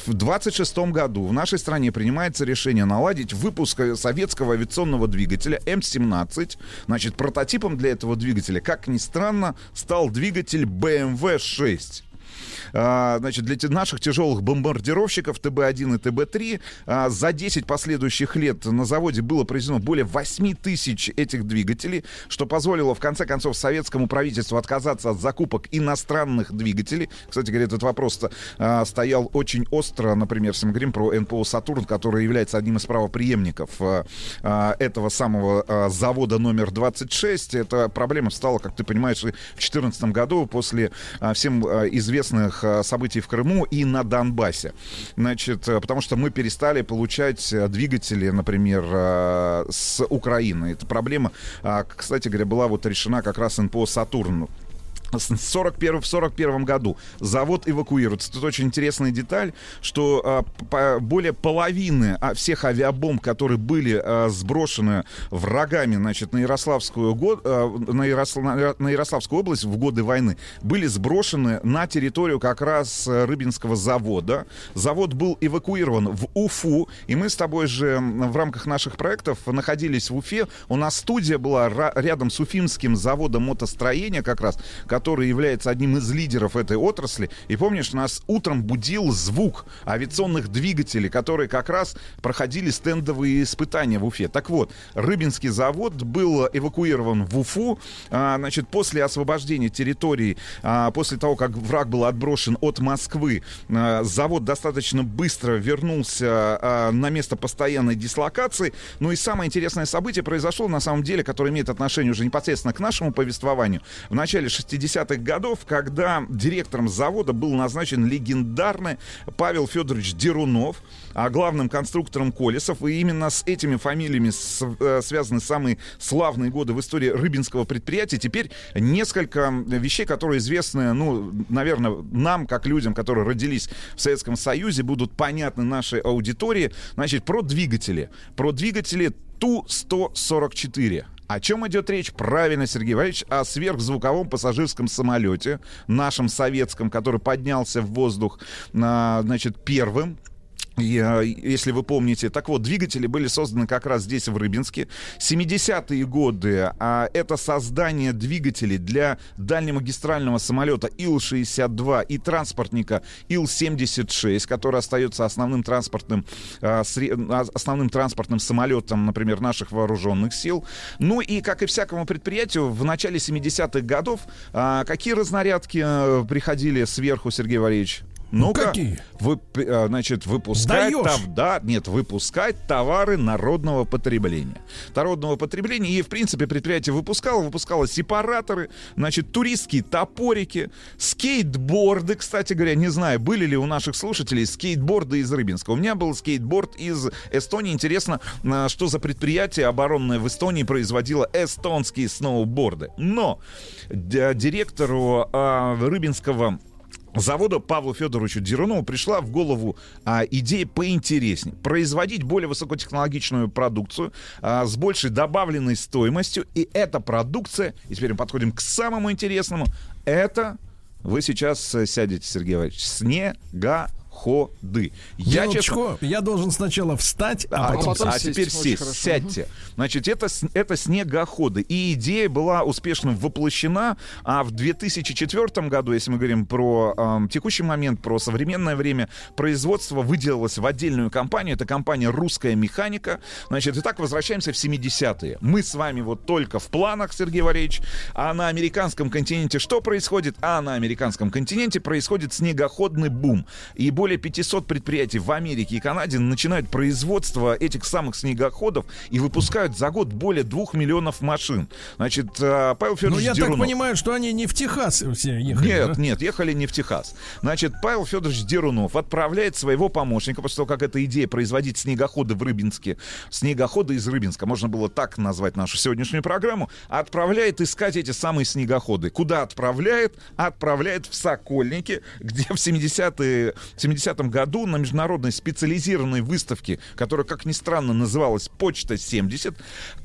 в 26 году в нашей стране принимается решение наладить выпуск советского авиационного двигателя М-17. Значит, прототипом для этого двигателя, как ни странно, стал двигатель BMW 6. А, значит, для наших тяжелых бомбардировщиков ТБ-1 и ТБ-3 а, за 10 последующих лет на заводе было произведено более 8 тысяч этих двигателей, что позволило, в конце концов, советскому правительству отказаться от закупок иностранных двигателей. Кстати говоря, этот вопрос а, стоял очень остро, например, если мы говорим про НПО «Сатурн», который является одним из правоприемников этого самого завода номер 26. Эта проблема стала, как ты понимаешь, в 2014 году после всем известных важных э, событий в Крыму и на Донбассе. Значит, э, потому что мы перестали получать э, двигатели, например, с Украины. Эта проблема, кстати говоря, была вот решена как раз НПО «Сатурн» 41, в 41 году завод эвакуируется. Тут очень интересная деталь, что а, по, более половины а, всех авиабомб, которые были а, сброшены врагами значит, на, Ярославскую год, а, на, Ярослав, на, Ярославскую область в годы войны, были сброшены на территорию как раз Рыбинского завода. Завод был эвакуирован в Уфу, и мы с тобой же в рамках наших проектов находились в Уфе. У нас студия была рядом с Уфимским заводом мотостроения как раз, который является одним из лидеров этой отрасли. И помнишь, нас утром будил звук авиационных двигателей, которые как раз проходили стендовые испытания в Уфе. Так вот, Рыбинский завод был эвакуирован в Уфу. А, значит, после освобождения территории, а, после того, как враг был отброшен от Москвы, а, завод достаточно быстро вернулся на место постоянной дислокации. Ну и самое интересное событие произошло, на самом деле, которое имеет отношение уже непосредственно к нашему повествованию. В начале 60 60-х годов, когда директором завода был назначен легендарный Павел Федорович Дерунов, а главным конструктором Колесов. И именно с этими фамилиями э, связаны самые славные годы в истории рыбинского предприятия. Теперь несколько вещей, которые известны, ну, наверное, нам, как людям, которые родились в Советском Союзе, будут понятны нашей аудитории. Значит, про двигатели. Про двигатели Ту-144. О чем идет речь? Правильно, Сергей Валерьевич, о сверхзвуковом пассажирском самолете, нашем советском, который поднялся в воздух, а, значит, первым если вы помните. Так вот, двигатели были созданы как раз здесь, в Рыбинске. 70-е годы а, это создание двигателей для дальнемагистрального самолета Ил-62 и транспортника Ил-76, который остается основным транспортным, а, сре, а, основным транспортным самолетом, например, наших вооруженных сил. Ну и, как и всякому предприятию, в начале 70-х годов а, какие разнарядки а, приходили сверху, Сергей Валерьевич? Ну, ну какие? Вы, э, значит, выпускать, тов, да, нет, выпускать товары народного потребления. Народного потребления. И, в принципе, предприятие выпускало, выпускало сепараторы, значит, туристские топорики, скейтборды, кстати говоря, не знаю, были ли у наших слушателей скейтборды из Рыбинска. У меня был скейтборд из Эстонии. Интересно, э, что за предприятие оборонное в Эстонии производило эстонские сноуборды. Но директору э, Рыбинского завода Павлу Федоровичу Дерунову пришла в голову а, идея поинтереснее. Производить более высокотехнологичную продукцию а, с большей добавленной стоимостью. И эта продукция, и теперь мы подходим к самому интересному, это вы сейчас э, сядете, Сергей Иванович, снега ходы. Я, честно... я должен сначала встать, а, а потом... А теперь сесть, сядьте. Значит, это, это снегоходы. И идея была успешно воплощена, а в 2004 году, если мы говорим про э, текущий момент, про современное время, производство выделилось в отдельную компанию. Это компания «Русская механика». Значит, итак, возвращаемся в 70-е. Мы с вами вот только в планах, Сергей Валерьевич, а на американском континенте что происходит? А на американском континенте происходит снегоходный бум. И более более 500 предприятий в Америке и Канаде начинают производство этих самых снегоходов и выпускают за год более 2 миллионов машин. Значит, э, Павел ну, Федорович Ну, я Дерунов... так понимаю, что они не в Техас все ехали. Нет, да? нет, ехали не в Техас. Значит, Павел Федорович Дерунов отправляет своего помощника, после того, как эта идея производить снегоходы в Рыбинске, снегоходы из Рыбинска, можно было так назвать нашу сегодняшнюю программу, отправляет искать эти самые снегоходы. Куда отправляет? Отправляет в Сокольники, где в 70-е, 70 1970 году на международной специализированной выставке, которая, как ни странно, называлась «Почта-70»,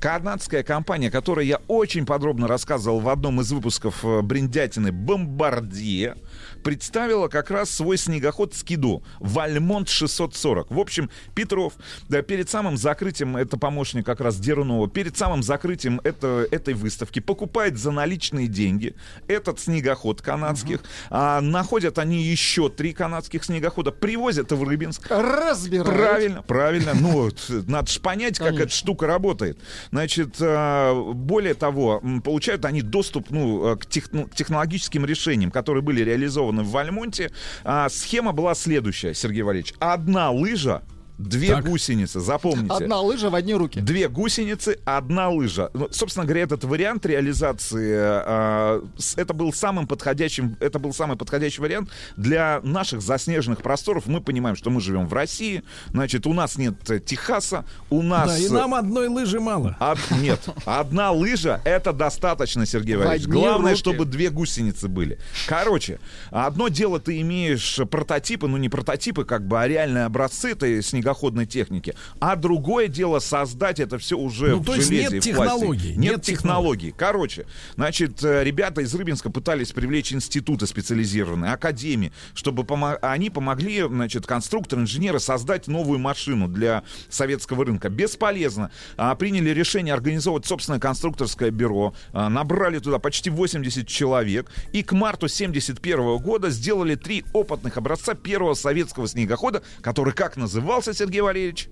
канадская компания, о которой я очень подробно рассказывал в одном из выпусков э, «Бриндятины», «Бомбардье», представила как раз свой снегоход «Скидо» «Вальмонт 640». В общем, Петров да, перед самым закрытием, это помощник как раз Дерунова, перед самым закрытием это, этой выставки покупает за наличные деньги этот снегоход канадских. А, находят они еще три канадских снегохода, привозят в Рыбинск. Разбирают. Правильно, правильно. Ну, надо же понять, как эта штука работает. Значит, а, более того, получают они доступ ну, техно- к технологическим решениям, которые были реализованы в Вальмонте. А, Схема была следующая, Сергей Валерьевич. Одна лыжа, две гусеницы, запомните. Одна лыжа в одни руки. Две гусеницы, одна лыжа. Ну, собственно говоря, этот вариант реализации, э, это был самым подходящим, это был самый подходящий вариант для наших заснеженных просторов. Мы понимаем, что мы живем в России, значит, у нас нет э, Техаса, у нас... Да, и нам одной лыжи мало. Од- Нет, одна лыжа это достаточно, Сергей Валерьевич. Главное, руки. чтобы две гусеницы были. Короче, одно дело ты имеешь прототипы, ну не прототипы, как бы, а реальные образцы этой снегоходной техники, а другое дело создать это все уже Ну, в то есть железе нет и в пластике. технологий, Нет, нет технологий. Короче, значит, э, ребята из Рыбинска пытались привлечь институты специализированные, академии, чтобы помо- они помогли, значит, конструкторы, инженеры создать новую машину для советского рынка. Бесполезно. А, приняли решение организовать собственное конструкторское бюро, а, набрали туда почти 80 человек, и к марту 71 года сделали три опытных образца первого советского снегохода, который как назывался, Сергей Валерьевич?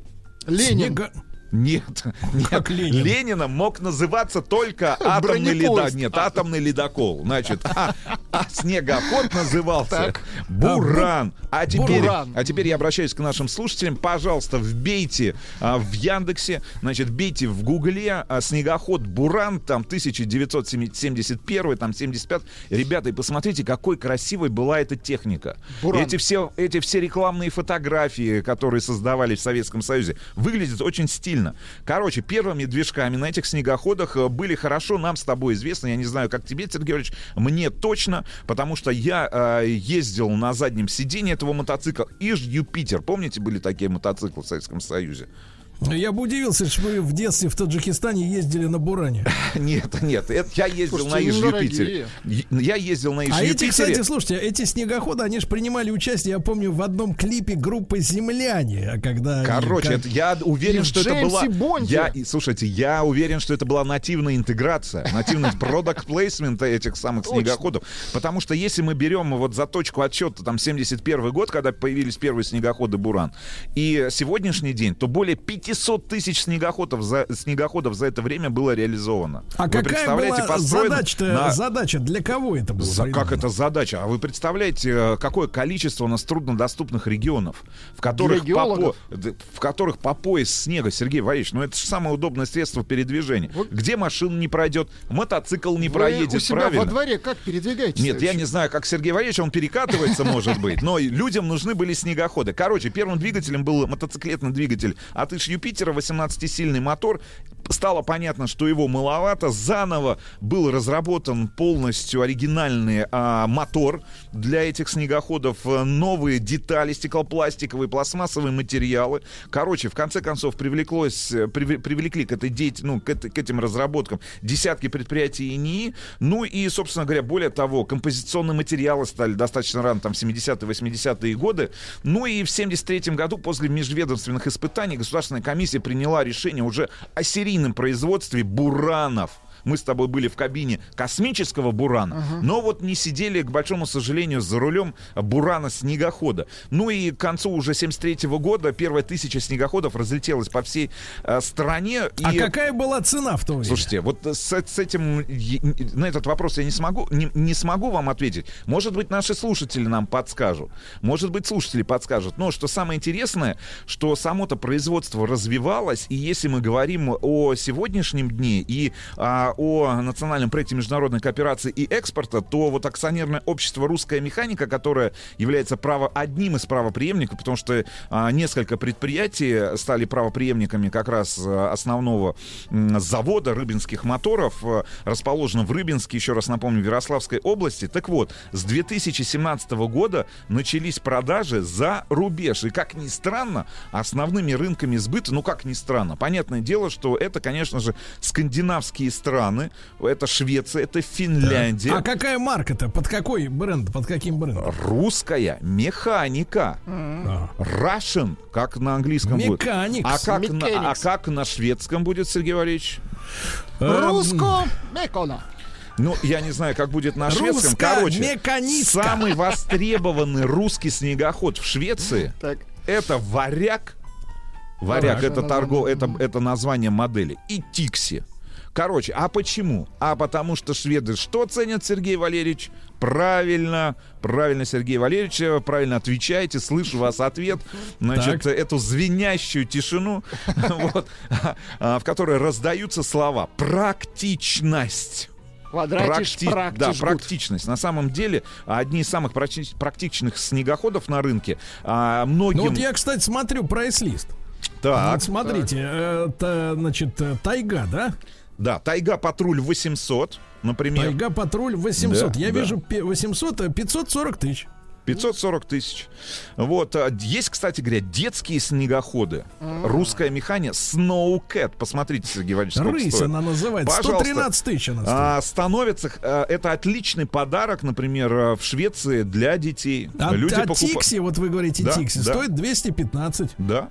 Ленин. Снега- Нет, нет. Ленин? Лениным мог называться только атомный ледокол. Нет, атомный ледокол. Значит, а, а снегоход назывался Так. Буран. А теперь, Буран. а теперь я обращаюсь к нашим слушателям. Пожалуйста, вбейте а, в Яндексе, значит, вбейте в Гугле а, снегоход Буран, там 1971, там 75. Ребята, и посмотрите, какой красивой была эта техника. Буран. Эти все, эти все рекламные фотографии, которые создавались в Советском Союзе, выглядят очень стильно. Короче, первыми движками на этих снегоходах э, были хорошо нам с тобой известны. Я не знаю, как тебе, Сергей Георгиевич, мне точно, потому что я э, ездил на заднем сиденье этого мотоцикла. Иж Юпитер. Помните, были такие мотоциклы в Советском Союзе? Я бы удивился, что вы в детстве в Таджикистане ездили на Буране. Нет, нет, это я ездил Слушайте, на Иж ну, Юпитере. Е- Я ездил на Иж А эти, кстати, слушайте, эти снегоходы, они же принимали участие, я помню, в одном клипе группы «Земляне», а когда... они Короче, как- это, я уверен, И что это Джеймсе была... Я, слушайте, я уверен, что это была нативная интеграция, нативный продукт плейсмент этих самых Точно. снегоходов. Потому что если мы берем вот за точку отсчета там 71 год, когда появились первые снегоходы «Буран», и сегодняшний день, то более 500 тысяч снегоходов за, снегоходов за это время было реализовано. А Вы какая представляете, была построено задача-то, на- задача для кого это было? за- как это задача? А вы представляете, э, какое количество у нас труднодоступных регионов, в которых, по, в которых по пояс снега, Сергей Валерьевич, ну это же самое удобное средство передвижения. Где машина не пройдет, мотоцикл не Вы проедет, у себя правильно? во дворе как передвигаетесь? Нет, я не знаю, как Сергей Валерьевич, он перекатывается, может быть, но людям нужны были снегоходы. Короче, первым двигателем был мотоциклетный двигатель от Иш Юпитера, 18-сильный мотор. Стало понятно, что его маловато. Заново был разработан полностью оригинальный а, мотор для этих снегоходов. Новые детали, стеклопластиковые, пластмассовые материалы. Короче, в конце концов, привлеклось, приве- привлекли к, этой деятель- ну, к, к этим разработкам десятки предприятий ИНИИ. Ну и, собственно говоря, более того, композиционные материалы стали достаточно рано, там, в 70-е, 80-е годы. Ну и в 73 году, после межведомственных испытаний, Государственная комиссия приняла решение уже о серийном производстве буранов. Мы с тобой были в кабине космического Бурана, но вот не сидели, к большому сожалению, за рулем Бурана-снегохода. Ну и к концу уже 73 года первая тысяча снегоходов разлетелась по всей э, стране. А и... какая была цена в то время? Слушайте, вот с, с этим на этот вопрос я не смогу не, не смогу вам ответить. Может быть, наши слушатели нам подскажут. Может быть, слушатели подскажут. Но что самое интересное, что само-то производство развивалось, и если мы говорим о сегодняшнем дне и о национальном проекте международной кооперации и экспорта, то вот акционерное общество «Русская механика», которое является право, одним из правоприемников, потому что а, несколько предприятий стали правоприемниками как раз а, основного завода рыбинских моторов, а, расположено в Рыбинске, еще раз напомню, в Ярославской области. Так вот, с 2017 года начались продажи за рубеж. И, как ни странно, основными рынками сбыта, ну, как ни странно, понятное дело, что это, конечно же, скандинавские страны, это Швеция, это Финляндия. А какая марка-то? Под какой бренд? Под каким брендом? Русская механика. Russian, как на английском будет. Mechanics. А как, на, а как на шведском будет, Сергей Валерьевич? Эм, Руско Мекона. Ну, я не знаю, как будет на шведском. Короче, меканистка. самый востребованный русский снегоход в Швеции Так. это варяг. Варяг Варяг. это торгов, это, это название модели. И Тикси. Короче, а почему? А потому что шведы что ценят, Сергей Валерьевич? Правильно, правильно, Сергей Валерьевич, э, правильно отвечаете, слышу вас ответ. Значит, Так. эту звенящую тишину, а, в которой раздаются слова «практичность». Квадратиш, Практи- практиш, Да, гуд. практичность. На самом деле, одни из самых практи- практичных снегоходов на рынке. А, многим... Ну вот я, кстати, смотрю прайс-лист. Так, Вот смотрите, э, та- значит, э, Тайга, да? Да, Тайга Патруль 800, например. Тайга Патруль 800. Да, Я да. вижу пе- 800, э, 540 тысяч. 540 тысяч. Вот. а, Есть, кстати говоря, детские снегоходы. Русская механия Snowcat. Посмотрите, Сергей Валерьевич, сколько Рысь стоит. она называется. Пожалуйста. 113 тысяч она стоит. А, становится, а, это отличный подарок, например, а, в Швеции для детей. А, Люди а покупа- Тикси, вот вы говорите Да, Тикси, да. стоит 215. Да.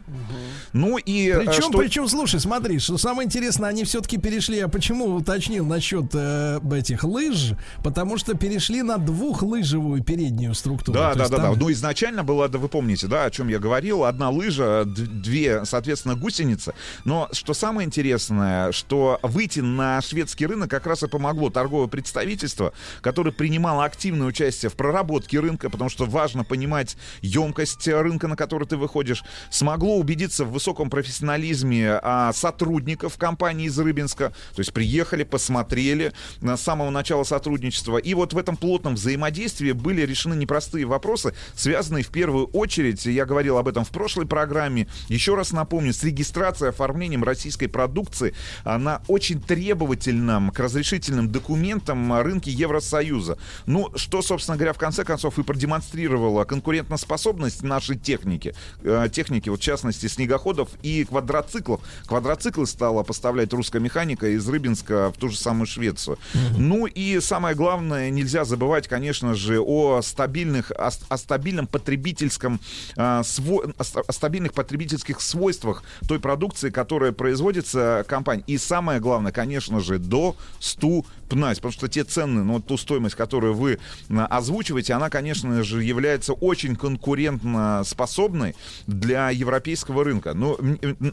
Ну и а, Причем, что- причем, слушай, смотри, что самое интересное, они все-таки перешли. А почему уточнил насчет э, этих лыж? Потому что перешли на двухлыжевую переднюю структуру. Да, да, да, да. там- Ну, изначально было, да, вы помните, да, о чем я говорил, одна лыжа, две, соответственно, гусеницы. Но что самое интересное, что выйти на шведский рынок как раз и помогло торговое представительство, которое принимало активное участие в проработке рынка, потому что важно понимать емкость рынка, на который ты выходишь, смогло убедиться в высоком профессионализме а, сотрудников компании из Рыбинска, то есть приехали, посмотрели на с самого начала сотрудничества, и вот в этом плотном взаимодействии были решены непростые вопросы, связанные в первую очередь, я говорил об этом в прошлой программе, еще раз напомню, с регистрацией, оформлением российской продукции на очень требовательном к разрешительным документам рынке Евросоюза. Ну, что, собственно говоря, в конце концов и продемонстрировало конкурентоспособность нашей техники, э, техники, вот в частности, снегоходов и квадроциклов. Квадроциклы стала поставлять русская механика из Рыбинска в ту же самую Швецию. Ну и самое главное, нельзя забывать, конечно же, о стабильных, о, о стабильном потребительском, а, сво- о, ста- о стабильных потребительских свойствах той продукции, которая производится компанией. И самое главное, конечно же, доступность, потому что те цены, ну, ту стоимость, которую вы а, озвучиваете, она, конечно же, является очень конкурентно способной для европейского рынка. Но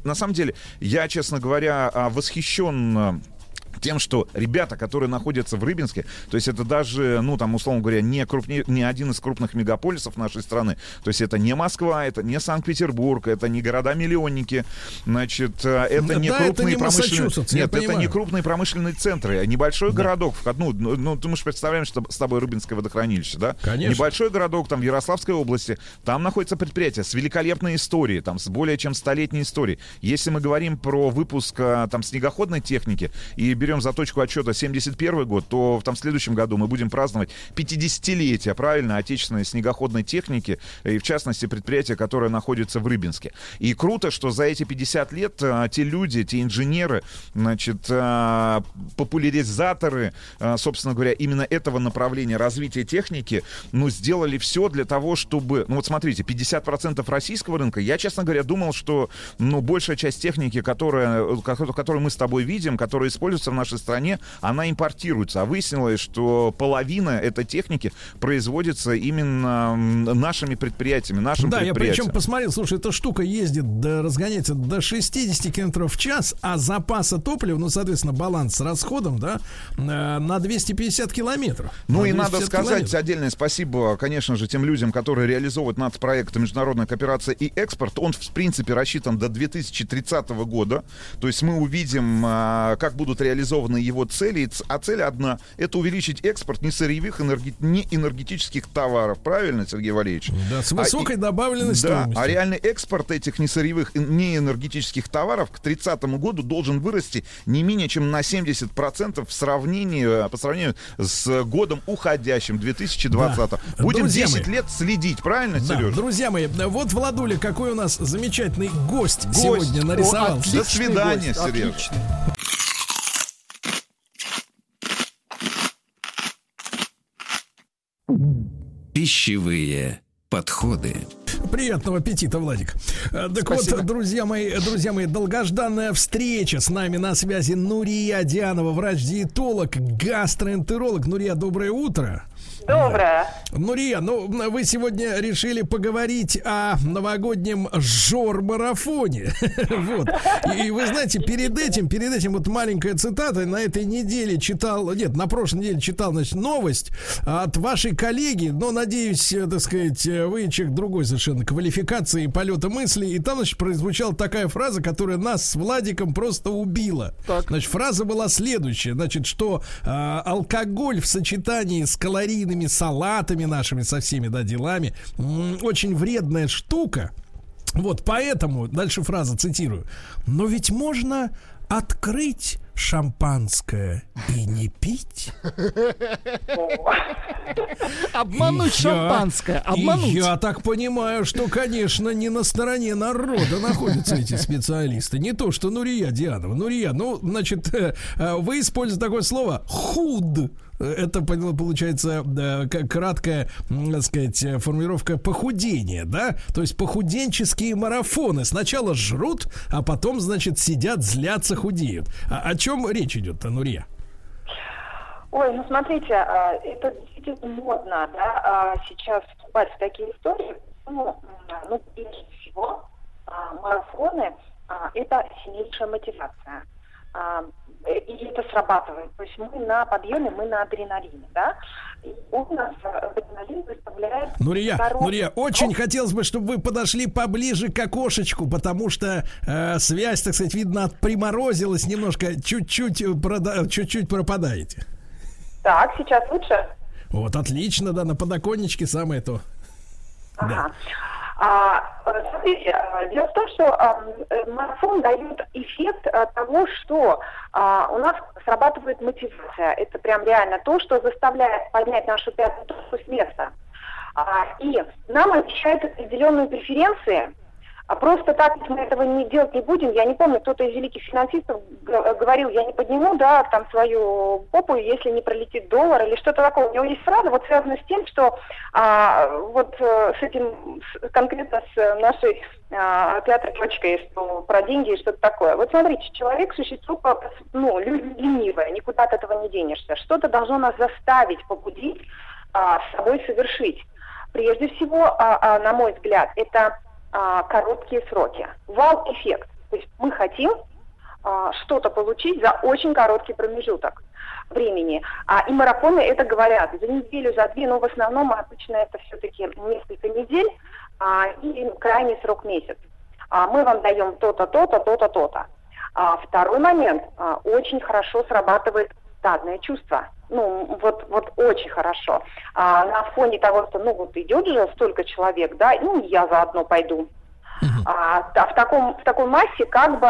на самом деле, я, честно говоря, а, восхищен а, тем, что ребята, которые находятся в Рыбинске, то есть это даже, ну, там, условно говоря, не, крупнее, не один из крупных мегаполисов нашей страны, то есть это не Москва, это не Санкт-Петербург, это не города-миллионники, значит, э, это Да, не это крупные не промышленные... Нет, это не крупные промышленные центры, а небольшой городок, в ко- ну, ну, ты мы же представляем, что с тобой Рыбинское водохранилище, да? Конечно. Небольшой городок, там, в Ярославской области, там находится предприятие с великолепной историей, там, с более чем столетней историей. Если мы говорим про выпуск, а, там, снегоходной техники и берем за точку отсчета 71 год, то в там, следующем году мы будем праздновать 50-летие, правильно, отечественной снегоходной техники, и в частности предприятия, которое находится в Рыбинске. И круто, что за эти 50 лет а, те люди, те инженеры, значит, а, популяризаторы, собственно говоря, именно этого направления развития техники, ну, сделали все для того, чтобы... Ну, вот смотрите, 50% российского рынка, я, честно говоря, думал, что, ну, большая часть техники, которая, которую мы с тобой видим, которая используется нашей стране, она импортируется. А выяснилось, что половина этой техники производится именно нашими предприятиями, нашим Да, я предприятием. причем посмотрел, слушай, эта штука ездит, до, разгоняется до 60 км в час, а запаса топлива, ну, соответственно, баланс с расходом, да, э, на 250 километров. Ну На и надо 250 сказать километров. отдельное спасибо, конечно же, тем людям, которые реализовывают нацпроект «Международная кооперация и экспорт». Он, в принципе, рассчитан до 2030 года. То есть мы увидим, а, как будут реализованы его цели. А цель одна — это увеличить экспорт несырьевых, энерги- неэнергетических товаров. Правильно, Сергей Валерьевич? Да, с А высокой и- добавленной да, стоимостью. а реальный экспорт этих несырьевых и неэнергетических товаров к 30 году должен вырасти не менее чем на 70% в сравнении, по сравнению с годом уходящим, 2020. Да. Будем Друзья 10 мои. лет следить, правильно, Да, Сереж? друзья мои, вот Владуля, какой у нас замечательный гость, Гость. сегодня нарисовался. До свидания, гость, Сережа. отличный. Пищевые подходы. Приятного аппетита, Владик. Э, Так Спасибо. вот, друзья мои, друзья мои, долгожданная встреча с нами на связи Нурия Дианова, врач-диетолог, гастроэнтеролог. Нурия, доброе утро. Доброе. Нурия, ну, вы сегодня решили поговорить о новогоднем жор-марафоне. Вот. И вы знаете, перед этим, перед этим вот маленькая цитата. На этой неделе читал, нет, на прошлой неделе читал, значит, новость от вашей коллеги, но, надеюсь, э, так сказать, э, вы человек другой совершенно квалификации и полета мысли. И там, значит, прозвучала такая фраза, которая нас с Владиком просто убила. Так. Значит, фраза была следующая, значит, что а, алкоголь в сочетании с калорийными салатами нашими, со всеми, да, делами, очень вредная штука. Вот поэтому, дальше фраза цитирую, но ведь можно открыть шампанское и не пить. Обмануть я- шампанское, обмануть. я так понимаю, что, конечно, не на стороне народа находятся эти специалисты. Не то, что Нурия Дианова. Нурия, ну, значит, э, э, вы используете такое слово «худ». Это получается краткая, так сказать, э, формулировка похудения, да? То есть похуденческие марафоны. Сначала жрут, а потом, значит, сидят, злятся, худеют. А о чем речь идет, Нурия? Ой, ну смотрите, а, это действительно модно, да, а, сейчас вступать в такие истории. Ну, ну прежде всего, а, марафоны это сильнейшая мотивация. Э, И это срабатывает. То есть мы на подъеме, мы на адреналине, да. И у нас а, адреналин выставляет... Нурия, здоровый- Нурия, очень хотелось бы, чтобы вы подошли поближе к окошечку, потому что э, связь, так сказать, видно, приморозилась немножко, чуть-чуть, э, прода- чуть-чуть пропадаете. Так, сейчас лучше? Вот, отлично, да, на подоконничке самое то. Ага. А, э, смотрите, а, дело в том, что а, э, марафон дает эффект а, того, что а, у нас срабатывает мотивация. Это прям реально то, что заставляет поднять нашу пятую точку с места. А, и нам обещают определенные преференции. А просто так мы этого не делать не будем. Я не помню, кто-то из великих финансистов говорил, я не подниму, да, там свою попу, если не пролетит доллар или что-то такое. У него есть фраза, вот связанная с тем, что а, вот э, с этим, с- конкретно с нашей а, пятой точкой, что про деньги и что-то такое. Вот смотрите, человек существо, ну, ленивое, никуда от этого не денешься. Что-то должно нас заставить, побудить а, с собой совершить. Прежде всего, а, а, на мой взгляд, это а, короткие сроки. Вау-эффект. То есть мы хотим а, что-то получить за очень короткий промежуток времени. А, и марафоны это говорят за неделю, за две, но в основном обычно это все-таки несколько недель а, и крайний срок месяц. А, мы вам даем то-то, то-то, то-то, то-то. А, второй момент. а, очень хорошо срабатывает стадное чувство. Ну, вот, вот очень хорошо. А, на фоне того, что, ну, вот идет же столько человек, да, ну, я заодно пойду. А, да, в, таком, в такой массе как бы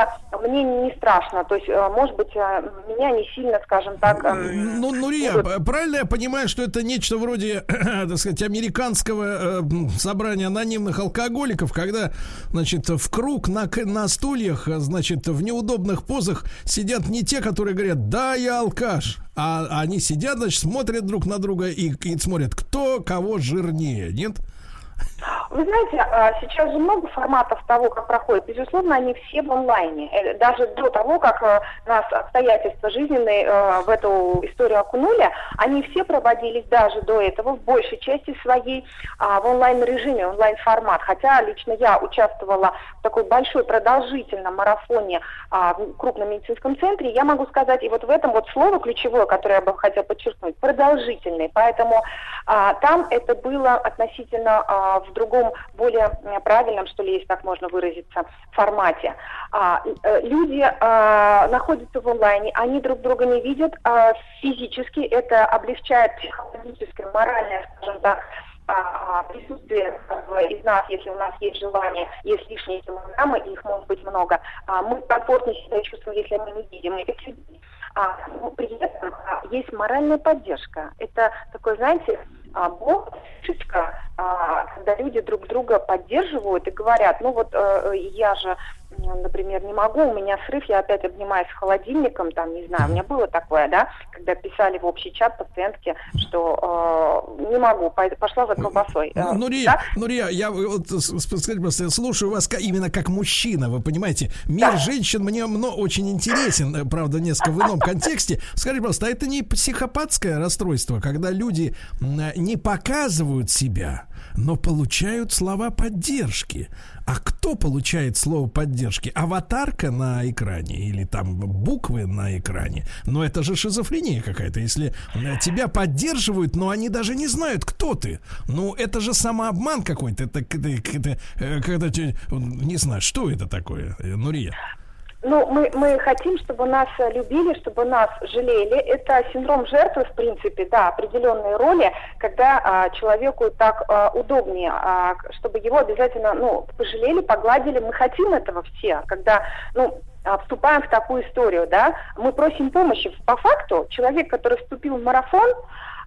мне не страшно. То есть, э, может быть, э, меня не сильно, скажем так... эм, Ну, Нурия, п- правильно я понимаю, что это нечто вроде, так сказать, американского э, собрания анонимных алкоголиков, когда, значит, в круг на, на стульях, значит, в неудобных позах сидят не те, которые говорят, да, я алкаш, а они сидят, значит, смотрят друг на друга и, и смотрят, кто кого жирнее, нет? Вы знаете, а, сейчас же много форматов того, как проходит. Безусловно, они все в онлайне. Э, даже до того, как э, нас обстоятельства жизненные э, в эту историю окунули, они все проводились даже до этого в большей части своей а, в онлайн-режиме, онлайн-формат. Хотя лично я участвовала такой большой продолжительном марафоне а, в крупном медицинском центре. Я могу сказать, и вот в этом вот слово ключевое, которое я бы хотела подчеркнуть, продолжительный. Поэтому там это было относительно в другом более правильном, что ли, если так можно выразиться, формате. А, э, люди а, находятся в онлайне, они друг друга не видят а, физически, это облегчает психологическое, моральное, скажем так, а, присутствие из нас, если у нас есть желание, есть лишние килограммы, их может быть много, а, мы комфортнее себя чувствуем, если мы не видим этих людей. А, при этом а, есть моральная поддержка. Это такой, знаете, а, Бог, фишечка, а, когда люди друг друга поддерживают и говорят, ну вот э, я же например, не могу, у меня срыв, я опять обнимаюсь с холодильником, там, не знаю, у меня было такое, да, когда писали в общий чат пациентки, что э, не могу, пошла за колбасой. Ну, Нурия, да? Нурия, я вот, скажите, просто, слушаю вас именно как мужчина, вы понимаете, мир да. женщин мне но, очень интересен, э, правда, несколько в ином контексте. Скажите, просто, а это не психопатское расстройство, когда люди не показывают себя, но получают слова поддержки. А кто получает слово поддержки? Аватарка на экране или там буквы на экране? Но это же шизофрения какая-то. Если э, тебя поддерживают, но они даже не знают, кто ты. Ну, это же самообман какой-то. Это, это, это, это, не знаю, что это такое, Нурия? Ну, мы, мы хотим, чтобы нас любили, чтобы нас жалели. Это синдром жертвы, в принципе, да, определенные роли, когда а, человеку так а, удобнее, а, чтобы его обязательно, ну, пожалели, погладили. Мы хотим этого все, когда, ну, вступаем в такую историю, да, мы просим помощи. По факту, человек, который вступил в марафон,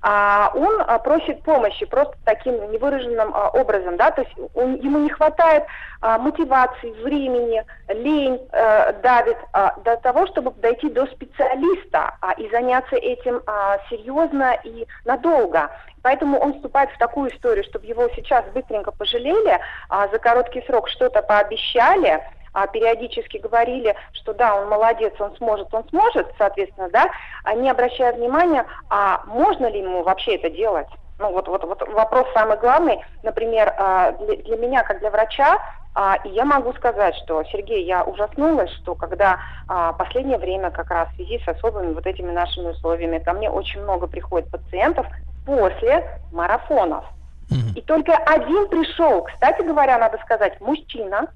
он а, просит помощи просто таким невыраженным а, образом, да, то есть он, ему не хватает а, мотивации, времени, лень а, давит а, до того, чтобы дойти до специалиста а, и заняться этим а, серьезно и надолго. Поэтому он вступает в такую историю, чтобы его сейчас быстренько пожалели, а, за короткий срок что-то пообещали, а, периодически говорили, что да, он молодец, он сможет, он сможет, соответственно, да, не обращая внимания, а можно ли ему вообще это делать? Ну вот, вот, вот вопрос самый главный, например, а, для, для меня, как для врача, а, и я могу сказать, что, Сергей, я ужаснулась, что когда а, последнее время как раз в связи с особыми вот этими нашими условиями ко мне очень много приходит пациентов после марафонов. И только один пришел, кстати говоря, надо сказать, мужчина,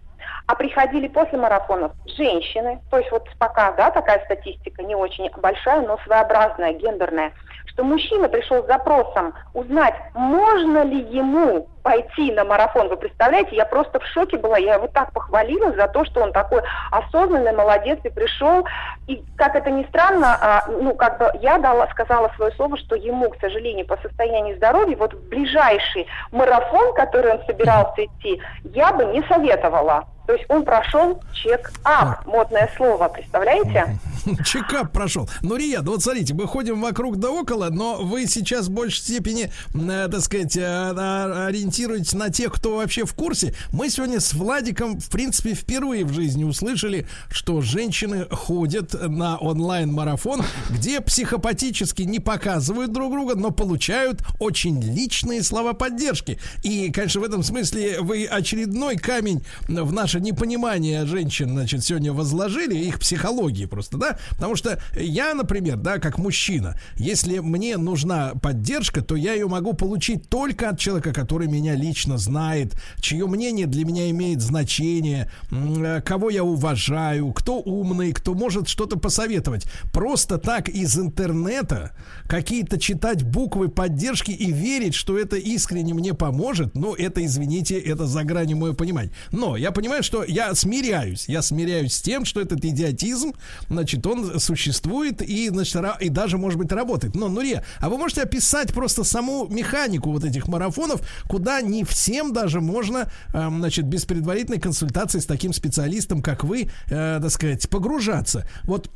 а приходили после марафонов женщины, то есть вот пока, да, такая статистика не очень большая, но своеобразная, гендерная, что мужчина пришел с запросом узнать, можно ли ему пойти на марафон. Вы представляете, я просто в шоке была, я его так похвалила за то, что он такой осознанный, молодец и пришел. И как это ни странно, а, ну как бы я дала, сказала свое слово, что ему, к сожалению, по состоянию здоровья, вот в ближайший марафон, который он собирался идти, я бы не советовала. То есть он прошел чек-ап, модное слово, представляете? Чекап прошел. Ну, Рияд, вот смотрите, мы ходим вокруг да около, но вы сейчас в большей степени, э, так сказать, э, ориентируетесь на тех, кто вообще в курсе. Мы сегодня с Владиком, в принципе, впервые в жизни услышали, что женщины ходят на онлайн-марафон, где психопатически не показывают друг друга, но получают очень личные слова поддержки. И, конечно, в этом смысле вы очередной камень в наше непонимание женщин, значит, сегодня возложили, их психологии просто, да? Потому что я, например, да, как мужчина, если мне нужна поддержка, то я ее могу получить только от человека, который меня лично знает, чье мнение для меня имеет значение, э, кого я уважаю, кто умный, кто может что-то посоветовать. Просто так из интернета какие-то читать буквы поддержки и верить, что это искренне мне поможет, ну, это, извините, это за гранью моего понимания. Но я понимаю, что я смиряюсь, я смиряюсь с тем, что этот идиотизм, значит, он существует и, значит, и даже, может быть, работает. Но, Нурия, а вы можете описать просто саму механику вот этих марафонов, куда не всем даже можно, э, значит, без предварительной консультации с таким специалистом, как вы, э, так сказать, погружаться. Вот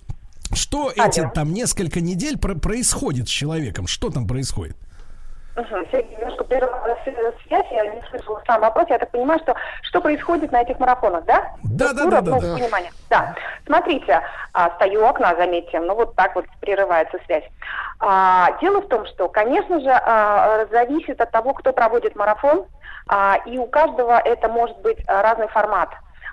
что эти там несколько недель про- происходит с человеком? Что там происходит? Угу. Немножко прервала связь, я не слышала сам вопрос. Я так понимаю, что что происходит на этих марафонах, да? Да, да, да, да, да. Понимание. Да. Смотрите, а, стою у окна, заметьте, ну вот так вот прерывается связь. А, дело в том, что, конечно же, а, зависит от того, кто проводит марафон, а, и у каждого это может быть а, разный формат.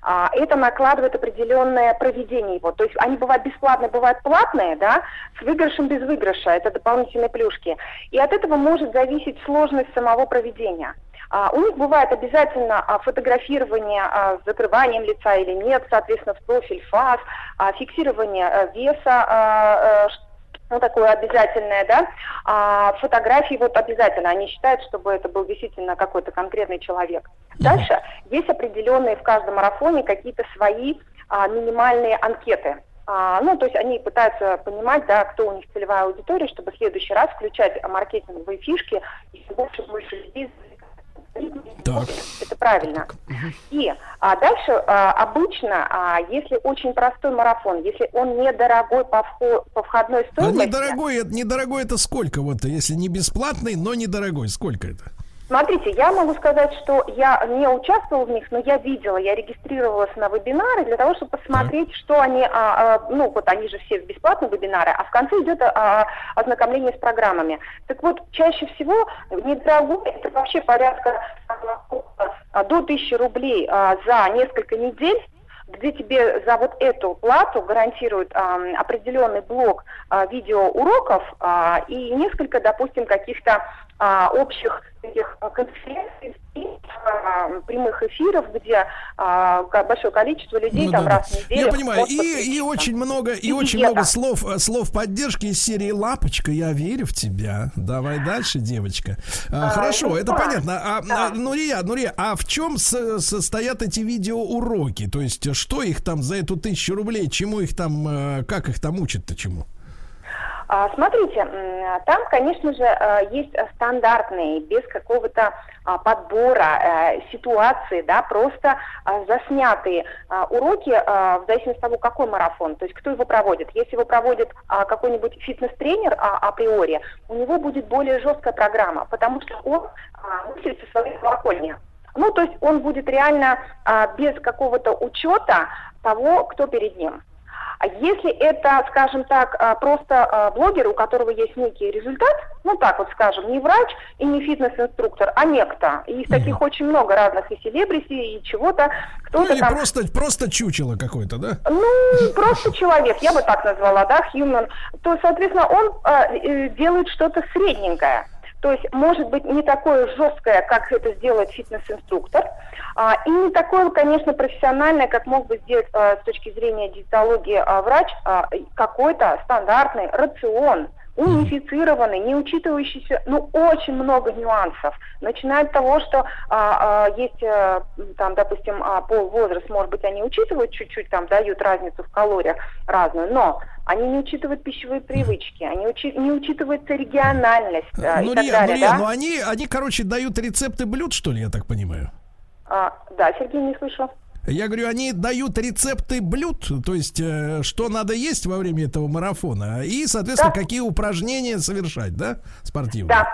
А, это накладывает определенное проведение его. То есть они бывают бесплатные, бывают платные, да, с выигрышем без выигрыша, это дополнительные плюшки. И от этого может зависеть сложность самого проведения. А, у них бывает обязательно а, фотографирование а, с закрыванием лица или нет, соответственно, в профиль фаз, а, фиксирование а, веса, а, а, ну, такое обязательное, да, а фотографии вот обязательно, они считают, чтобы это был действительно какой-то конкретный человек. Дальше есть определенные в каждом марафоне какие-то свои а, минимальные анкеты. А, ну, то есть они пытаются понимать, да, кто у них целевая аудитория, чтобы в следующий раз включать маркетинговые фишки и все больше и больше людей Так. это правильно. И а, дальше а, обычно, а, если очень простой марафон, если он недорогой по, вхо- по входной А стоимости, недорогой, это- недорогой это сколько? Вот, если не бесплатный, но недорогой, сколько это? Смотрите, я могу сказать, что я не участвовала в них, но я видела, я регистрировалась на вебинары для того, чтобы посмотреть, что они, а, а, ну вот они же все бесплатные вебинары, а в конце идет а, ознакомление с программами. Так вот, чаще всего недорогой, это вообще порядка а, до 1000 рублей а, за несколько недель, где тебе за вот эту плату гарантируют а, определенный блок а, видеоуроков а, и несколько, допустим, каких-то а, общих таких а, конференций, а, прямых эфиров, где а, большое количество людей Ну там да, раз в неделю. Я понимаю, и, и очень много, и, И очень много слов, э, слов поддержки из серии Лапочка, я верю в тебя. Давай дальше, девочка. А, А, хорошо, ну это да. понятно. А, Да. а, Нурия, Нурия, а в чем со- состоят эти видеоуроки? То есть, что их там за эту тысячу рублей? Чему их там, э, как их там учат-то чему? А, Смотрите, там, конечно же, э, есть стандартные, без какого-то а, подбора э, ситуации, да, просто а, заснятые уроки в зависимости от того, какой марафон, то есть кто его проводит. Если его проводит какой-нибудь фитнес-тренер априори, у него будет более жесткая программа, потому что он мыслит со своей колокольни. Ну, то есть он будет реально без какого-то учета того, кто перед ним. А если это, скажем так, а, просто а, блогер, у которого есть некий результат, ну так вот скажем, не врач и не фитнес-инструктор, а некто. И их таких очень много разных и селебрити, и чего-то. Ну, Кто-то или там... просто, просто чучело какое-то, да? Ну, просто человек, я бы так назвала, да, human. То, соответственно, он а, э, делает что-то средненькое. То есть, может быть, не такое жесткое, как это сделает фитнес-инструктор, а, и не такое, конечно, профессиональное, как мог бы сделать а, с точки зрения диетологии а, врач, какой-то стандартный рацион, унифицированный, не учитывающийся, ну, очень много нюансов. Начиная от того, что а, а, есть, а, там, допустим, а, пол, возраст, может быть, они учитывают чуть-чуть, там, дают разницу в калориях разную, но они не учитывают пищевые привычки, они учи- не учитывается региональность а, и так далее, Нурия, да? ну они, они, короче, дают рецепты блюд, что ли, я так понимаю? А, да, Сергей, не слышу. Я говорю, они дают рецепты блюд, то есть э, что надо есть во время этого марафона, и, соответственно, Да. какие упражнения совершать, да, спортивные? Да,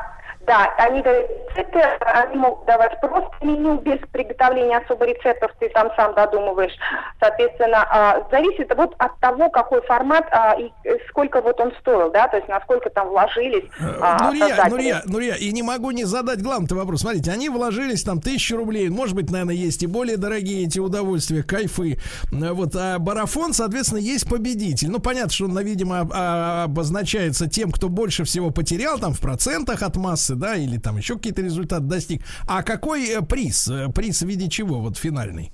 да, они дают рецепты, они могут давать просто меню без приготовления особо рецептов, ты там сам додумываешь. Соответственно, а, зависит вот от того, какой формат а, и э, сколько вот он стоил, да, то есть насколько там вложились а, Нурия. Нурия, Нурия, и не могу не задать главный вопрос. Смотрите, они вложились там тысячу рублей, может быть, наверное, есть и более дорогие эти удовольствия, кайфы. Э, Вот, а марафон, соответственно, есть победитель. Ну, понятно, что он, видимо, об- обозначается тем, кто больше всего потерял, там, в процентах от массы, да, или там еще какие-то результаты достиг. А какой э, приз? Э, Приз в виде чего, вот, финальный?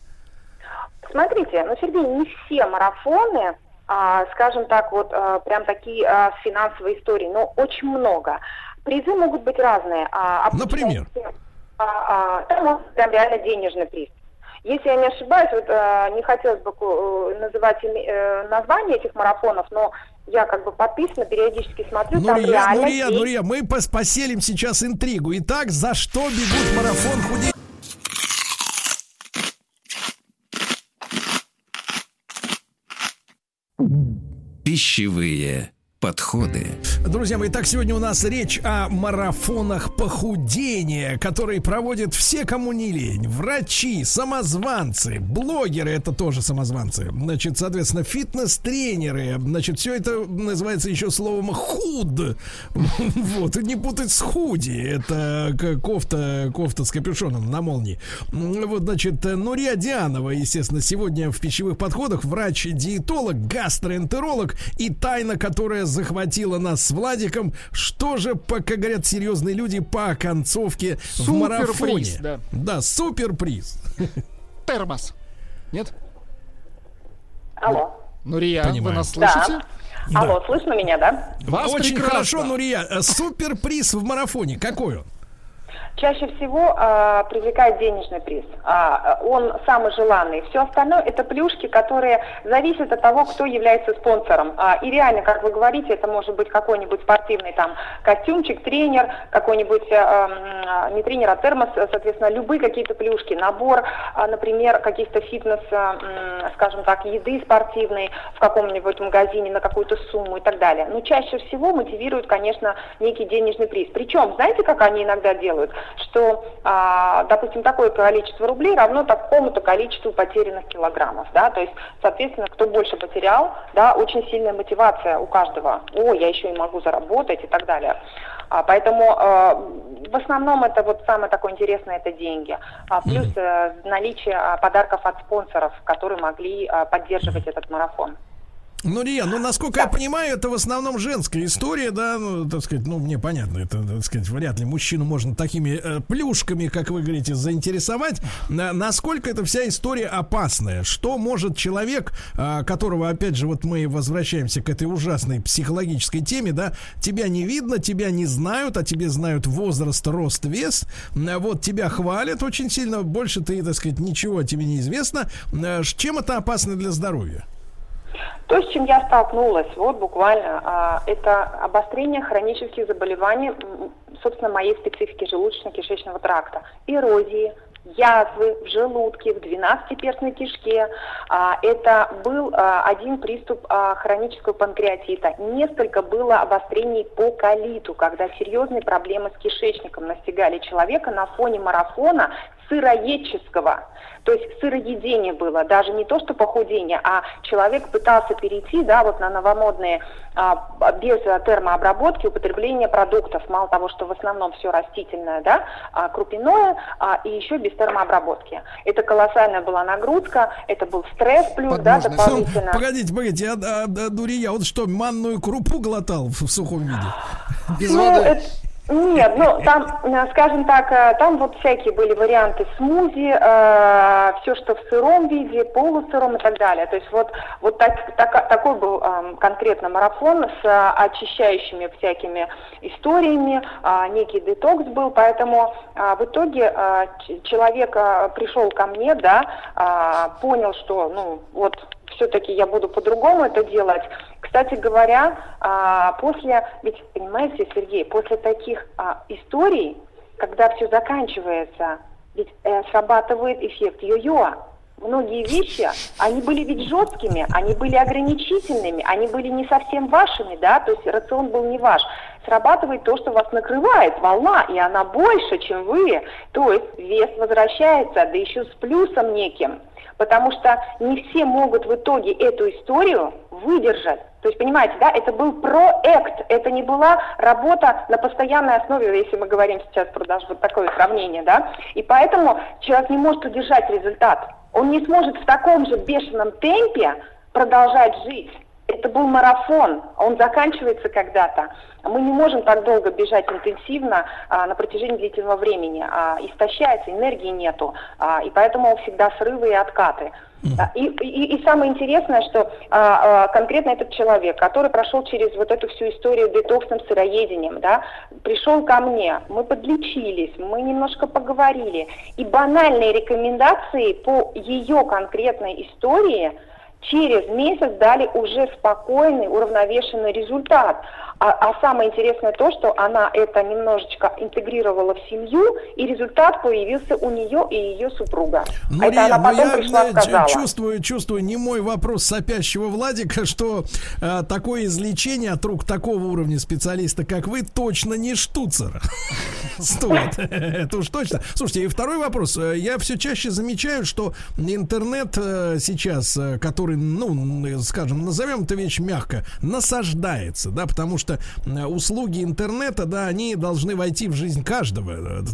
Смотрите, ну, Сергей, не все марафоны, а, скажем так, вот а, прям такие а, с финансовой историей, но очень много. Призы могут быть разные. А, Например? а, а, там быть прям реально денежный приз. Если я не ошибаюсь, вот а, не хотелось бы э, называть э, название этих марафонов, но я как бы подписана, периодически смотрю, там Нурия, реально Нурия, есть- Нурия, мы пос- поселим сейчас интригу. Итак, за что бегут марафон худей? Пищевые подходы. Друзья мои, так сегодня у нас речь о марафонах похудения, которые проводят все, кому не лень. Врачи, самозванцы, блогеры, это тоже самозванцы. Значит, соответственно, фитнес-тренеры. Значит, все это называется еще словом худ. Вот, и не путать с худи. Это кофта, кофта с капюшоном на молнии. Вот, значит, Нурия Дианова, естественно, сегодня в пищевых подходах врач-диетолог, гастроэнтеролог и тайна, которая захватила нас с Владиком. Что же, как говорят серьезные люди, по концовке в марафоне? да. Да, суперприз. Термос. Нет? Алло. Нурия, вы Понимаю. нас слышите? Да. Алло, слышно меня, да? Вас Очень прекрасно. хорошо, Нурия. Суперприз в марафоне. Какой он? Чаще всего а, привлекает денежный приз. А, он самый желанный. Все остальное это плюшки, которые зависят от того, кто является спонсором. А, и реально, как вы говорите, это может быть какой-нибудь спортивный там костюмчик, тренер, какой-нибудь а, м, не тренер, а термос, соответственно, любые какие-то плюшки, набор, а, например, каких-то фитнес, а, скажем так, еды спортивной в каком-нибудь магазине на какую-то сумму и так далее. Но чаще всего мотивируют, конечно, некий денежный приз. Причем, знаете, как они иногда делают? Что, а, допустим, такое количество рублей равно такому-то количеству потерянных килограммов, да, то есть, соответственно, кто больше потерял, да, очень сильная мотивация у каждого. О, я еще и могу заработать и так далее. А, поэтому э, в основном это вот самое такое интересное это деньги. А, плюс э, наличие а, подарков от спонсоров, которые могли а, поддерживать этот марафон. Ну, Рия, ну, насколько я понимаю, это в основном женская история, да, ну, так сказать, ну, мне понятно, это, так сказать, вряд ли мужчину можно такими э, плюшками, как вы говорите, заинтересовать. На- насколько эта вся история опасная? Что может человек, а, которого, опять же, вот мы возвращаемся к этой ужасной психологической теме, да, тебя не видно, тебя не знают, а тебе знают возраст, рост, вес, а, вот тебя хвалят очень сильно, больше ты, так сказать, ничего тебе не известно. Ш- Чем это опасно для здоровья? То, с чем я столкнулась, вот буквально, а, это обострение хронических заболеваний, собственно, моей специфики желудочно-кишечного тракта, эрозии, язвы в желудке, в двенадцатиперстной кишке. А, Это был а, один приступ хронического панкреатита. Несколько было обострений по колиту, когда серьезные проблемы с кишечником настигали человека на фоне марафона сыроедческого. То есть сыроедение было, даже не то, что похудение, а человек пытался перейти, да, вот на новомодные, а, без термообработки, употребления продуктов, мало того, что в основном все растительное, да, а, крупяное, а, и еще без термообработки. Это колоссальная была нагрузка, это был стресс плюс, да, дополнительно. Погодите, погодите, а, а, а Дурия, вот что, манную крупу глотал в, в сухом виде? Без Ну, воды. это- Нет, ну там, э, скажем так, э, там вот всякие были варианты смузи, все, что в сыром виде, полусыром и так далее. То есть вот, вот так- така- такой был эм, конкретно марафон с э, очищающими всякими историями, а, некий детокс был, поэтому а, в итоге ч- человек а, пришел ко мне, да, а, понял, что, ну, вот все-таки я буду по-другому это делать. Кстати говоря, а, после, ведь понимаете, Сергей, после таких а, историй, когда все заканчивается, ведь э, срабатывает эффект йо-йо. Многие вещи, они были ведь жесткими, они были ограничительными, они были не совсем вашими, да, то есть рацион был не ваш. Срабатывает то, что вас накрывает волна, и она больше, чем вы, то есть вес возвращается, да еще с плюсом неким. Потому что не все могут в итоге эту историю выдержать. То есть, понимаете, да, это был проект, это не была работа на постоянной основе, если мы говорим сейчас про даже вот такое сравнение, да. И поэтому человек не может удержать результат. Он не сможет в таком же бешеном темпе продолжать жить. Это был марафон, он заканчивается когда-то. Мы не можем так долго бежать интенсивно а, на протяжении длительного времени. А, истощается, энергии нету, а, и поэтому всегда срывы и откаты. И, и- и самое интересное, что а, а, конкретно этот человек, который прошел через вот эту всю историю детоксом, сыроедением, да, пришел ко мне, мы подлечились, мы немножко поговорили, и банальные рекомендации по ее конкретной истории через месяц дали уже спокойный, уравновешенный результат. А, а самое интересное то, что она это немножечко интегрировала в семью, и результат появился у нее и ее супруга. Ну, это Рия, она ну, потом я пришла э, сказала. чувствую, чувствую не мой вопрос сопящего Владика, что э, такое излечение от рук такого уровня специалиста, как вы, точно не штуцер. Стоит. Это уж точно. Слушайте, и второй вопрос. Э, Я все чаще замечаю, что интернет э, сейчас, э, ну, скажем, назовем эту вещь мягко, насаждается, да, потому что э, услуги интернета, да, они должны войти в жизнь каждого.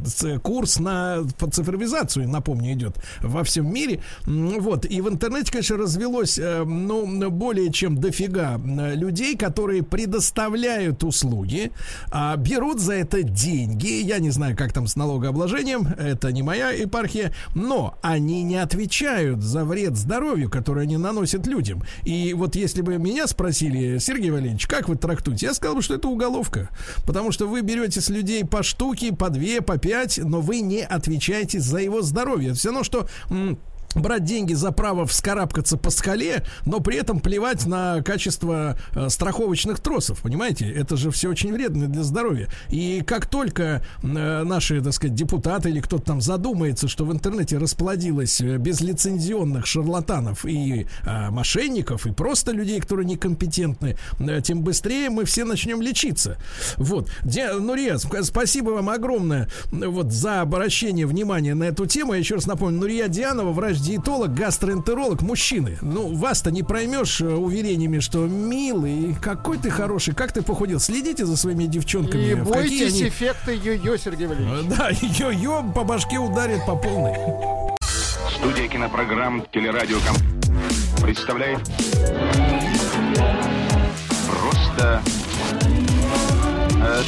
Курс на по цифровизацию, напомню, идет во всем мире. Вот. И в интернете, конечно, развелось, э, ну, более чем дофига э, людей, которые предоставляют услуги, а берут за это деньги. Я не знаю, как там с налогообложением, это не моя епархия, но они не отвечают за вред здоровью, который они наносят людям. И вот если бы меня спросили, Сергей Валерьевич, как вы трактуете, я сказал бы, что это уголовка. Потому что вы берете с людей по штуке, по две, по пять, но вы не отвечаете за его здоровье. Все равно, что м, брать деньги за право вскарабкаться по скале, но при этом плевать на качество э, страховочных тросов, понимаете? Это же все очень вредно для здоровья. И как только э, наши, так сказать, депутаты или кто-то там задумается, что в интернете расплодилось э, безлицензионных шарлатанов и э, мошенников, и просто людей, которые некомпетентны, э, тем быстрее мы все начнем лечиться. Вот. Ди- Нурия, сп- спасибо вам огромное э, вот за обращение внимания на эту тему. Я еще раз напомню, Нурия Дианова, врач-диетолог, гастроэнтеролог, мужчины. Ну, вас-то не проймешь э, уверениями, что милый, какой ты хороший, как ты похудел. Следите за своими девчонками. И какие бойтесь они- эффекта йо-йо, Сергей Валерьевич. Э, Да, йо-йо по башке ударит по полной. Студия кинопрограмм «Телерадиоком» представляет Просто... э.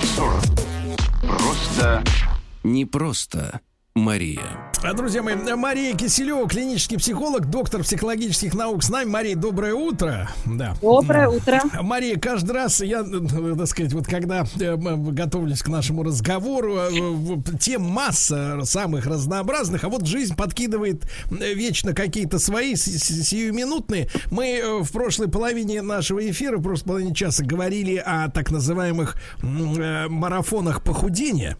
Просто... Не просто Мария. А, Друзья мои, Мария Киселева, клинический психолог, доктор психологических наук с нами. Мария, доброе утро. Да. Доброе утро. Мария, каждый раз я, э, так сказать, вот когда э, готовлюсь к нашему разговору, э, тем масса самых разнообразных, а вот жизнь подкидывает э, вечно какие-то свои си- си- сиюминутные. Мы э, в прошлой половине нашего эфира, в прошлой половине часа говорили о так называемых э, марафонах похудения.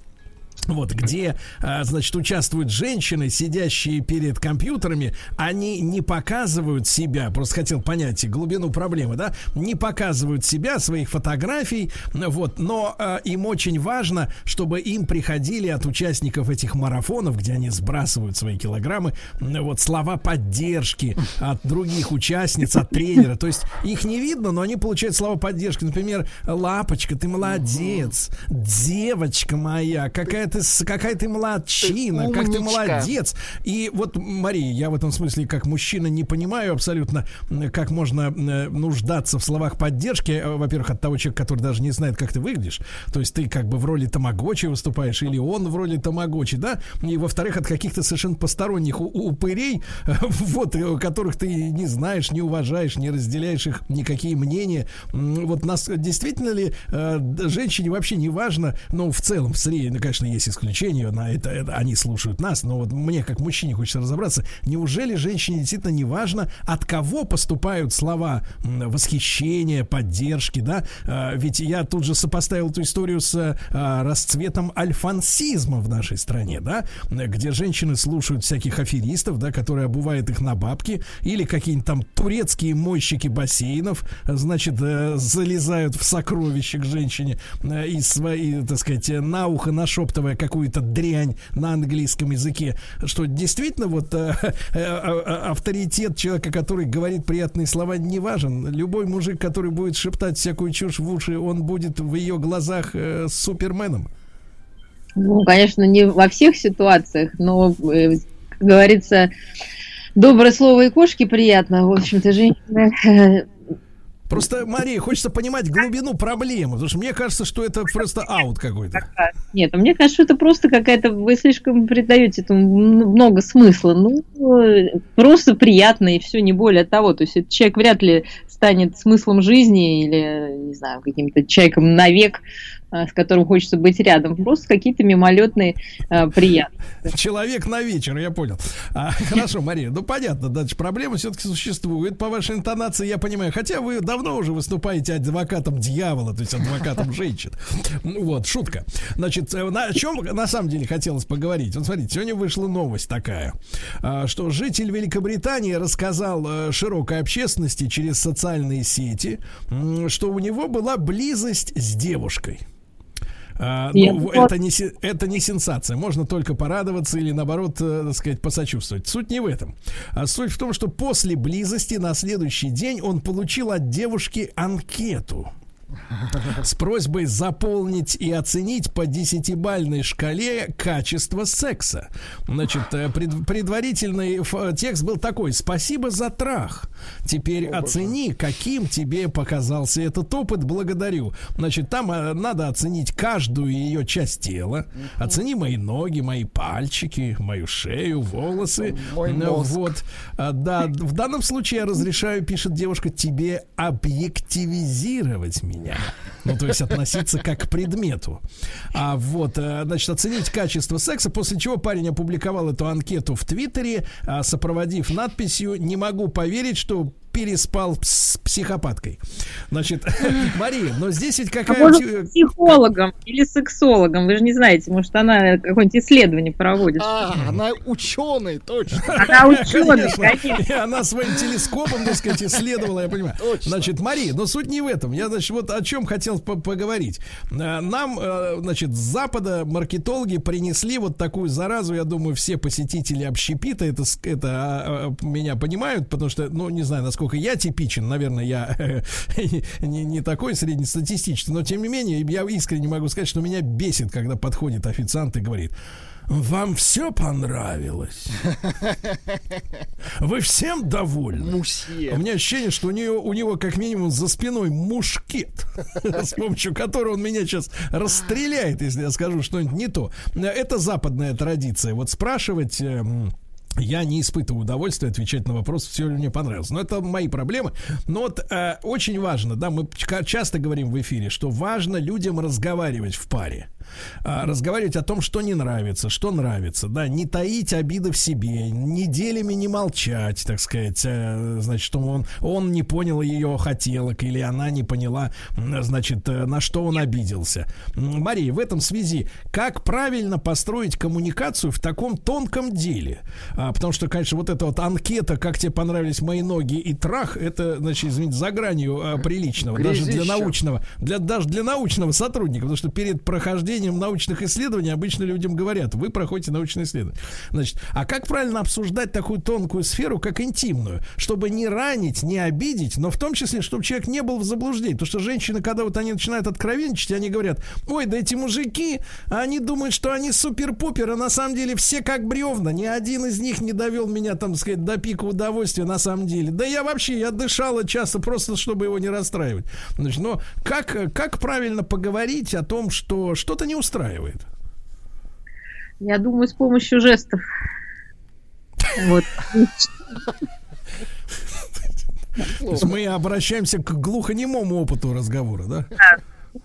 Вот, где, а, значит, участвуют женщины, сидящие перед компьютерами, они не показывают себя, просто хотел понять глубину проблемы, да, не показывают себя, своих фотографий, вот, но а, им очень важно, чтобы им приходили от участников этих марафонов, где они сбрасывают свои килограммы, вот, слова поддержки от других участниц, от тренера, то есть их не видно, но они получают слова поддержки, например, лапочка, ты молодец, девочка моя, какая ты, с- какая ты молодчина, как ты молодец. И вот, Мария, я в этом смысле как мужчина не понимаю абсолютно, как можно нуждаться в словах поддержки, э, во-первых, от того человека, который даже не знает, как ты выглядишь. То есть ты как бы в роли тамагочи выступаешь, или он в роли тамагочи, да? И во-вторых, от каких-то совершенно посторонних упырей, вот, э, которых ты не знаешь, не уважаешь, не разделяешь их никакие мнения. Вот нас действительно ли э, женщине вообще не важно, ну, в целом, в среднем, конечно, есть исключения, на это, это они слушают нас, но вот мне, как мужчине, хочется разобраться, неужели женщине действительно не важно, от кого поступают слова восхищения, поддержки, да? А, Ведь я тут же сопоставил эту историю с а, расцветом альфансизма в нашей стране, да? Где женщины слушают всяких аферистов, да, которые обувают их на бабки, или какие-нибудь там турецкие мойщики бассейнов, значит, э, залезают в сокровища к женщине э, и свои, так сказать, на ухо нашептывая какую-то дрянь на английском языке, что действительно вот э, э, э, авторитет человека, который говорит приятные слова, не важен. Любой мужик, который будет шептать всякую чушь в уши, он будет в ее глазах э, суперменом. Ну, конечно, не во всех ситуациях, но, э, как говорится, доброе слово и кошки приятно. В общем-то, женщина э, Просто, Мария, хочется понимать глубину проблемы, потому что мне кажется, что это просто аут какой-то. Нет, а мне кажется, это просто какая-то... Вы слишком придаете этому много смысла. Ну, э, просто приятно и все, не более того. То есть человек вряд ли станет смыслом жизни или, не знаю, каким-то человеком навек. а, с которым хочется быть рядом, просто какие-то мимолетные а, приятности. Человек на вечер, я понял. А, хорошо, Мария, ну понятно, дальше проблема все-таки существует. По вашей интонации я понимаю, хотя вы давно уже выступаете адвокатом дьявола, то есть адвокатом женщин. Вот, шутка. Значит, э, на, чем на самом деле хотелось поговорить? Вот смотрите, сегодня вышла новость такая, а, что житель Великобритании рассказал э, широкой общественности через социальные сети, что у него была близость с девушкой. А, ну, это, не, это не сенсация. Можно только порадоваться или, наоборот, э, так сказать, посочувствовать. Суть не в этом. А суть в том, что после близости на следующий день он получил от девушки анкету с просьбой заполнить и оценить по десятибальной шкале качество секса. Значит, э, пред- предварительный текст был такой. Спасибо за трах. Теперь оцени, каким тебе показался этот опыт. Благодарю. Значит, там э, надо оценить каждую ее часть тела. Оцени мои ноги, мои пальчики, мою шею, волосы. Мой Ну, мозг. Вот. Да, в данном случае я разрешаю, пишет девушка, тебе объективизировать меня. Ну, то есть относиться как к предмету. А вот, э, значит, оценить качество секса, после чего парень опубликовал эту анкету в Твиттере, а, сопроводив надписью «Не могу поверить, что переспал с психопаткой». Значит, Мария, но здесь ведь А какая... может, те- психологом или сексологом, вы же не знаете, может, она какое-нибудь исследование проводит. А, она ученый, точно. Она ученый, Конечно. конечно. И она своим телескопом, так сказать, исследовала, я понимаю. Значит, Мария, но суть не в этом. Я, значит, вот о чем хотел по- поговорить. Э, Нам, э, значит, с Запада маркетологи принесли вот такую заразу. Я думаю, все посетители общепита это, это а, а, меня понимают, потому что, ну, не знаю, насколько я типичен. Наверное, я не, не такой среднестатистический, но тем не менее, я искренне могу сказать, что меня бесит, когда подходит официант и говорит, вам все понравилось? Вы всем довольны? Мусье. У меня ощущение, что у, нее, у него как минимум за спиной мушкет, с помощью которого он меня сейчас расстреляет, если я скажу что-нибудь не то. Это западная традиция. Вот спрашивать... я не испытываю удовольствия отвечать на вопрос, все ли мне понравилось. Но это мои проблемы. Но вот э, очень важно, да, мы ча- часто говорим в эфире, что важно людям разговаривать в паре. А, разговаривать о том, что не нравится, что нравится, да, не таить обиды в себе, неделями не молчать, так сказать, э, значит, что он, он не понял ее хотелок или она не поняла, значит, э, на что он обиделся. Мария, в этом связи, как правильно построить коммуникацию в таком тонком деле? А, потому что, конечно, вот эта вот анкета, как тебе понравились мои ноги и трах, это, значит, извините, за гранью а, приличного, даже для Грязище. научного, для, даже для научного сотрудника, потому что перед прохождением научных исследований обычно людям говорят, вы проходите научные исследования. Значит, а как правильно обсуждать такую тонкую сферу, как интимную, чтобы не ранить, не обидеть, но в том числе, чтобы человек не был в заблуждении. Потому что женщины, когда вот они начинают откровенничать, они говорят, ой, да эти мужики, они думают, что они супер-пупер, а на самом деле все как бревна, ни один из них не довел меня, там, сказать, до пика удовольствия на самом деле. Да я вообще, я дышала часто просто, чтобы его не расстраивать. Значит, но как, как правильно поговорить о том, что что-то не устраивает? Я думаю, с помощью жестов. Вот. То есть мы обращаемся к глухонемому опыту разговора, да?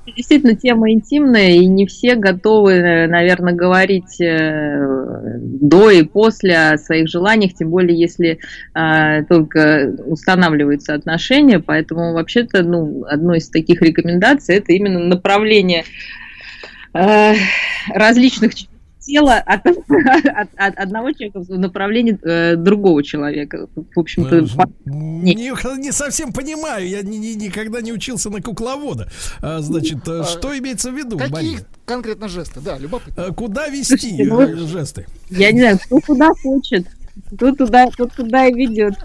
Действительно, тема интимная, и не все готовы, наверное, говорить э, до и после о своих желаниях, тем более, если э, только устанавливаются отношения. Поэтому, вообще-то, ну, одной из таких рекомендаций это именно направление э, различных тела от, от- от одного человека в направлении э, другого человека. В общем-то, по- Не, не совсем понимаю, я ни- ни- никогда не учился на кукловода. А, значит, э, что имеется в виду, Какие Мария? конкретно жесты? Да, любопытно. Э, Куда вести Слушайте, ну, э, жесты? Я не знаю, кто куда хочет, кто туда, тот туда и ведет.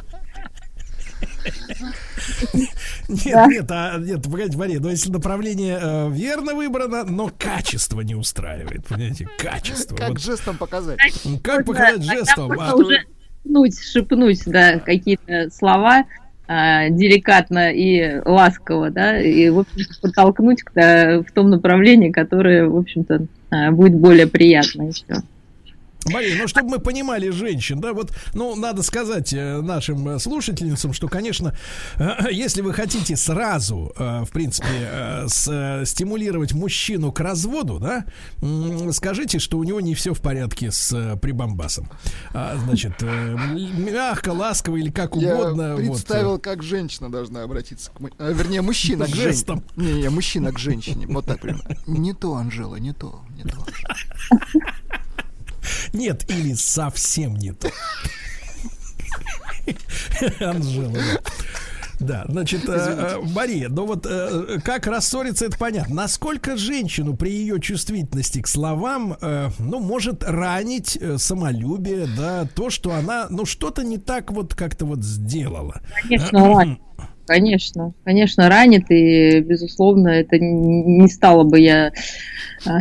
Нет, нет, а, нет, погодите, Мария, но если направление э, верно выбрано, но качество не устраивает, понимаете, качество. Как Вот жестом показать? Как показать жестом? А, уже шепнуть, шепнуть, да, какие-то слова а, деликатно и ласково, да, и, в общем подтолкнуть к- э, в том направлении, которое, в общем-то, а, будет более приятно. и всё. Мария, ну, чтобы мы понимали женщин, да, вот, ну, надо сказать э, нашим э, слушательницам, что, конечно, э, если вы хотите сразу, в принципе, стимулировать мужчину к разводу, да, скажите, что у него не все в порядке с прибамбасом. А, значит, мягко, ласково или как угодно. Я представил, вот. как женщина должна обратиться к... А, вернее, мужчина к женщине. Не, не, мужчина к женщине. Вот так прямо. Не то, Анжела, не то, не то. Нет, или совсем не то. Анжела. Да, значит, э, Мария, ну вот э, как рассориться, это понятно. Насколько женщину при ее чувствительности к словам, э, ну, может ранить э, самолюбие, да, то, что она, ну, что-то не так вот как-то вот сделала. Конечно, ранит. Конечно, конечно, ранит, и, безусловно, это не стало бы я а,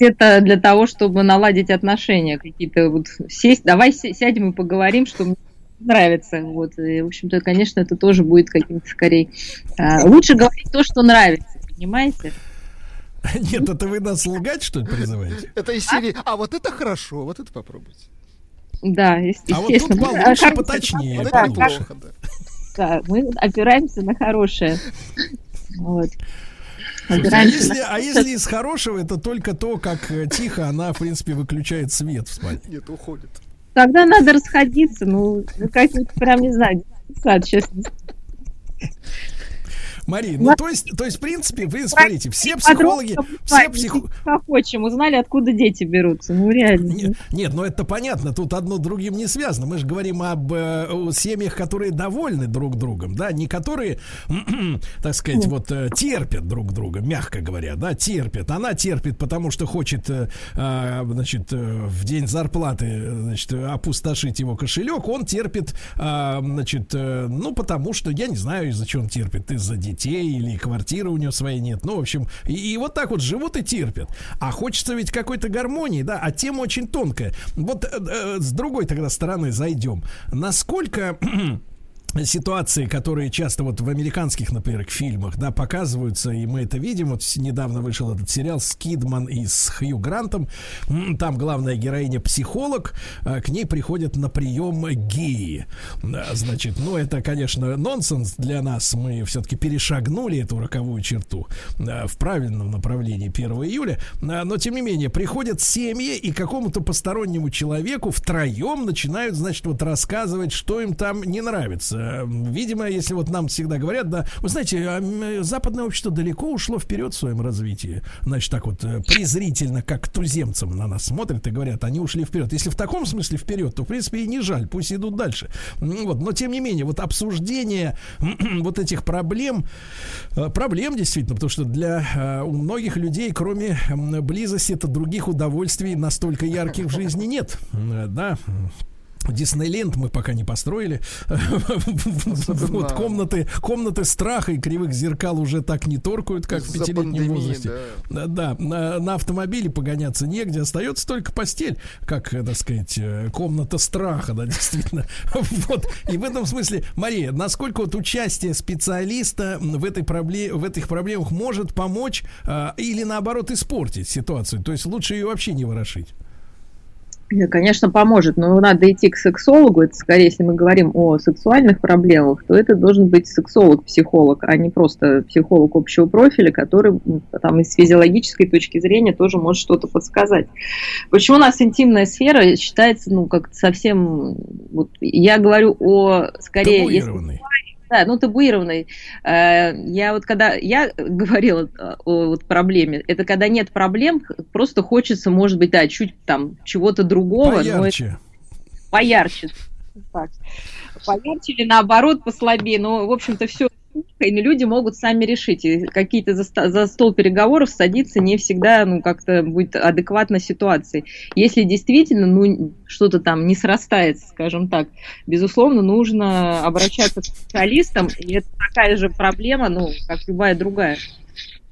это для того, чтобы наладить отношения какие-то, вот сесть, давай сядем и поговорим, что мне нравится, вот, и, в общем-то, конечно, это тоже будет каким-то скорее, а, лучше говорить то, что нравится, понимаете? Нет, это вы нас лгать, что ли, призываете? Это из серии, а вот это хорошо, вот это попробуйте. Да, естественно. А вот тут получше, поточнее. Да. Да, мы опираемся на хорошее. Вот. А если, а если из хорошего, это только то, как э, тихо она, в принципе, выключает свет в спальне. Нет, уходит. Тогда надо расходиться, ну, как прям не знаю, сейчас Мария, ну то есть, то есть, в принципе, вы смотрите, все психологи, все психологи... Хочем, узнали, откуда дети берутся, ну реально. Нет, нет, ну это понятно, тут одно другим не связано. Мы же говорим об э, семьях, которые довольны друг другом, да, не которые, так сказать, нет. вот э, терпят друг друга, мягко говоря, да, терпят. Она терпит, потому что хочет, э, э, значит, э, в день зарплаты, значит, опустошить его кошелек, он терпит, э, значит, э, ну потому что, я не знаю, из-за чего он терпит, из-за детей детей или квартиры у него своей нет. Ну, в общем, и, и вот так вот живут и терпят. А хочется ведь какой-то гармонии, да, а тема очень тонкая. Вот э, э, с другой тогда стороны зайдем. Насколько ситуации, которые часто вот в американских, например, фильмах, да, показываются, и мы это видим. Вот недавно вышел этот сериал «Скидман» и с Хью Грантом. Там главная героиня психолог, а к ней приходят на прием геи. Значит, ну, это, конечно, нонсенс для нас. Мы все-таки перешагнули эту роковую черту в правильном направлении 1 июля. Но, тем не менее, приходят семьи и какому-то постороннему человеку втроем начинают, значит, вот рассказывать, что им там не нравится видимо, если вот нам всегда говорят, да, вы знаете, а, западное общество далеко ушло вперед в своем развитии, значит, так вот э, презрительно, как туземцам на нас смотрят и говорят, они ушли вперед. Если в таком смысле вперед, то, в принципе, и не жаль, пусть идут дальше. Вот, но, тем не менее, вот обсуждение вот этих проблем, э, проблем действительно, потому что для э, у многих людей, кроме близости, это других удовольствий настолько ярких в жизни нет, да, Диснейленд мы пока не построили. вот комнаты, комнаты страха и кривых зеркал уже так не торкают, как в пятилетнем возрасте. Да, на, автомобиле погоняться негде. Остается только постель, как, э, так сказать, э, комната страха, да, действительно. вот. И в этом смысле, Мария, насколько вот участие специалиста в этой проблеме, в этих проблемах может помочь а, или наоборот испортить ситуацию? То есть лучше ее вообще не ворошить? Конечно, поможет, но надо идти к сексологу. Это скорее, если мы говорим о сексуальных проблемах, то это должен быть сексолог-психолог, а не просто психолог общего профиля, который там из физиологической точки зрения тоже может что-то подсказать. Почему у нас интимная сфера считается, ну, как совсем, вот я говорю о скорее, если да, ну табуированный. Э, я вот когда я говорила о вот проблеме, это когда нет проблем, просто хочется, может быть, да, чуть там чего-то другого. Поярче. Но это... Поярче. Поярче или наоборот послабее. Но, в общем-то, все и люди могут сами решить. И какие-то за, за стол переговоров садиться не всегда ну, как-то будет адекватно ситуации. Если действительно ну, что-то там не срастается, скажем так, безусловно, нужно обращаться к специалистам, и это такая же проблема, ну, как любая другая.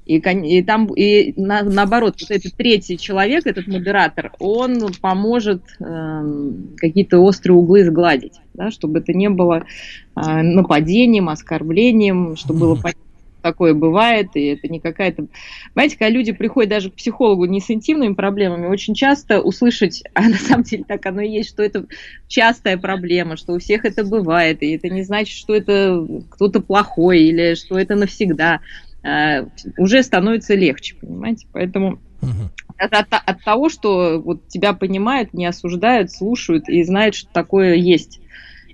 И, и там, и на, наоборот, вот этот третий человек, этот модератор, он поможет э, какие-то острые углы сгладить, да, чтобы это не было э, нападением, оскорблением, чтобы было понятно, такое бывает, и это не какая-то... Понимаете, когда люди приходят даже к психологу не с интимными проблемами, очень часто услышать, а на самом деле так оно и есть, что это частая проблема, что у всех это бывает, и это не значит, что это кто-то плохой или что это навсегда, уже становится легче, понимаете? Поэтому от, от, от того, что вот тебя понимают, не осуждают, слушают и знают, что такое есть.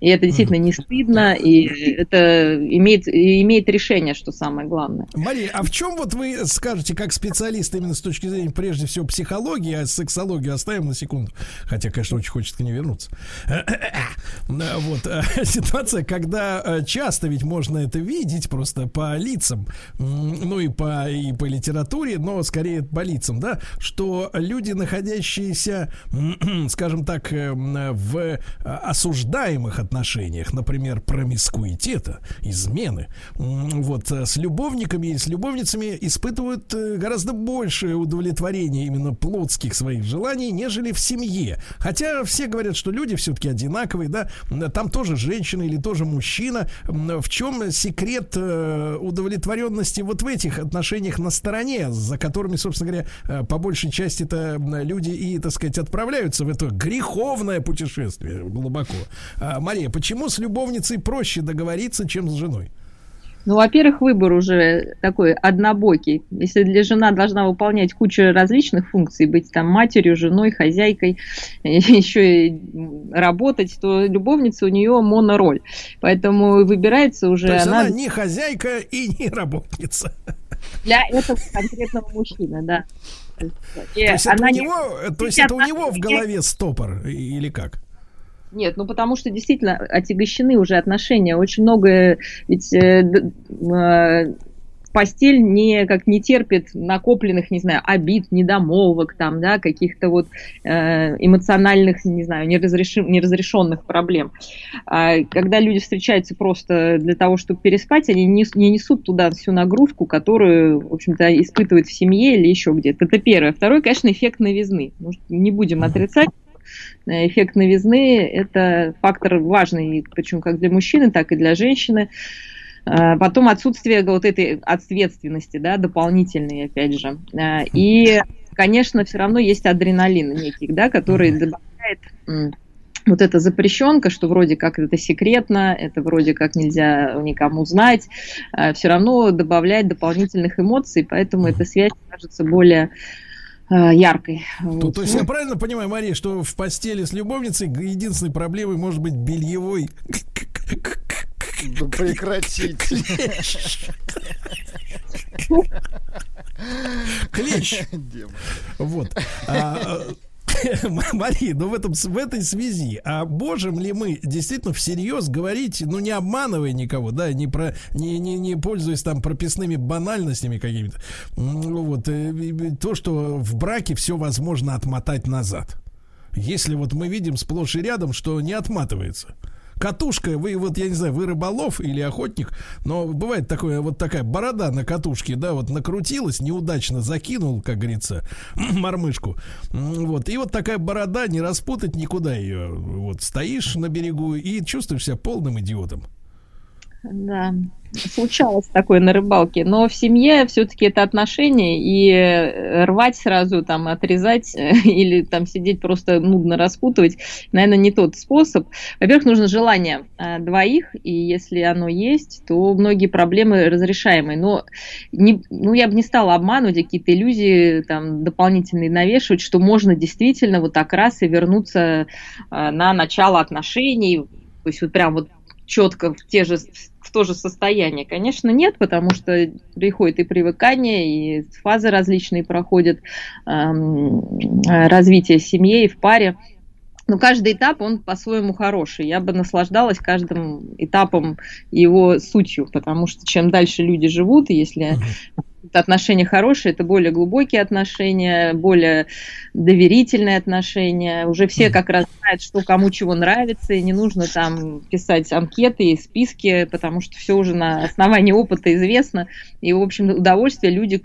И это действительно не стыдно, и это имеет, имеет решение, что самое главное. Мария, а в чем вот вы скажете, как специалист именно с точки зрения, прежде всего, психологии, а сексологию оставим на секунду, хотя, конечно, очень хочется к ней вернуться. Вот, э, ситуация, когда э, часто ведь можно это видеть просто по лицам, ну и по, и по литературе, но скорее по лицам, да, что люди, находящиеся, скажем так, э, в осуждаемых отношениях, например, промискуитета, измены, вот э, с любовниками и с любовницами испытывают э, гораздо большее удовлетворение именно плотских своих желаний, нежели в семье. Хотя все говорят, что люди все-таки одинаковые, да, там тоже женщина или тоже мужчина. В чем секрет э, удовлетворенности вот в этих отношениях на стороне, за которыми, собственно говоря, по большей части это люди и, так сказать, отправляются в это греховное путешествие глубоко. А, Мария, Мария, почему с любовницей проще договориться, чем с женой? Ну, во-первых, выбор уже такой однобокий. Если для жена должна выполнять кучу различных функций, быть там матерью, женой, хозяйкой, еще и работать, то любовница у нее монороль. Поэтому выбирается уже то есть она... она не хозяйка и не работница. Для этого конкретного мужчины, да. То есть, это, у него, то есть это у него в голове стопор или как? Нет, ну потому что действительно отягощены уже отношения. Очень много ведь э, э, постель не как не терпит накопленных, не знаю, обид, недомолвок, там, да, каких-то вот э, эмоциональных, не знаю, неразрешим, неразрешенных проблем. А когда люди встречаются просто для того, чтобы переспать, они не, не несут туда всю нагрузку, которую, в общем-то, испытывают в семье или еще где-то. Это первое. Второй, конечно, эффект новизны. Не будем отрицать эффект новизны – это фактор важный, причем как для мужчины, так и для женщины. Э, потом отсутствие вот этой ответственности, да, дополнительной, опять же. Э, и, конечно, все равно есть адреналин некий, да, который добавляет вот эта запрещенка, что вроде как это секретно, это вроде как нельзя никому знать, все равно добавляет дополнительных эмоций, поэтому эта связь кажется более Э, яркой. То, вот. то есть я правильно понимаю, Мария, что в постели с любовницей единственной проблемой может быть бельевой да прекратите. Клещ. Вот. А, Мария, ну в, этом, в этой связи, а можем ли мы действительно всерьез говорить, ну не обманывая никого, да, не, про, не, не, не пользуясь там прописными банальностями какими-то, вот, э, то, что в браке все возможно отмотать назад. Если вот мы видим сплошь и рядом, что не отматывается катушка, вы вот, я не знаю, вы рыболов или охотник, но бывает такое, вот такая борода на катушке, да, вот накрутилась, неудачно закинул, как говорится, мормышку, вот, и вот такая борода, не распутать никуда ее, вот, стоишь на берегу и чувствуешь себя полным идиотом. Да, случалось такое на рыбалке, но в семье все-таки это отношения, и э, рвать сразу, там, отрезать или там сидеть просто нудно распутывать, наверное, не тот способ. Во-первых, нужно желание э, двоих, и если оно есть, то многие проблемы разрешаемые, но не, ну, я бы не стала обманывать, какие-то иллюзии там дополнительные навешивать, что можно действительно вот так раз и вернуться э, на начало отношений, то есть вот прям вот четко в те же в то же состояние? Конечно, нет, потому что приходит и привыкание, и фазы различные проходят эм, развитие семьи и в паре. Но каждый этап, он по-своему хороший. Я бы наслаждалась каждым этапом его сутью, потому что чем дальше люди живут, если отношения хорошие, это более глубокие отношения, более доверительные отношения. Уже все как раз знают, что кому чего нравится, и не нужно там писать анкеты и списки, потому что все уже на основании опыта известно. И, в общем, удовольствие люди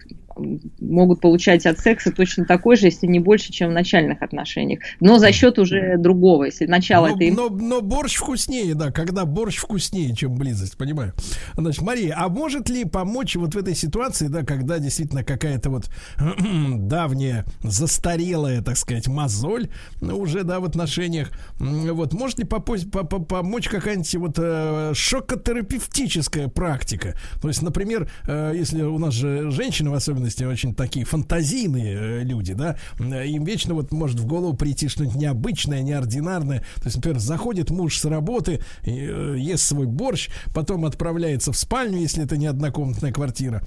могут получать от секса точно такой же, если не больше, чем в начальных отношениях. Но за счет уже другого. Если начало но, это... Но, но борщ вкуснее, да, когда борщ вкуснее, чем близость, понимаю. Значит, Мария, а может ли помочь вот в этой ситуации, да, когда действительно какая-то вот давняя, застарелая, так сказать, мозоль ну, уже, да, в отношениях, вот, может ли попозь, по -по помочь какая-нибудь вот э, шокотерапевтическая практика? То есть, например, э, если у нас же женщины в особенности очень такие фантазийные э, люди, да, им вечно вот может в голову прийти что-нибудь необычное, неординарное. То есть, например, заходит муж с работы, э, ест свой борщ, потом отправляется в спальню, если это не однокомнатная квартира,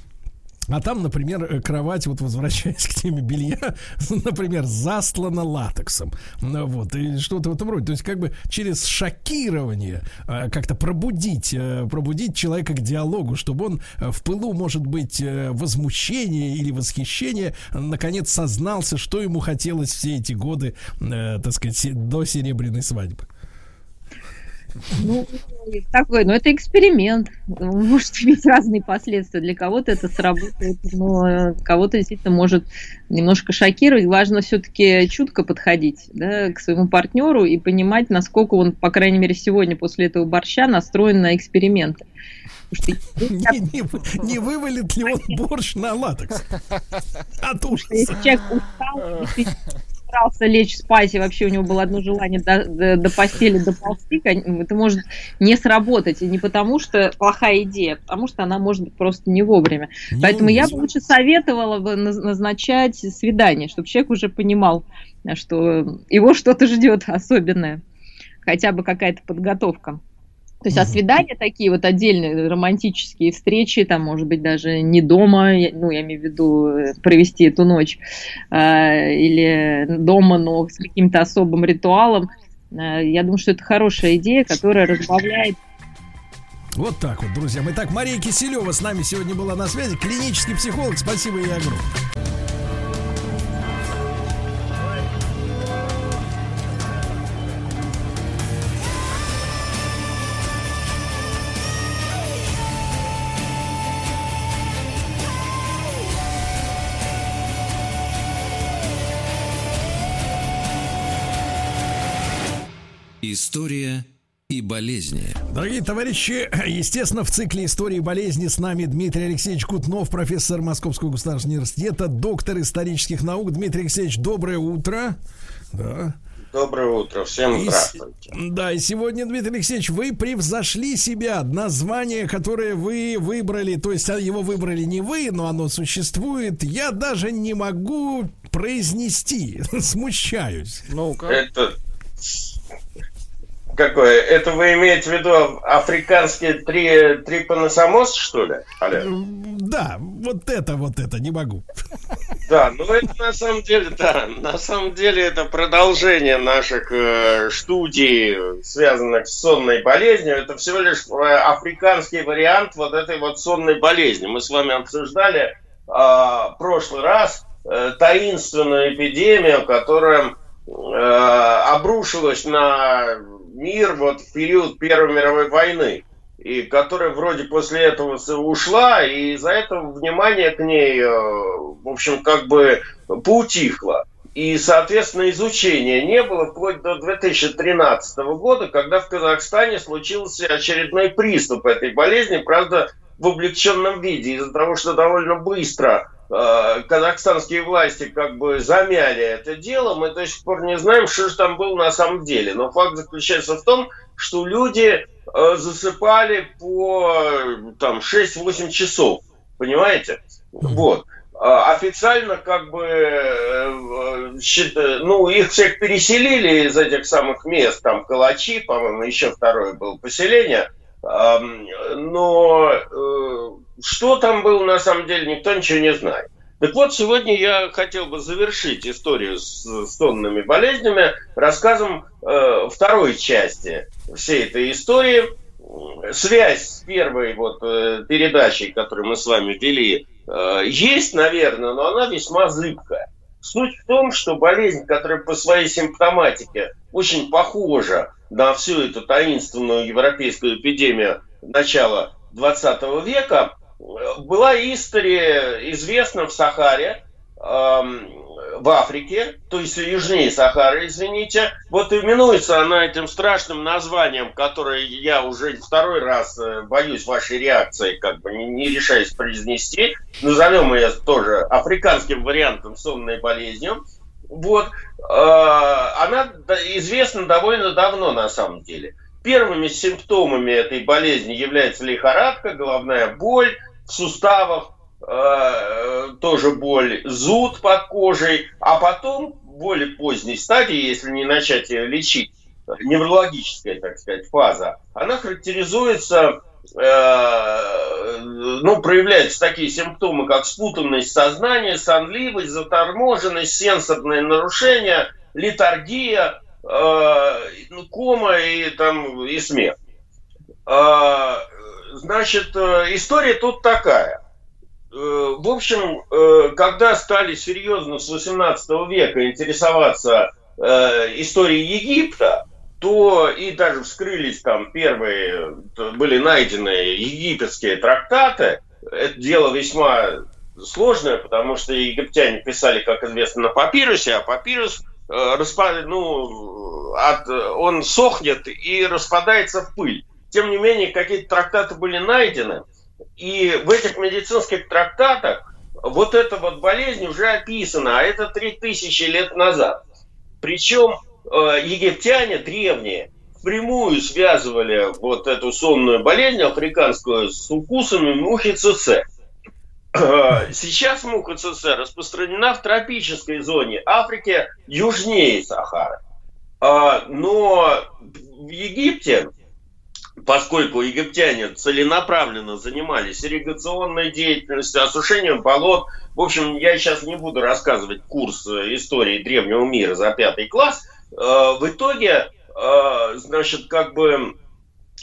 а там, например, э, кровать, вот возвращаясь к теме белья, например, заслана латексом. Ну вот, и что-то в этом роде. То есть, как бы через шокирование э, как-то пробудить, э, пробудить человека к диалогу, чтобы он в пылу, может быть, возмущения или восхищения, наконец сознался, что ему хотелось все эти годы, так сказать, до серебряной свадьбы. Ну, такой, но это эксперимент. Может иметь разные последствия. Для кого-то это сработает, но кого-то действительно может немножко шокировать. Важно все-таки чутко подходить да, к своему партнеру и понимать, насколько он, по крайней мере, сегодня после этого борща настроен на эксперименты. Не, не, не вывалит ли он борщ на латекс? От ужаса. Человек устал, собрался лечь спать, и вообще у него было одно желание до, до, до постели доползти, это может не сработать. И не потому, что плохая идея, а потому что она может быть просто не вовремя. Не Поэтому я бы лучше советовала бы назначать свидание, чтобы человек уже понимал, что его что-то ждет особенное. Хотя бы какая-то подготовка. То есть, а свидания такие вот отдельные романтические встречи, там, может быть, даже не дома, ну, я имею в виду э, провести эту ночь, э, или дома, но с каким-то особым ритуалом, э, я думаю, что это хорошая идея, которая разбавляет вот так вот, друзья. Итак, Мария Киселева с нами сегодня была на связи, клинический психолог. Спасибо ей огромное. История и болезни. Дорогие товарищи, естественно, в цикле истории и болезни с нами Дмитрий Алексеевич Кутнов, профессор Московского государственного университета, доктор исторических наук. Дмитрий Алексеевич, доброе утро. Да. Доброе утро, всем здравствуйте. И, да, и сегодня, Дмитрий Алексеевич, вы превзошли себя. Название, которое вы выбрали, то есть а, его выбрали не вы, но оно существует, я даже не могу произнести. Смущаюсь. Ну-ка. Это Какое? Это вы имеете в виду африканские три, трипаносомоз, что ли? Олег? Да, вот это, вот это, не могу. Да, ну это на самом деле, да, на самом деле это продолжение наших э, студий, связанных с сонной болезнью. Это всего лишь э, африканский вариант вот этой вот сонной болезни. Мы с вами обсуждали э, прошлый раз э, таинственную эпидемию, которая э, обрушилась на мир вот в период Первой мировой войны, и которая вроде после этого ушла, и из-за этого внимание к ней, э, в общем, как бы поутихло. И, соответственно, изучения не было вплоть до 2013 года, когда в Казахстане случился очередной приступ этой болезни, правда, в облегченном виде, из-за того, что довольно быстро казахстанские власти как бы замяли это дело, мы до сих пор не знаем, что же там было на самом деле. Но факт заключается в том, что люди э, засыпали по там 6-8 часов, понимаете? Вот. А официально как бы э, ну их всех переселили из этих самых мест, там Калачи, по-моему, еще второе было поселение, но что там было на самом деле, никто ничего не знает. Так вот, сегодня я хотел бы завершить историю с, с сонными болезнями рассказом э, второй части всей этой истории. Связь с первой вот э, передачей, которую мы с вами вели, э, есть, наверное, но она весьма зыбкая. Суть в том, что болезнь, которая по своей симптоматике очень похожа на всю эту таинственную европейскую эпидемию начала 20 века, была история известна в Сахаре, эм, в Африке, то есть южнее Сахары, извините. Вот именуется она этим страшным названием, которое я уже второй раз э, боюсь вашей реакции, как бы не, не решаюсь произнести. Назовем ее тоже африканским вариантом сонной болезнью. Вот. Э, она известна довольно давно на самом деле. Первыми симптомами этой болезни является лихорадка, головная боль в суставах, Э, тоже боль, зуд под кожей, а потом в более поздней стадии, если не начать ее лечить, неврологическая, так сказать, фаза, она характеризуется, э, ну, проявляются такие симптомы, как спутанность сознания, сонливость, заторможенность, сенсорные нарушения, литаргия, э, ну, кома и, там, и смерть. Э, значит, э, история тут такая – Э, в общем, э, когда стали серьезно с 18 века интересоваться э, историей Египта, то и даже вскрылись там первые, были найдены египетские трактаты. Это дело весьма сложное, потому что египтяне писали, как известно, на папирусе, а папирус распад... ну, от... он сохнет и распадается в пыль. Тем не менее, какие-то трактаты были найдены – и в этих медицинских трактатах вот эта вот болезнь уже описана, а это 3000 лет назад. Причем э, египтяне древние впрямую связывали вот эту сонную болезнь африканскую с укусами мухи ЦЦ. Э, сейчас муха ЦЦ распространена в тропической зоне Африки южнее Сахары. Э, но в Египте поскольку египтяне целенаправленно занимались ирригационной деятельностью, осушением болот. В общем, я сейчас не буду рассказывать курс э, истории древнего мира за пятый класс. Э, в итоге, э, значит, как бы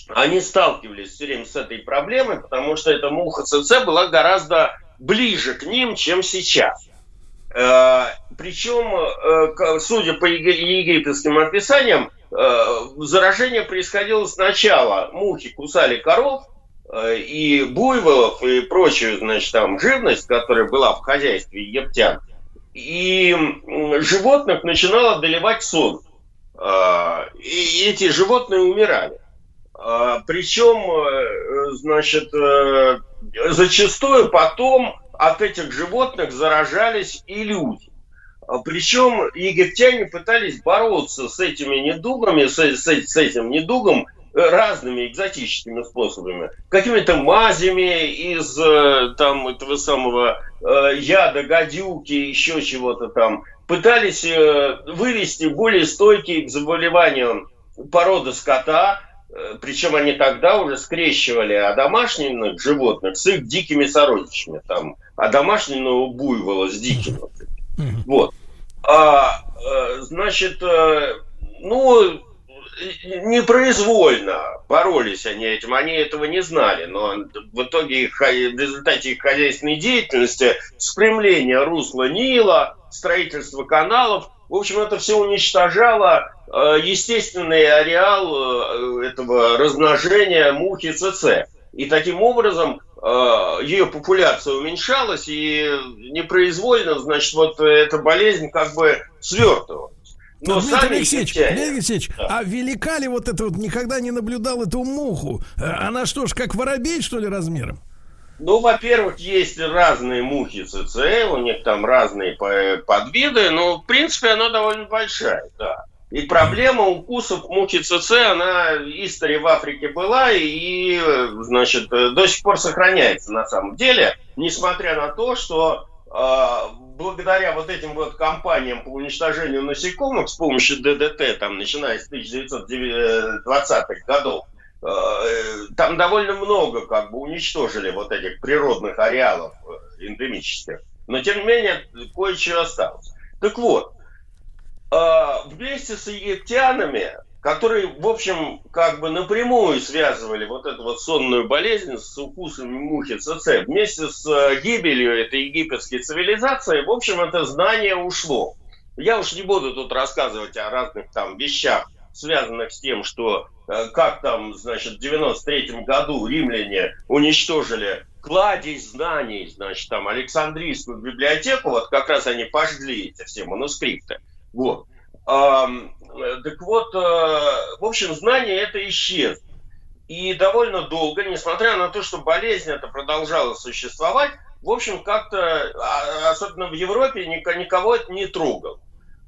они сталкивались все время с этой проблемой, потому что эта муха ЦЦ была гораздо ближе к ним, чем сейчас. Причем, судя по египетским описаниям, Э, заражение происходило сначала. Мухи кусали коров э, и буйволов и прочую, значит, там живность, которая была в хозяйстве египтян. И животных начинало доливать сон. Э, и эти животные умирали. Причем, значит, зачастую потом от этих животных заражались и люди. А Причем египтяне пытались бороться с этими недугами, с, с, с этим недугом э, разными экзотическими способами. Какими-то мазями из э, там этого самого э, яда, гадюки, еще чего-то там. Пытались вывести более стойкие к заболеваниям породы скота, причем они тогда уже скрещивали одомашненных животных с их дикими сородичами, там, одомашненного буйвола с диким. Вот. А, э, значит, э, ну, непроизвольно боролись они этим, они этого не знали, но в итоге их, в результате их хозяйственной деятельности, спрямление русла Нила, строительство каналов, в общем, это все уничтожало э, естественный ареал этого размножения мухи ЦЦ. И таким образом Э, ее популяция уменьшалась, и непроизвольно, значит, вот эта болезнь как бы свертывалась. Но Дмитрий Алексеевич, Дмитрий Алексеевич, да. а велика ли вот это вот, никогда не наблюдал эту муху? Э, она что ж, как воробей, что ли, размером? Ну, во-первых, есть разные мухи ЦЦ, у них там разные подвиды, но, в принципе, она довольно большая, да. И проблема укусов мухи ЦЦ, она история в Африке была и, значит, до сих пор сохраняется на самом деле, несмотря на то, что э, благодаря вот этим вот кампаниям по уничтожению насекомых с помощью ДДТ, там, начиная с 1920-х годов, э, там довольно много как бы уничтожили вот этих природных ареалов э, эндемических. Но, тем не менее, кое-что осталось. Так вот, э, вместе с египтянами, которые, в общем, как бы напрямую связывали вот эту вот сонную болезнь с укусами мухи ЦЦ, вместе с э, гибелью этой египетской цивилизации, в общем, это знание ушло. Я уж не буду тут рассказывать о разных там вещах, связанных с тем, что э, как там, значит, в 93 году римляне уничтожили кладезь знаний, значит, там, Александрийскую библиотеку, вот как раз они пожгли эти все манускрипты. Вот. Так вот, э, в общем, знание это исчезло. И довольно долго, несмотря на то, что болезнь это продолжала существовать, в общем, как-то, а, особенно в Европе, ник- никого это не трогал.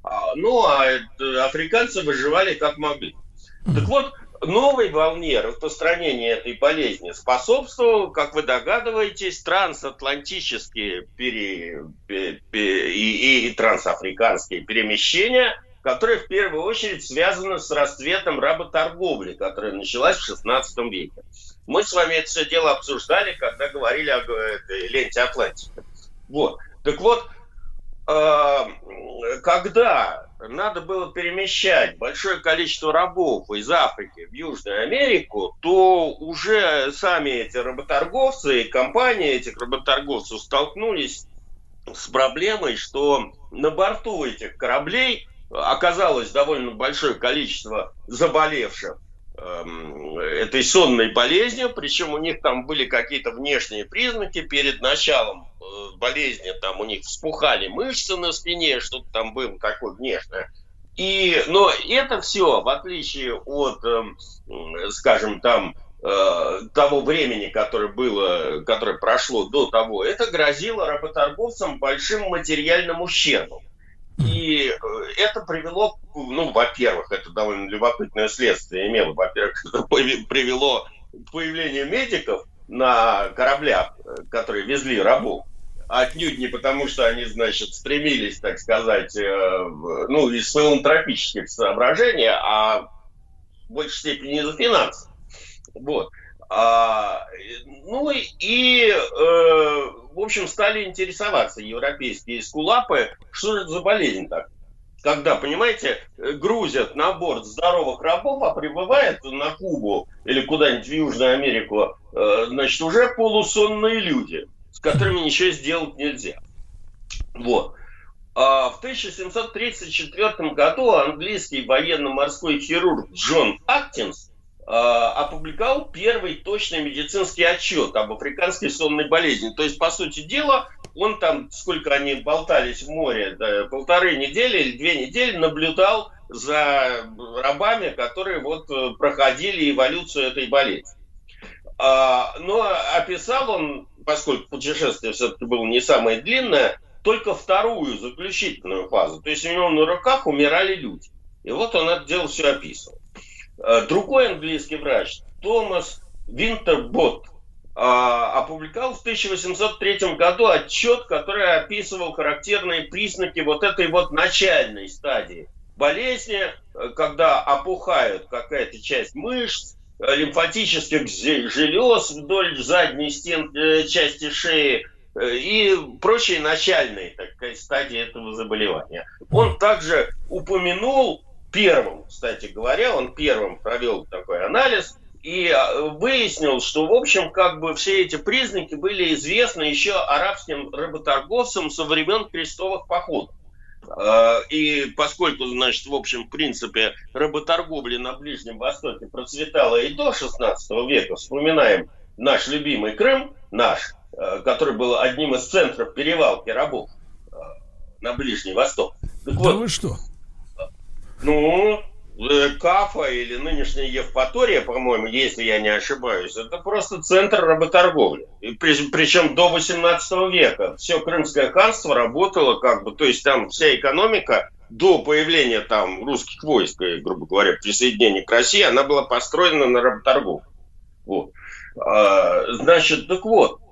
А, Ну, а африканцы выживали как могли. Так вот, новой волне распространения этой болезни способствовал, как вы догадываетесь, трансатлантические пере- пе- пе- и, и трансафриканские перемещения, которые в первую очередь связаны с расцветом работорговли, которая началась в XVI веке. Мы с вами это все дело обсуждали, когда говорили о э, этой ленте Атлантики. Вот. Так вот, э, когда надо было перемещать большое количество рабов из Африки в Южную Америку, то уже сами эти работорговцы и компании этих работорговцев столкнулись с проблемой, что на борту этих кораблей оказалось довольно большое количество заболевших эм, этой сонной болезнью, причем у них там были какие-то внешние признаки перед началом э, болезни, там у них вспухали мышцы на спине, что-то там было такое внешнее. И, но это все, в отличие от, эм, скажем, там, э, того времени, которое было, которое прошло до того, это грозило работорговцам большим материальным ущербом. И э, это привело, ну, во-первых, это довольно любопытное следствие имело. Во-первых, привело к появлению медиков на кораблях, э, которые везли рабов. Отнюдь не потому, что они, значит, стремились, так сказать, э, ну, из филантропических соображений, а в большей степени из-за финансов. Вот. А, ну и, э, в общем, стали интересоваться европейские эскулапы, что это за болезнь так? Когда, понимаете, грузят на борт здоровых рабов, а прибывает на Кубу или куда-нибудь в Южную Америку, э, значит, уже полусонные люди, с которыми ничего сделать нельзя. Вот. А в 1734 году английский военно-морской хирург Джон Аттинс а, опубликовал первый точный медицинский отчет об африканской сонной болезни. То есть, по сути дела, он там, сколько они болтались в море, полторы недели или две недели наблюдал за рабами, которые вот э, проходили эволюцию этой болезни. А, но описал он, поскольку путешествие все-таки было не самое длинное, только вторую, заключительную фазу. То есть у него на руках умирали люди. И вот он это дело все описывал. Э, Другой английский врач, Томас Винтербот, а, опубликовал в 1803 году отчет, который описывал характерные признаки вот этой вот начальной стадии болезни, э, когда опухают какая-то часть мышц, э, лимфатических желез вдоль задней стен, э, части шеи э, и прочие начальные так сказать, стадии этого заболевания. Он также упомянул первым, кстати говоря, он первым провел такой анализ и э, выяснил, что, в общем, как бы все эти признаки были известны еще арабским работорговцам со времен крестовых походов. Э, И поскольку, значит, в общем, в принципе, работорговля на Ближнем Востоке процветала и до 16 века, вспоминаем наш любимый Крым, наш, э, который был одним из центров перевалки рабов на Ближний Восток. Так Да вот, вы что? Ну, э, Кафа или нынешняя Евпатория, по-моему, если я не ошибаюсь, это просто центр работорговли. И при- причем до 18 века все Крымское ханство работало как бы, то есть там вся экономика до появления там русских войск, и, грубо говоря, присоединения к России, она была построена на работорговле. Вот. А, значит, так вот, э,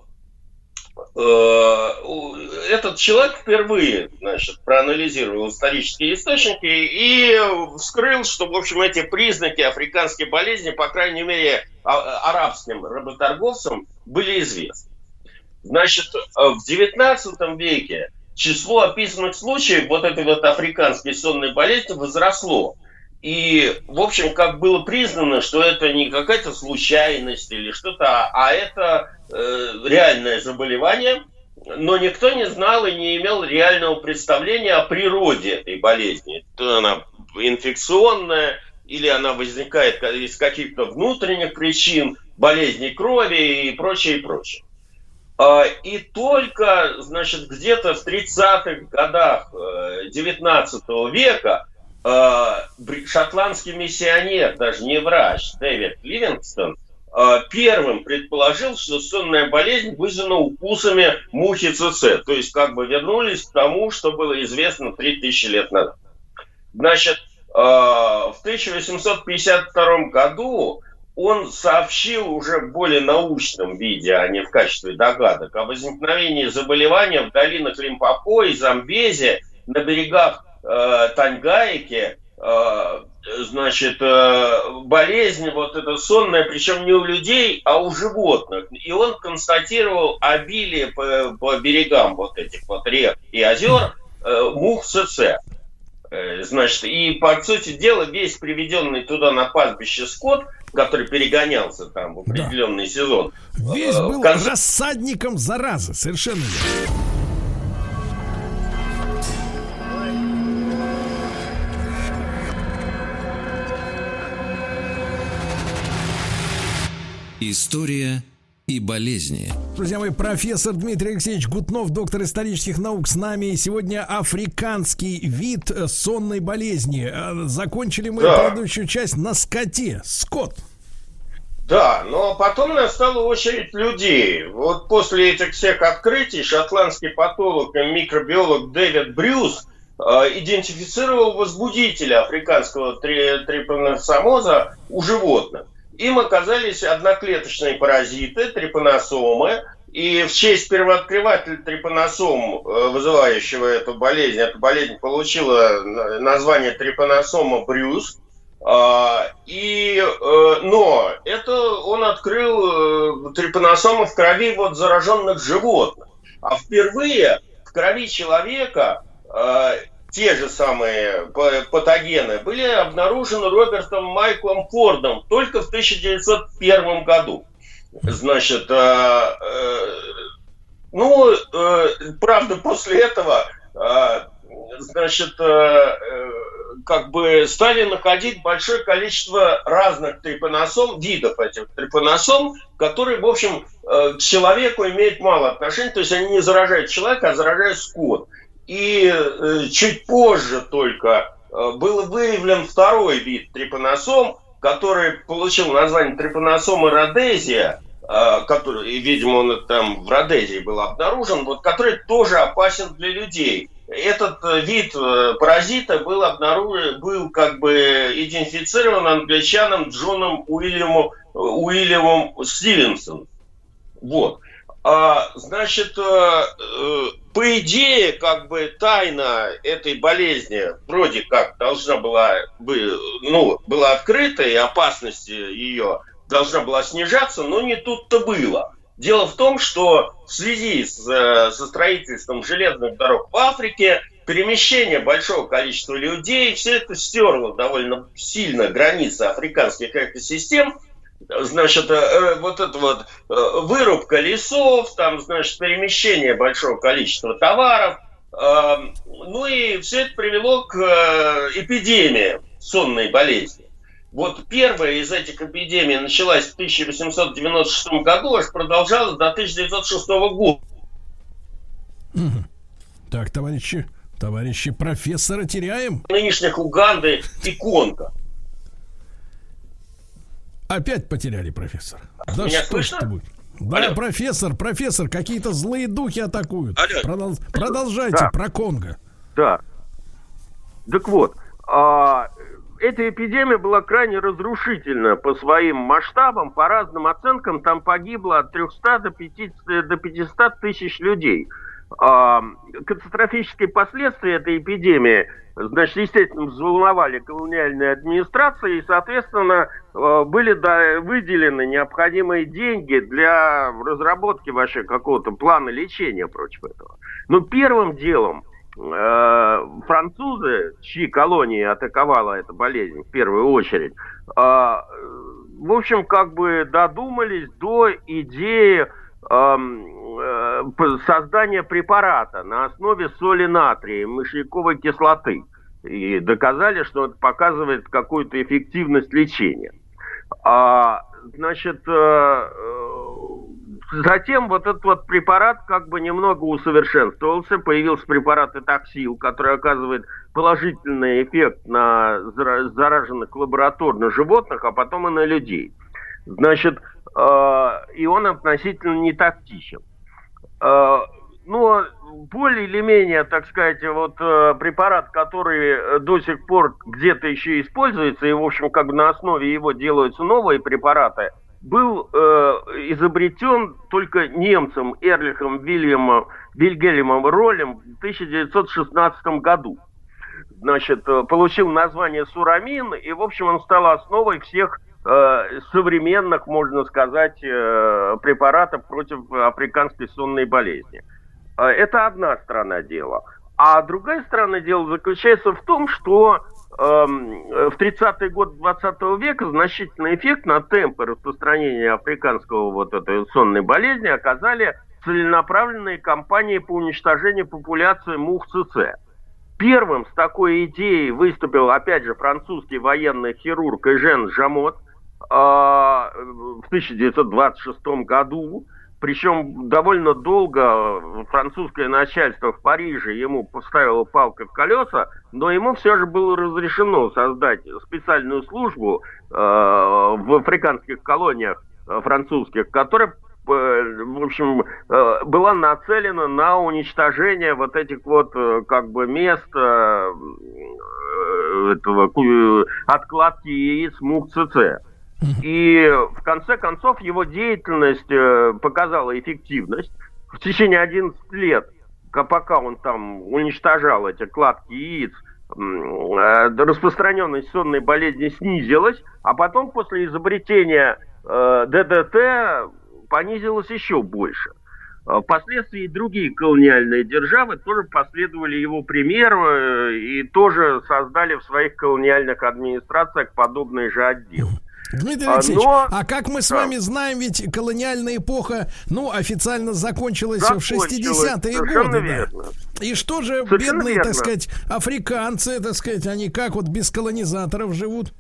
этот человек впервые, значит, проанализировал исторические источники и вскрыл, что, в общем, эти признаки африканской болезни, по крайней мере, а- арабским работорговцам были известны. Значит, э, в XIX веке число описанных случаев вот этой вот африканской сонной болезни возросло. И, в общем, как было признано, что это не какая-то случайность или что-то, а- это э, реальное заболевание, но никто не знал и не имел реального представления о природе этой болезни. То она инфекционная, или она возникает ка- из каких-то внутренних причин, болезней крови и прочее, и прочее. А, И только, значит, где-то в 30-х годах э, 19 века э, бри- шотландский миссионер, даже не врач, Дэвид Ливингстон, э, первым предположил, что сонная болезнь вызвана укусами мухи ЦЦ. То есть как бы вернулись к тому, что было известно 3000 лет назад. Значит, э, в 1852 году он сообщил уже в более научном виде, а не в качестве догадок, о возникновении заболевания в долинах Лимпопо и Замбези на берегах э, Таньгаики, э, значит, э, болезнь вот эта сонная, причем не у людей, а у животных. И он констатировал обилие по, по берегам вот этих вот рек и озер э, мух ЦЦ. Э, Значит, и по сути дела весь приведенный туда на пастбище скот, который перегонялся там в определенный сезон, Весь э, был конце- рассадником заразы, совершенно верно. История и болезни. Друзья мои, профессор Дмитрий Алексеевич Гутнов, доктор исторических наук с нами. Сегодня африканский вид сонной болезни. Э, Закончили мы Да. предыдущую часть на скоте. Скот. Да, но потом настала очередь людей. Вот после этих всех открытий шотландский патолог и микробиолог Дэвид Брюс э, идентифицировал возбудителя африканского три- трипаносомоза у животных. Им оказались одноклеточные паразиты, трипаносомы, и в честь первооткрывателя трипаносом, э, вызывающего эту болезнь, эта болезнь получила на- название трипаносома Брюс, а, и, э, но это он открыл э, трипаносомы в крови вот зараженных животных. А впервые в крови человека э, те же самые па- патогены были обнаружены Робертом Майклом Фордом только в 1901 году. Значит, э, э, ну, э, правда, после этого, э, значит, э, как бы стали находить большое количество разных трипаносом, видов этих трипаносом, которые, в общем, к человеку имеют мало отношения, то есть они не заражают человека, а заражают скот. И э, чуть позже только э, был выявлен второй вид трипаносом, который получил название трипаносома родезия, э, который, видимо, он там в Родезии был обнаружен, вот, который тоже опасен для людей. Этот вид паразита был обнаружен, был как бы идентифицирован англичаном Джоном Уильямом, Уильямом Стивенсоном. Вот. А, значит, э, э, по идее, как бы тайна этой болезни вроде как должна была бы, ну, была открыта, и опасность ее должна была снижаться, но не тут-то было. Дело в том, что в связи с, э, со строительством железных дорог в Африке, перемещение большого количества людей, все это стерло довольно сильно границы африканских экосистем, значит, э, вот это вот э, вырубка лесов, там, значит, перемещение большого количества товаров, э, ну и все это привело к э, эпидемии сонной болезни. Вот первая из этих эпидемий началась в 1896 году, аж продолжалась до 1906 года. Так, товарищи, товарищи профессора теряем. Нынешних Уганды и Конго. Опять потеряли профессор. Да Меня что ж слышно? это будет? Да, профессор, профессор, какие-то злые духи атакуют. Алло. Продол- продолжайте Да. про Конго. Да. Так вот, а, эта эпидемия была крайне разрушительна по своим масштабам, по разным оценкам, там погибло от 300 до 50, до 500 тысяч людей. А, катастрофические последствия этой эпидемии, значит, естественно, взволновали колониальные администрации, и, соответственно, э, были выделены необходимые деньги для разработки вообще какого-то плана лечения против этого. Но первым делом э, французы, чьи колонии атаковала эта болезнь в первую очередь, э, в общем, как бы додумались до идеи создания препарата на основе соли натрия мышьяковой кислоты. И доказали, что это показывает какую-то эффективность лечения. А, значит, э, э, затем вот этот вот препарат как бы немного усовершенствовался. Появился препарат Этаксил, который оказывает положительный эффект на зараженных лабораторных животных, а потом и на людей. Значит, э, и он относительно не тактичен. Э, но более или менее, так сказать, вот э, препарат, который до сих пор где-то еще используется, и, в общем, как бы на основе его делаются новые препараты, был э, изобретен только немцем Эрлихом Вильямом, Вильгельмом Ролем в 1916 году. Значит, э, получил название сурамин, и, в общем, он стал основой всех э, современных, можно сказать, э, препаратов против африканской сонной болезни. Э, это одна сторона дела. А другая сторона дела заключается в том, что Эм, в 30-е годы 20 века значительный эффект на темпы распространения африканского вот этой сонной болезни оказали целенаправленные кампании по уничтожению популяции мух ЦЦ. Первым с такой идеей выступил, опять же, французский военный хирург Эжен Жамот э, в 1926 году. Причем довольно долго французское начальство в Париже ему поставило палкой в колеса, но ему все же было разрешено создать специальную службу э, в африканских колониях э, французских, которая э, в общем, была нацелена на уничтожение вот этих вот как бы мест этого откладки яиц мук ЦЦ. И в конце концов его деятельность э, показала эффективность. В течение 11 лет, пока он там уничтожал эти кладки яиц, э, распространенность сонной болезни снизилась, а потом после изобретения э, ДДТ понизилась еще больше. Впоследствии другие колониальные державы тоже последовали его примеру и тоже создали в своих колониальных администрациях подобные же отделы. Дмитрий Алексеевич, Но... а как мы с да. вами знаем, ведь колониальная эпоха, ну, официально закончилась, закончилась в 60-е годы. Верно. Да. И что же Совершенно бедные, верно. так сказать, африканцы, так сказать, они как вот без колонизаторов живут?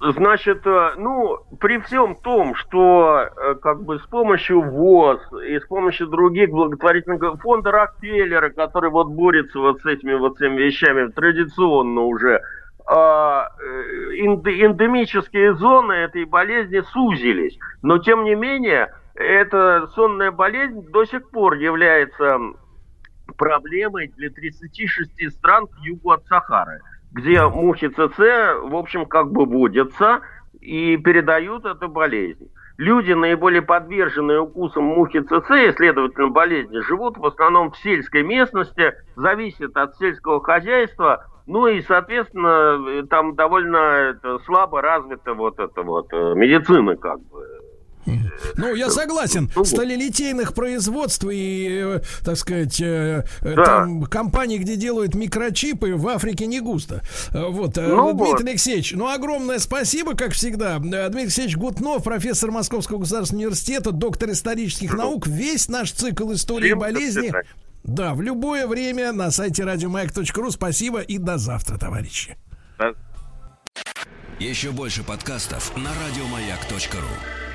Значит, э, ну, при всем том, что э, как бы с помощью ВОЗ и с помощью других благотворительных фонда Рокфеллера, который вот борется вот с этими вот всеми вещами традиционно уже, эндемические зоны этой болезни сузились. Но, тем не менее, эта сонная болезнь до сих пор является проблемой для 36 стран к югу от Сахары, где мухи ЦЦ, в общем, как бы водятся и передают эту болезнь. Люди, наиболее подверженные укусам мухи ЦЦ и, следовательно, болезни, живут в основном в сельской местности, зависят от сельского хозяйства, ну и, соответственно, там довольно это, слабо развита вот эта вот э, медицина, как бы. Ну, я согласен. Ну, Сталелитейных производств и, э, так сказать, э, да. там компаний, где делают микрочипы, в Африке не густо. Вот. Ну, Дмитрий вот. Алексеевич, ну, огромное спасибо, как всегда. Дмитрий Алексеевич Гутнов, профессор Московского государственного университета, доктор исторических наук. Весь наш цикл истории Всем болезни да, в любое время на сайте радиомаяк.ру. Спасибо и до завтра, товарищи. Еще больше подкастов на радиомаяк.ру